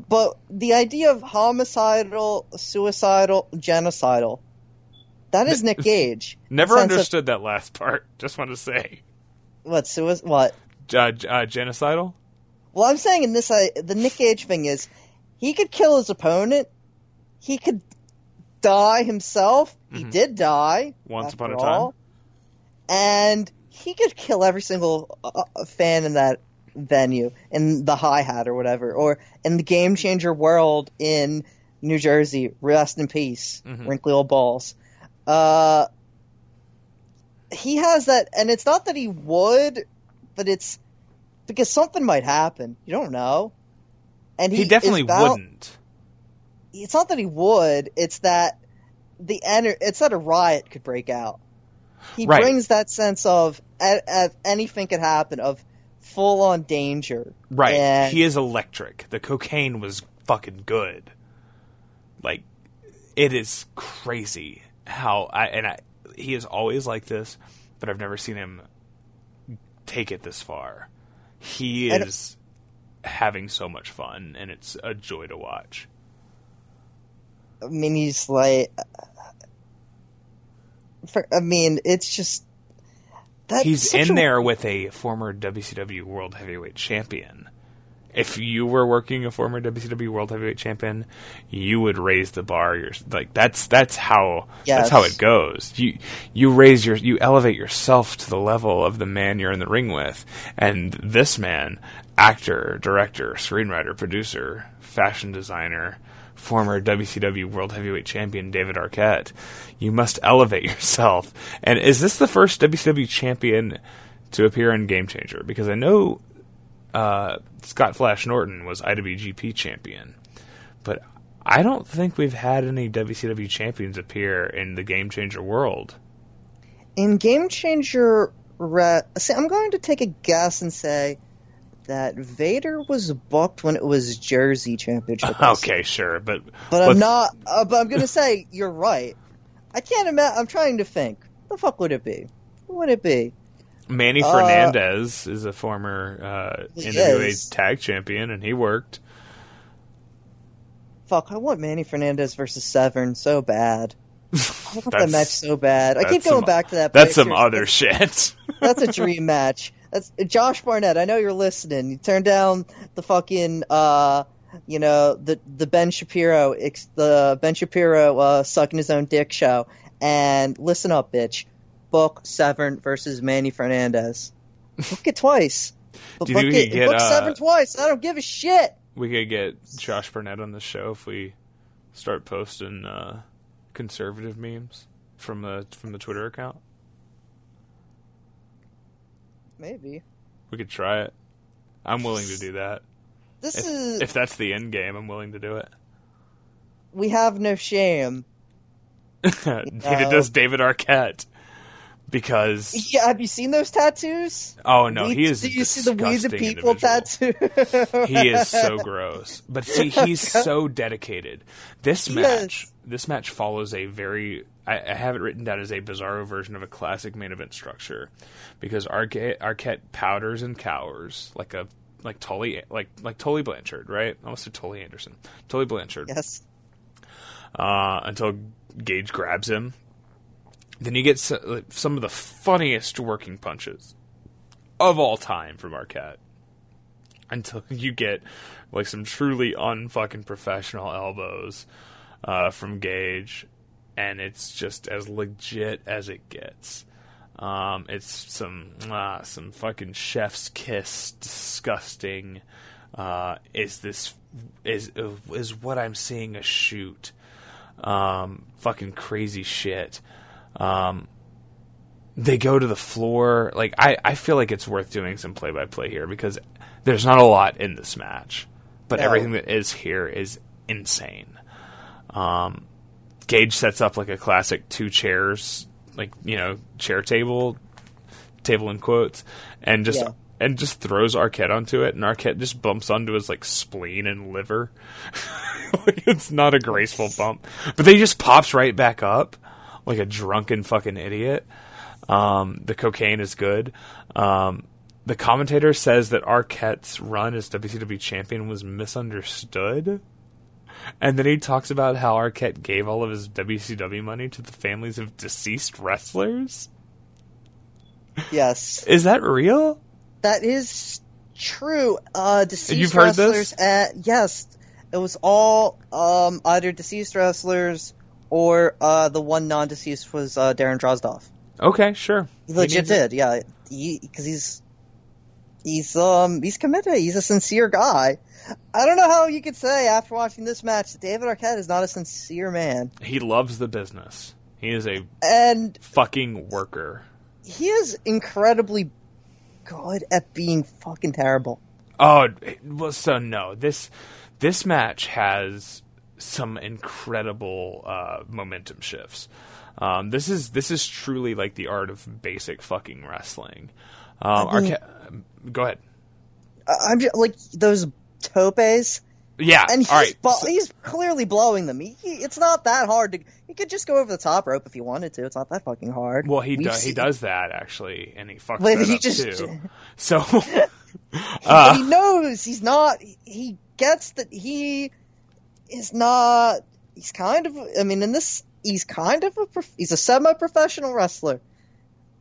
But the idea of homicidal, suicidal, genocidal, that is Nick Gage. Never Sense of- understood that last part. Just want to say, What, sui- what? Uh, uh, genocidal. Well, I'm saying in this, uh, the Nick Gage thing is, he could kill his opponent. He could die himself. He did die Mm-hmm. Once upon a all. and he could kill every single uh, uh, fan in that venue, in the Hi Hat or whatever, or in the Game Changer World in New Jersey. Rest in peace, Mhm. wrinkly old balls. Uh, he has that, and it's not that he would, but it's because something might happen. You don't know. And He, is definitely bound- wouldn't. It's not that he would. It's that the ener- It's that a riot could break out. He Right. brings that sense of, of anything could happen, of full on danger. Right. And He is electric. The cocaine was fucking good. Like, it is crazy how I and I. He is always like this, but I've never seen him take it this far. He And- is having so much fun, and it's a joy to watch. I mean, he's like. For, I mean, it's just. He's in a- there with a former WCW World Heavyweight Champion. If you were working a former WCW World Heavyweight Champion, you would raise the bar. You're, like that's that's how that's how it goes. You you raise your you elevate yourself to the level of the man you're in the ring with, and this man, actor, director, screenwriter, producer, fashion designer, former WCW World Heavyweight Champion David Arquette. You must elevate yourself. And is this the first WCW champion to appear in Game Changer? Because I know uh, Scott Flash Norton was IWGP champion, but I don't think we've had any WCW champions appear in the Game Changer world. in Game Changer. Re- see, I'm going to take a guess and say that Vader was booked when it was Jersey Championship. Okay, sure, but But I'm not. Uh, but I'm going to say you're right. I can't imagine. I'm trying to think. The fuck would it be? What would it be? Manny Uh, Fernandez is a former uh, NWA is. tag champion, and he worked. Fuck, I want Manny Fernandez versus Severn so bad. I want that match so bad. I keep going some- back to that. That's some picture. other shit. That's a dream match. That's Josh Barnett. I know you're listening. You turn down the fucking uh, you know, the the Ben Shapiro, the Ben Shapiro uh, sucking his own dick show, and listen up, bitch. Book Severn versus Manny Fernandez. Book it twice. Book it, get, book uh, Severn twice. I don't give a shit. We could get Josh Barnett on the show if we start posting uh, conservative memes from the from the Twitter account. Maybe We could try it. I'm willing to do that. this If, is. if that's the end game, I'm willing to do it. we have no shame. Neither does David Arquette. Because Yeah, have you seen those tattoos? oh no, Weeds- he is. Do you see the weeds of people tattoo? he is so gross. But see, he's so dedicated. This match, is. this match follows a very. I, I have it written down as a bizarro version of a classic main event structure, because Arquette, Arquette powders and cowers like a like Tully like like Tully Blanchard, right? Almost said Tully Anderson, Tully Blanchard, yes. uh, until Gage grabs him. Then you get some of the funniest working punches of all time from Arquette until you get like some truly unfucking professional elbows uh, from Gage, and it's just as legit as it gets. Um, it's some ah, some fucking chef's kiss, disgusting. Uh, is this is is what I'm seeing a shoot? Um, fucking crazy shit. Um, they go to the floor. Like I, I feel like it's worth doing some play by play here because there's not a lot in this match, but No. everything that is here is insane. Um, Gage sets up like a classic two chairs, like you know, chair table, table in quotes, and just Yeah. and just throws Arquette onto it, and Arquette just bumps onto his like spleen and liver. like, it's not a graceful bump, but they just pops right back up like a drunken fucking idiot. Um, the cocaine is good. Um, the commentator says that Arquette's run as WCW champion was misunderstood. And then he talks about how Arquette gave all of his WCW money to the families of deceased wrestlers. Yes. Is that real? That is true. Uh, deceased You've heard wrestlers. this? Uh, yes, it was all um, either deceased wrestlers or uh, the one non-deceased was uh, Darren Drozdov. Okay, sure. He He legit it. did, yeah. Because he's he's um he's committed. He's a sincere guy. I don't know how you could say after watching this match that David Arquette is not a sincere man, He loves the business. He is a and fucking worker. he is incredibly good at being fucking terrible. Oh, well, so no. This this match has some incredible uh, momentum shifts. Um, this is this is truly like the art of basic fucking wrestling. Um, I mean- Arquette, go ahead. I'm just like those topes. Yeah, and he's all right. so- he's clearly blowing them. He, he- it's not that hard to. He could just go over the top rope if he wanted to. It's not that fucking hard. well, he does. He does that actually, and he fucks But he up just- too. So, uh, he knows he's not. He gets that he is not. He's kind of. I mean, in this, he's kind of a. He's a semi-professional wrestler.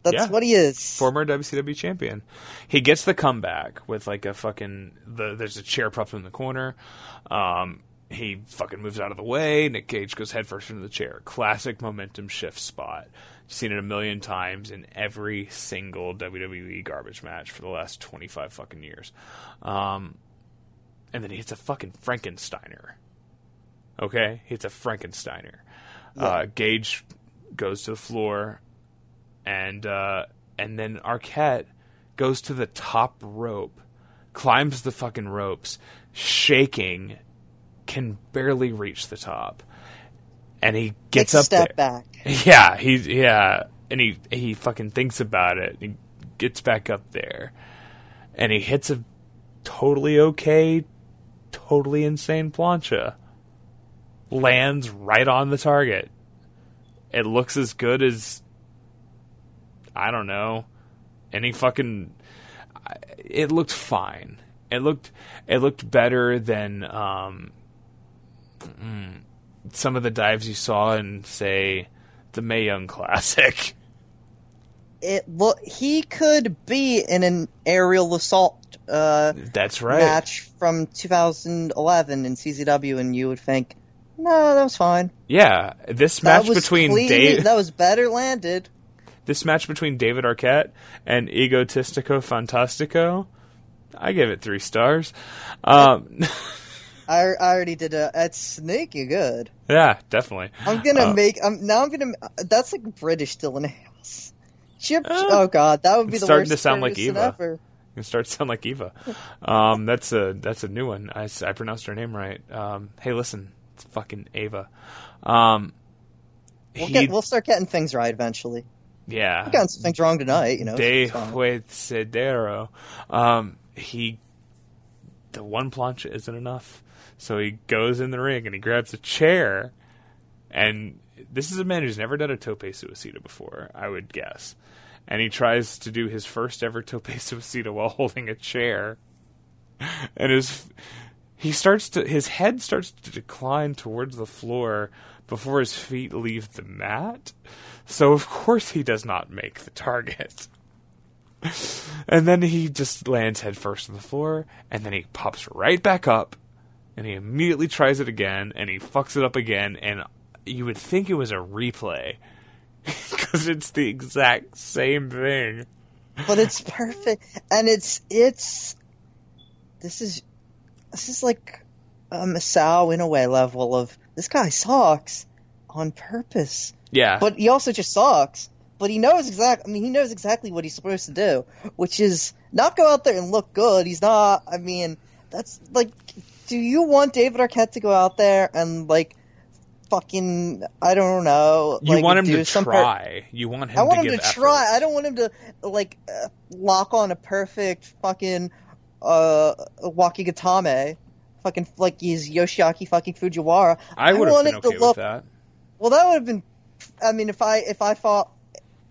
That's Yeah. what he is. former WCW champion. He gets the comeback with like a fucking the there's a chair propped in the corner. Um, he fucking moves out of the way. Nick Gage goes headfirst into the chair. Classic momentum shift spot. Seen it a million times in every single WWE garbage match for the last twenty five fucking years. Um, and then he hits a fucking Frankensteiner. Okay, he hits a Frankensteiner. Uh, Gage goes to the floor, and uh, and then Arquette goes to the top rope, climbs the fucking ropes, shaking, can barely reach the top, and he gets Takes a up step there. back. Yeah, he yeah, and he he fucking thinks about it. He gets back up there, and he hits a totally okay, totally insane plancha. Lands right on the target. It looks as good as I don't know any fucking. It looked fine. It looked it looked better than um, mm, some of the dives you saw in say the Mae Young Classic. it look he could be in an aerial assault uh, That's right. match from 2011 in CZW, and you would think, no, that was fine. Yeah, this That match between clean, Dave, that was better landed. this match between David Arquette and Egotistico Fantastico, I give it three stars. Um, I, I already did a. It's sneaky good. yeah, definitely. I'm gonna Uh, make. I'm now. I'm gonna. That's like British Dylan Hales. Chip. Uh, oh God, that would be the starting worst to sound like Eva. ever. You start to sound like Eva. Um, that's a that's a new one. I, I pronounced her name right. Um, hey, listen, it's fucking Ava. Um, We'll get. We'll start getting things right eventually. yeah, We got some things wrong tonight. You know. De it's fine. Um, he the one plancha isn't enough, so he goes in the ring and he grabs a chair, and this is a man who's never done a tope suicida before, I would guess, and he tries to do his first ever tope suicida while holding a chair, and his he starts to his head starts to decline towards the floor before his feet leave the mat. So of course he does not make the target. And then he just lands headfirst on the floor, and then he pops right back up, and he immediately tries it again, and he fucks it up again, and you would think it was a replay because it's the exact same thing. but it's perfect, and it's it's. This is, this is like a Masao Inoue level of this guy sucks on purpose, Yeah, but he also just sucks. But he knows exactly. I mean, he knows exactly what he's supposed to do, which is not go out there and look good. He's not. I mean, that's like, do you want David Arquette to go out there and like, fucking, I don't know, you like, want him do to some per- try. you want him I want to him to effort. try. I don't want him to like uh, lock on a perfect fucking uh Wakigatame, fucking like he's Yoshiaki fucking Fujiwara. I would have been okay look- with that. Well, that would have been. I mean, if I if I fought,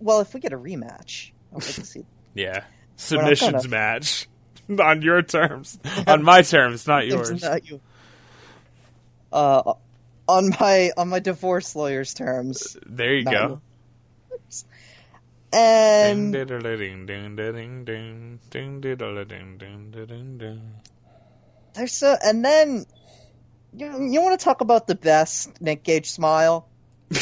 well, if we get a rematch, I'd like to see. Yeah, submissions gonna. match on your terms, on my terms, not yours. Not you. Uh, on my on my divorce lawyer's terms, There you go. yours. And There's so, and then you, you want to talk about the best Nick Gage smile?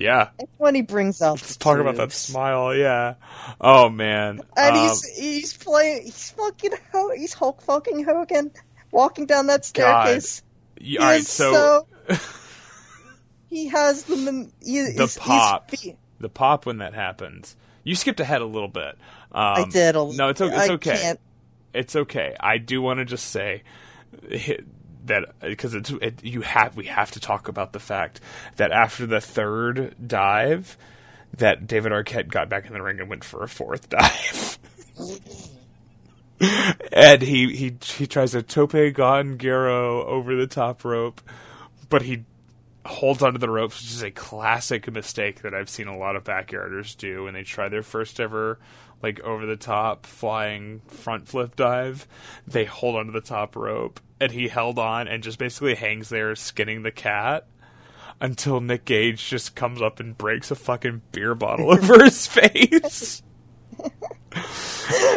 Yeah, It's when he brings out. let's talk about that smile. Yeah. Oh man. And Um, he's he's playing. He's fucking. Ho- he's Hulk fucking Hogan, walking down that staircase. y- He all right. is So, he has the he, the pop, the pop when that happens. You skipped ahead a little bit. Um, I did. A, little. No, it's it's okay. It's okay. I do want to just say that because it's it, you have we have to talk about the fact that after the third dive, that David Arquette got back in the ring and went for a fourth dive. and he, he he tries a tope con giro over the top rope, but he holds onto the ropes, which is a classic mistake that I've seen a lot of backyarders do when they try their first ever like over the top flying front flip dive. They hold onto the top rope, and he held on and just basically hangs there skinning the cat until Nick Gage just comes up and breaks a fucking beer bottle over his face.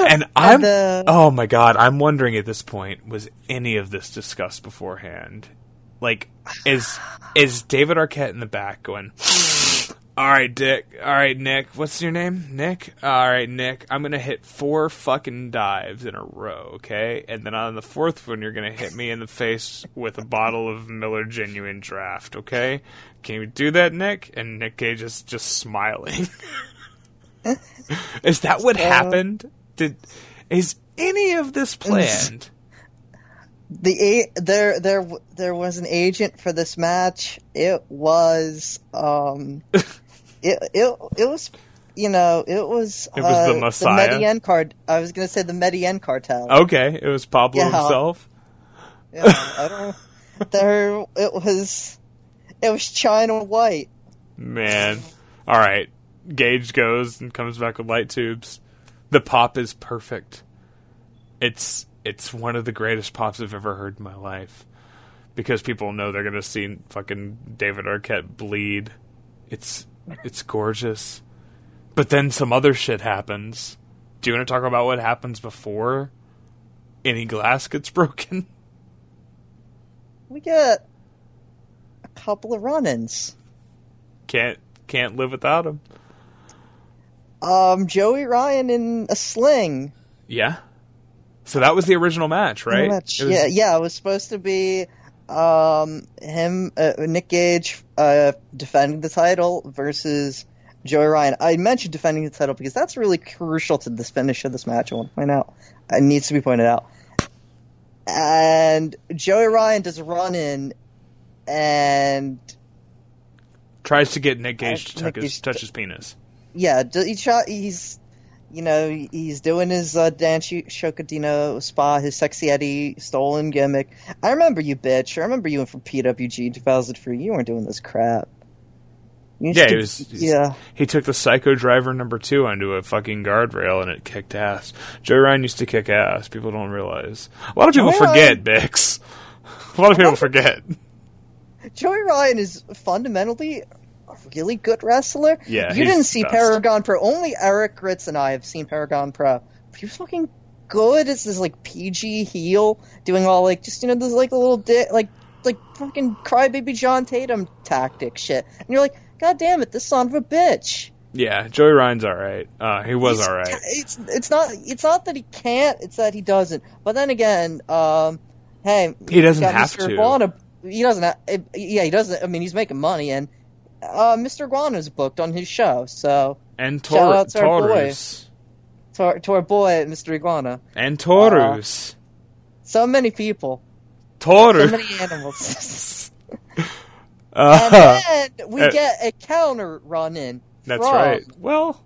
and I'm uh, oh my god, I'm wondering at this point was any of this discussed beforehand? Like is is David Arquette in the back going all right, Dick. All right, Nick. What's your name? Nick. All right, Nick. I'm gonna hit four fucking dives in a row, okay? And then on the fourth one, you're gonna hit me in the face with a bottle of Miller Genuine Draft, okay? Can you do that, Nick? And Nick Gage is just smiling. is that what happened? Did is any of this planned? The a- there there there was an agent for this match. It was um, it it it was. You know, it was It was the uh, Messiah? The Medellin card. I was gonna say the Medellin cartel. Okay, it was Pablo Yeah. himself. Yeah, I don't. There, it was. It was China White. Man. All right. Gage goes and comes back with light tubes. The pop is perfect. It's it's one of the greatest pops I've ever heard in my life. Because people know they're gonna see fucking David Arquette bleed. It's it's gorgeous. But then some other shit happens. Do you want to talk about what happens before any glass gets broken? We get a couple of run-ins. Can't can't live without him. Um, Joey Ryan in a sling. Yeah. So that was the original match, right? Match. Was- Yeah, yeah. It was supposed to be um him, uh, Nick Gage, uh, defending the title versus Joey Ryan. I mentioned defending the title because that's really crucial to the finish of this match. I want to point out. It needs to be pointed out. And Joey Ryan does a run in, and Tries to get Nick Gage to Uh, touch Nick his, Gage- touch his penis. yeah, he shot, he's, you know, he's doing his uh, Dan Sh- Shokadino spa, his sexy Eddie stolen gimmick. I remember you, bitch. I remember you from PWG 2003. You weren't doing this crap. You Yeah, he was. yeah. He took the Psycho Driver number two onto a fucking guardrail and it kicked ass. Joey Ryan used to kick ass. People don't realize. A lot of people Joey forget, Bix. A lot of people forget. Joey Ryan is fundamentally a really good wrestler. Yeah, you didn't see best. Paragon Pro. Only Eric Ritz and I have seen Paragon Pro. He was fucking good as this like PG heel, doing all like just you know this like a little di- like like fucking crybaby John Tatum tactic shit. And you're like, God damn it, this son of a bitch. Yeah, Joey Ryan's all right. Uh, he was He's- all right. It's it's not it's not that he can't, it's that he doesn't. But then again, um, hey, He doesn't have Mr. to. He doesn't. Have, yeah, he doesn't. I mean, he's making money, and uh, Mr. Iguana's booked on his show. So And Shout Tor- out to our boy. Taurus. to our, to our boy, Mr. Iguana, And Taurus. so many people, so many animals, Uh, and then we Uh, get a counter run in. that's right. Well,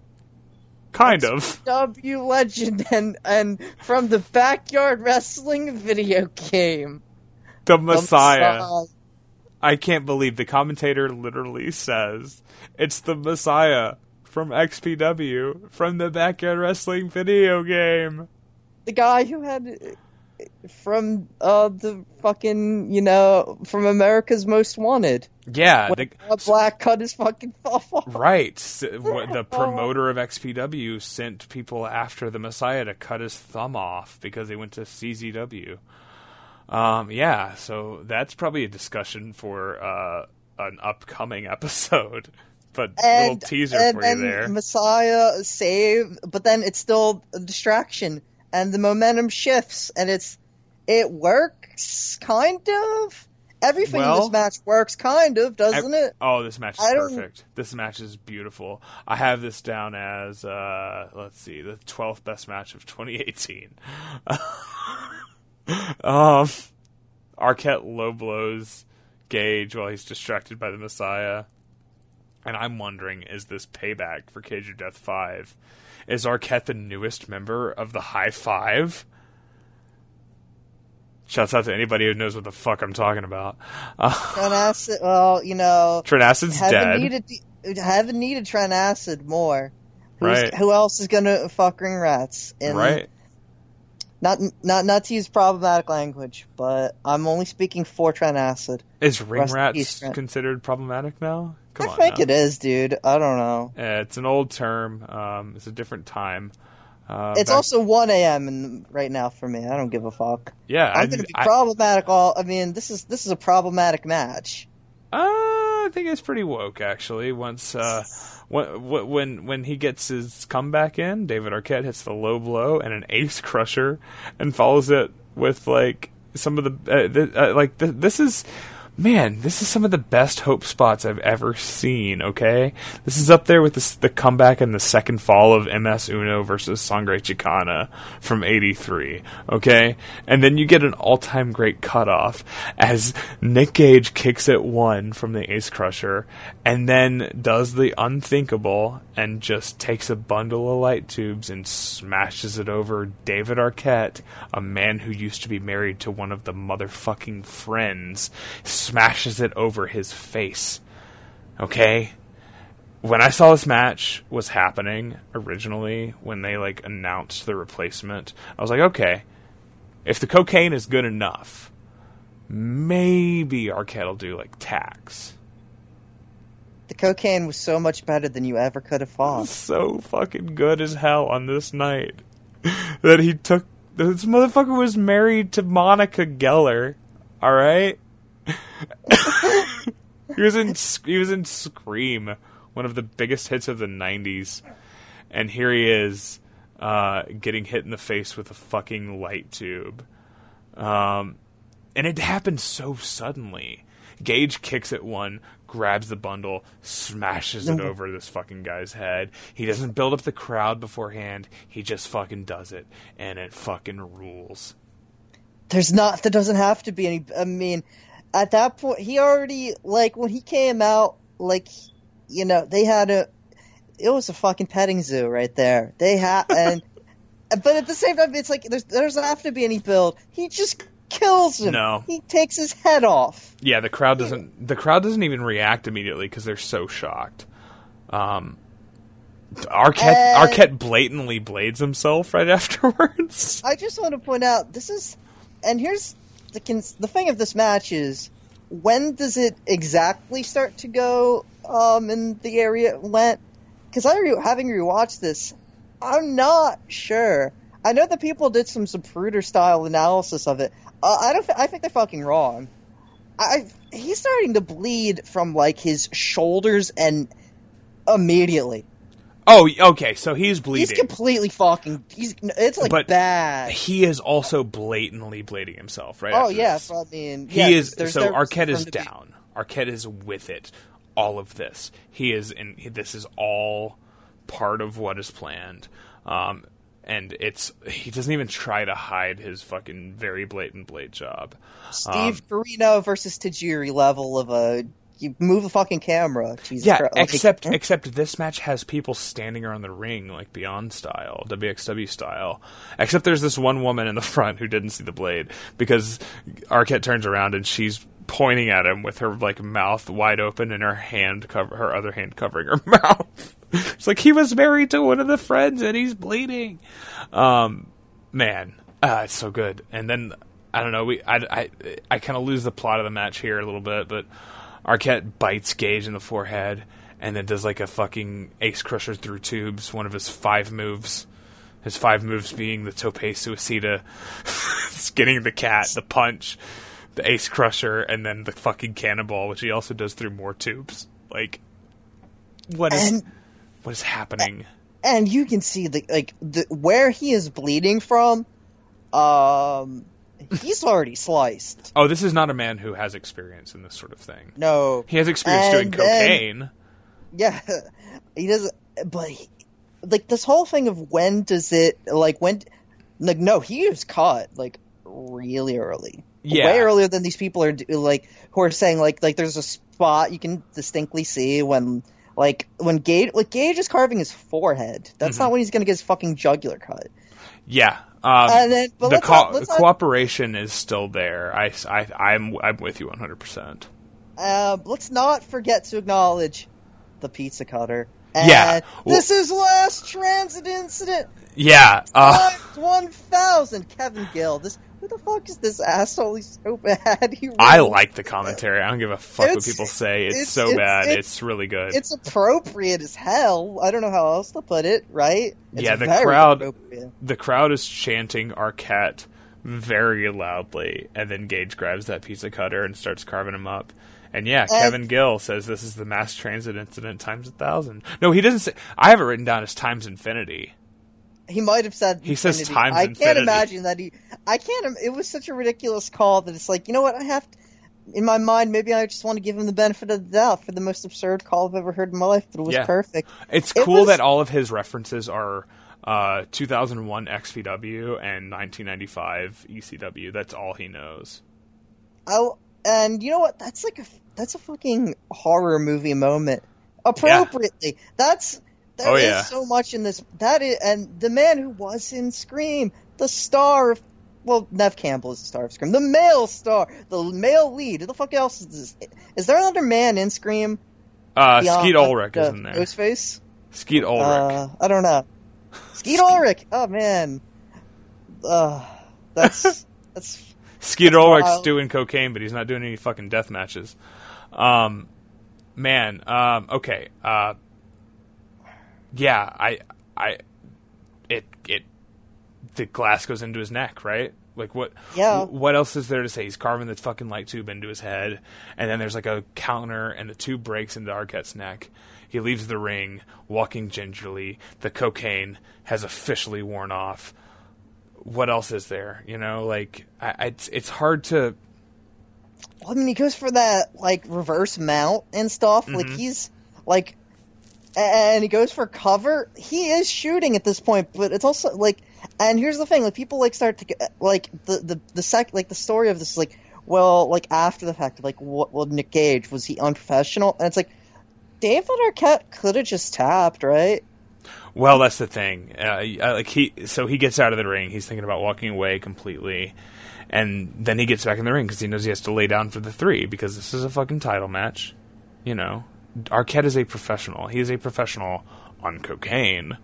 kind of. W Legend and and from the backyard wrestling video game. The The Messiah. I can't believe the commentator literally says it's the Messiah from XPW from the Backyard Wrestling video game. the guy who had from uh the fucking you know from America's Most Wanted. Yeah, the, black cut his fucking off. right. The promoter of XPW sent people after the Messiah to cut his thumb off because he went to CZW. Um, yeah, so that's probably a discussion for uh, an upcoming episode. But And, little teaser and for then you there. Messiah save, but then it's still a distraction, and the momentum shifts, and it's it works kind of. Everything in this match works kind of, doesn't I- it? Oh, this match is perfect. This match is beautiful. I have this down as uh, let's see, the twelfth best match of 2018. um, Arquette low blows Gage while he's distracted by the Messiah, and I'm wondering, is this payback for Cage of Death Five? Is Arquette the newest member of the High Five? Shouts out to anybody who knows what the fuck I'm talking about. Uh, Trent Acid, well, you know, Trent Acid's dead. needed haven't needed Trent Acid more. Who's, Right. Who else is gonna fuck ring rats? And right? Not not not to use problematic language, but I'm only speaking for Trent Acid. Is ring rats considered problematic now? Come I think now. it is, dude. I don't know. Yeah, it's an old term. Um, it's a different time. Uh, It's back- also 1 a.m. in, right now for me. I don't give a fuck. yeah. I'm gonna be I, problematic. All I mean, this is this is a problematic match. Uh, I think it's pretty woke actually. Once uh, when when when he gets his comeback in, David Arquette hits the low blow and an ace crusher, and follows it with like some of the uh, th- uh, like th- this is. Man, this is some of the best hope spots I've ever seen. Okay, this is up there with the, comeback and the second fall of MS Uno versus Sangre Chicana from '83. Okay, and then you get an all-time great cutoff as Nick Gage kicks at one from the Ace Crusher, and then does the unthinkable and just takes a bundle of light tubes and smashes it over David Arquette, a man who used to be married to one of the motherfucking friends, smashes it over his face. Okay? When I saw this match was happening originally, when they like announced the replacement, I was like, okay, if the cocaine is good enough, maybe Arquette will do like tax. The cocaine was so much better than you ever could have thought. so fucking good as hell on this night that he took. This motherfucker was married to Monica Geller. All right. he was in he was in Scream, one of the biggest hits of the '90s, and here he is, uh, getting hit in the face with a fucking light tube. Um, and it happened so suddenly. Gage kicks at one, grabs the bundle, smashes it over this fucking guy's head. He doesn't build up the crowd beforehand. He just fucking does it, and it fucking rules. There's not. There doesn't have to be any. I mean, at that point, he already like when he came out. Like, you know, they had a. It was a fucking petting zoo right there. They had and, but at the same time, it's like there's there doesn't have to be any build. He just kills him. No. he takes his head off. Yeah, the crowd doesn't. The crowd doesn't even react immediately because they're so shocked. Um, Arquette Arquette blatantly blades himself right afterwards. I just want to point out this is, and here's the cons- the thing of this match is when does it exactly start to go um in the area it went? Because I re- having rewatched this, I'm not sure. I know that people did some Zapruder style analysis of it. Uh, I don't. I think they're fucking wrong. I he's starting to bleed from like his shoulders and immediately. Oh, okay, so he's bleeding. He's completely fucking. He's it's like But bad. he is also blatantly blading himself right Oh after yeah. I mean, he yeah, is so Arquette is to be- down. Arquette is with it. All of this, he is in. This is all part of what is planned, um, and it's he doesn't even try to hide his fucking very blatant blade job. Steve um, Corino versus Tajiri level of a you move the fucking camera. Jesus Yeah, Christ. Except except this match has people standing around the ring like Beyond style, WXW style. Except there's this one woman in the front who didn't see the blade because Arquette turns around and she's pointing at him with her like mouth wide open and her hand cover her other hand covering her mouth. it's like he was married to one of the friends and he's bleeding. Um, man, uh, it's so good. And then I don't know, we I I, I kind of lose the plot of the match here a little bit, but Arquette bites Gage in the forehead and then does like a fucking ace crusher through tubes, one of his five moves. His five moves being the tope suicida, skinning the cat, the punch, the ace crusher, and then the fucking cannonball, which he also does through more tubes. Like, what is And- what is happening? and you can see the like the where he is bleeding from. Um, he's already sliced. Oh, this is not a man who has experience in this sort of thing. No, He has experience doing And then- cocaine. yeah, he doesn't. But he, like this whole thing of when does it like when like no he was caught like really early. Yeah. way earlier than these people are do- like who are saying like like there's a spot you can distinctly see when like when Gage like Gage is carving his forehead. That's Mm-hmm. not when he's gonna get his fucking jugular cut. Yeah. Um, And then- but the let's co- not- let's not- cooperation is still there. I, I, I'm, I'm with you 100%. Uh, let's not forget to acknowledge the pizza cutter. Yeah. And this is mass transit incident. Yeah. Uh, One thousand. Kevin Gill. This who the fuck is this asshole? He's so bad. He I like the commentary. I don't give a fuck what people say. It's, it's- so it's- bad. It's, it's- really good. It's appropriate as hell. I don't know how else to put it. Right? It's Yeah, the crowd- the crowd is chanting Arquette very loudly, and then Gage grabs that pizza cutter and starts carving him up. And yeah, Kevin Gill says this is the mass transit incident times a thousand. No, he doesn't say. I have it written down as times infinity. He might have said. He says times I can't infinity. imagine that he. I can't. It was such a ridiculous call that it's like you know what I have. To, in my mind, maybe I just want to give him the benefit of the doubt for the most absurd call I've ever heard in my life, but it was Yeah. perfect. It's It cool was- that all of his references are uh, 2001 XPW and 1995 ECW. That's all he knows. I, and you know what? That's like a that's a fucking horror movie moment. Appropriately, that's there Oh, is yeah. so much in this. That is, and the man who was in Scream, the star of. Well, Neve Campbell is the star of Scream. The male star, the male lead. Who the fuck else is this? Is there another man in Scream? Uh, beyond Skeet Ulrich is in there. Ghostface? Skeet Ulrich. Uh, I don't know. Skeet Ulrich. Oh man. Uh, that's that's Skeet Ulrich's wild. doing cocaine, but he's not doing any fucking death matches. Um, man. Um, okay. Uh, yeah, I, I, it, it, the glass goes into his neck, right? Like what? Yeah. wh- What else is there to say? He's carving the fucking light tube into his head, and then there's like a counter, and the tube breaks into Arquette's neck. He leaves the ring, walking gingerly. The cocaine has officially worn off. What else is there? You know, like I, I, it's it's hard to. I mean, he goes for that like reverse mount and stuff. Like Mm-hmm. he's like, and he goes for cover. He is shooting at this point, but it's also like, and here's the thing: like people like start to get like the the the sec like the story of this is like, well, like after the fact, like what? Well, Nick Gage was he unprofessional? And it's like, David Arquette could have just tapped, right? Well, that's the thing. Uh, like he, so he gets out of the ring. He's thinking about walking away completely, and then he gets back in the ring because he knows he has to lay down for the three because this is a fucking title match. You know, Arquette is a professional. He is a professional on cocaine,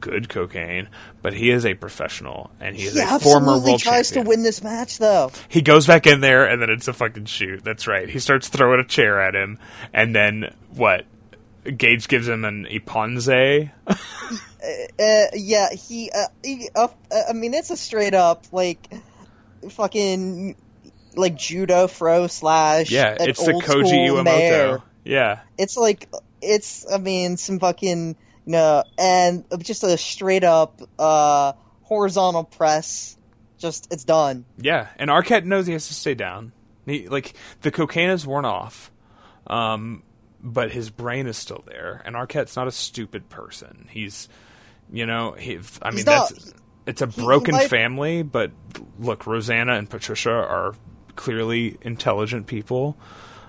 good cocaine, but he is a professional and he is He a former world tries champion. to win this match, though. He goes back in there, and then it's a fucking shoot. That's right. He starts throwing a chair at him, and then what? Gage gives him an iponze. Uh, yeah, he, uh, he uh, uh, I mean, it's a straight up like fucking like judo throw slash. Yeah, it's the Koji Iwamoto. mare. Yeah, It's like it's. I mean, some fucking you know, and just a straight up uh horizontal press. Just it's done. yeah. And Arquette knows he has to stay down. He like the cocaine is worn off, um, but his brain is still there. And Arquette's not a stupid person. He's, you know, he. I mean, not- that's it's a he broken might- family. But look, Rosanna and Patricia are clearly intelligent people.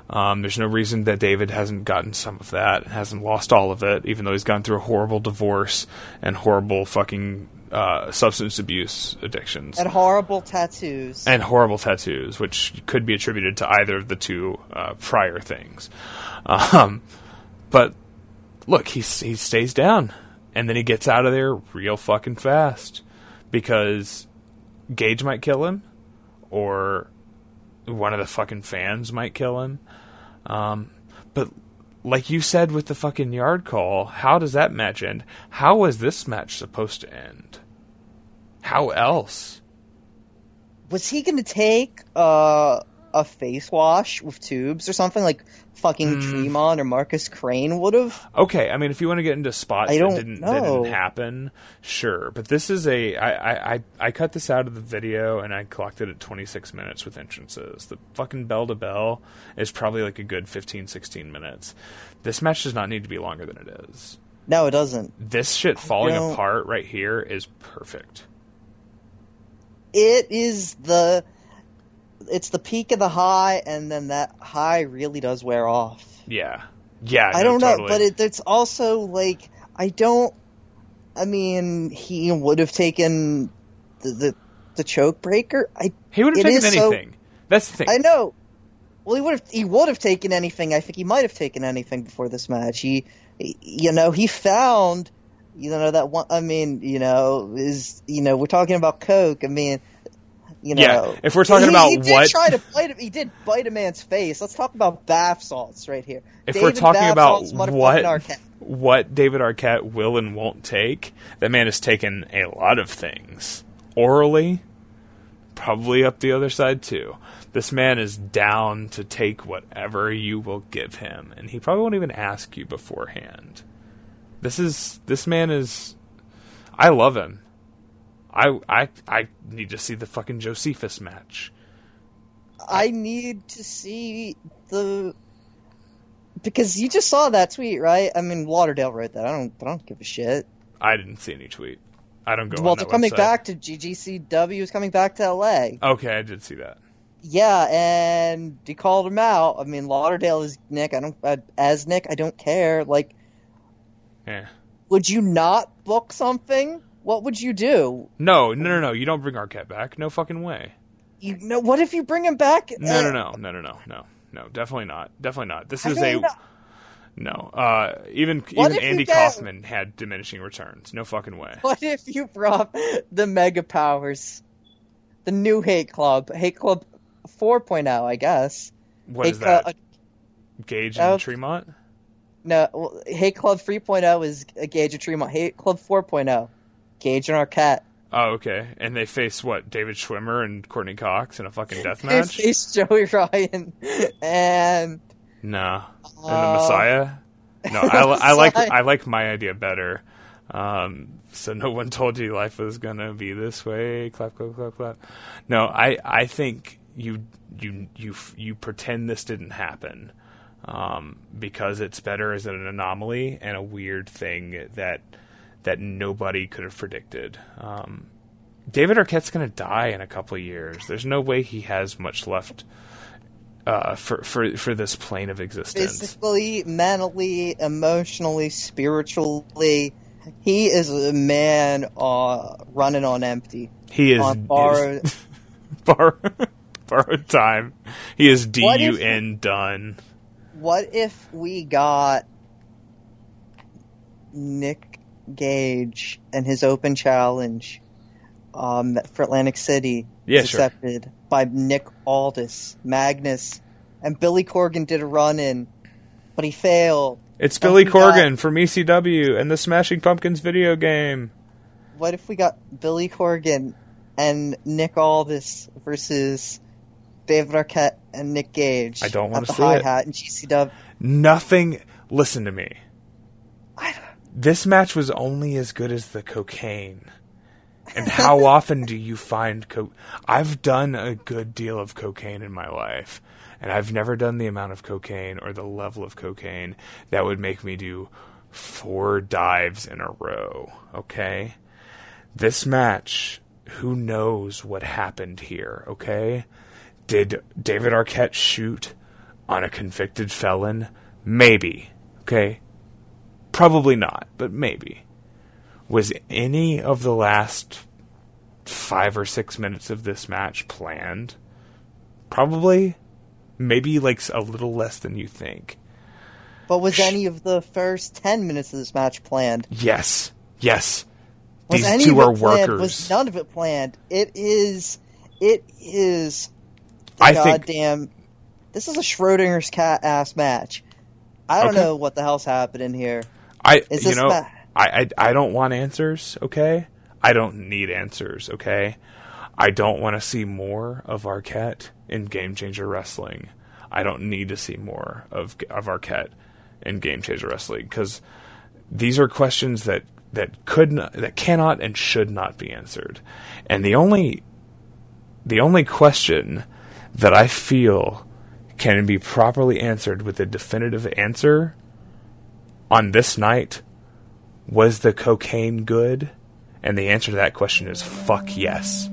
Um, there's no reason that David hasn't gotten some of that, hasn't lost all of it, even though he's gone through a horrible divorce and horrible fucking uh, substance abuse addictions And horrible tattoos. and horrible tattoos, which could be attributed to either of the two uh, prior things. Um, but look, he he stays down, and then he gets out of there real fucking fast because Gage might kill him, or one of the fucking fans might kill him. Um, but like you said with the fucking yard call, how does that match end? How was this match supposed to end? How else? was he going to take uh, a face wash with tubes or something like fucking Hmm. Tremont or Marcus Crane would have? Okay, I mean, if you want to get into spots I that don't didn't that didn't happen, sure. But this is a I, I, I, I cut this out of the video and I clocked it at 26 minutes with entrances. The fucking bell to bell is probably like a good 15, 16 minutes. This match does not need to be longer than it is. No, it doesn't. This shit falling apart right here is perfect. It is the it's the peak of the high, and then that high really does wear off. Yeah, yeah. I don't know, totally. but it, it's also like I don't. I mean, he would have taken the the, the choke breaker. I he would have taken is so- anything. That's the thing. I know. Well, he would have. He would have taken anything. I think he might have taken anything before this match. He- you know, he found, you know, that one. I mean, you know, is you know, we're talking about coke. I mean, you know, Yeah, if we're talking he, about he did what- try to bite. a- He did bite a man's face. Let's talk about bath salts right here. if we're talking about what Arquette. what David Arquette will and won't take, that man has taken a lot of things orally, probably up the other side too. This man is down to take whatever you will give him, and he probably won't even ask you beforehand. This is this man is. I love him. I I I need to see the fucking Josephus match. I need to see the because you just saw that tweet, right? I mean, Lauderdale wrote that. I don't. I don't give a shit. I didn't see any tweet. I don't go. well, on they're coming website. back to GGCW. Is coming back to LA. Okay, I did see that. Yeah, and he called him out. I mean, Lauderdale is Nick. I don't uh, as Nick. I don't care. Like, Yeah. would you not book something? What would you do? No, no, no, no. You don't bring Arquette back. No fucking way. You know, what if you bring him back? No, Uh, no, no, no, no, no, no, no. Definitely not. Definitely not. This is a know. no. Uh, even What even Andy Kaufman had diminishing returns. No fucking way. What if you brought the Mega Powers, the new Hate Club, Hate Club 4.0, I guess. What Hate is that? Gage and was- Tremont. No, well, Hate Club 3.0 is a Gage and Tremont. Hate Club 4.0, Gage and Arquette. Oh, okay. And they face what? David Schwimmer and Courteney Cox in a fucking death match. They face Joey Ryan and No. And the Uh, Messiah? No, I, I like I like my idea better. Um, so no one told you life was gonna be this way. Clap, clap, clap, clap. No, I I think you you you you pretend this didn't happen um, because it's better as an anomaly and a weird thing that that nobody could have predicted. Um, David Arquette's going to die in a couple of years. There's no way he has much left uh, for for for this plane of existence. physically, mentally, emotionally, spiritually, he is a man uh, running on empty. He is, on borrowed- is bar, borrowed time. He is D U N done. What if we got Nick Gage and his open challenge um, for Atlantic City Yeah, was sure. accepted by Nick Aldis, Magnus, and Billy Corgan did a run in, but he failed. It's And Billy we got- Corgan from ECW and the Smashing Pumpkins video game. What if we got Billy Corgan and Nick Aldis versus Dave Arquette and Nick Gage? I don't wanna the see hi it. hat in GCW. Nothing. Listen to me. This match was only as good as the cocaine. And how often do you find co? I've done a good deal of cocaine in my life, and I've never done the amount of cocaine or the level of cocaine that would make me do four dives in a row. Okay, this match, who knows what happened here? Okay, did David Arquette shoot on a convicted felon? Maybe. Okay, Probably not, but maybe. Was any of the last five or six minutes of this match planned? Probably. Maybe like a little less than you think. But was any of the first ten minutes of this match planned? Yes. Yes. Was These any two of are it planned? workers. Was none of it planned? It is. It is. I think- goddamn. This is a Schrodinger's cat ass match. I don't Okay. know what the hell's happening here. I Is you know ma- I, I I don't want answers, okay? I don't need answers, okay? I don't want to see more of Arquette in Game Changer Wrestling. I don't need to see more of of Arquette in Game Changer Wrestling because these are questions that that could not, that cannot and should not be answered. And the only the only question that I feel can be properly answered with a definitive answer on this night was the cocaine good? And the answer to that question is fuck yes.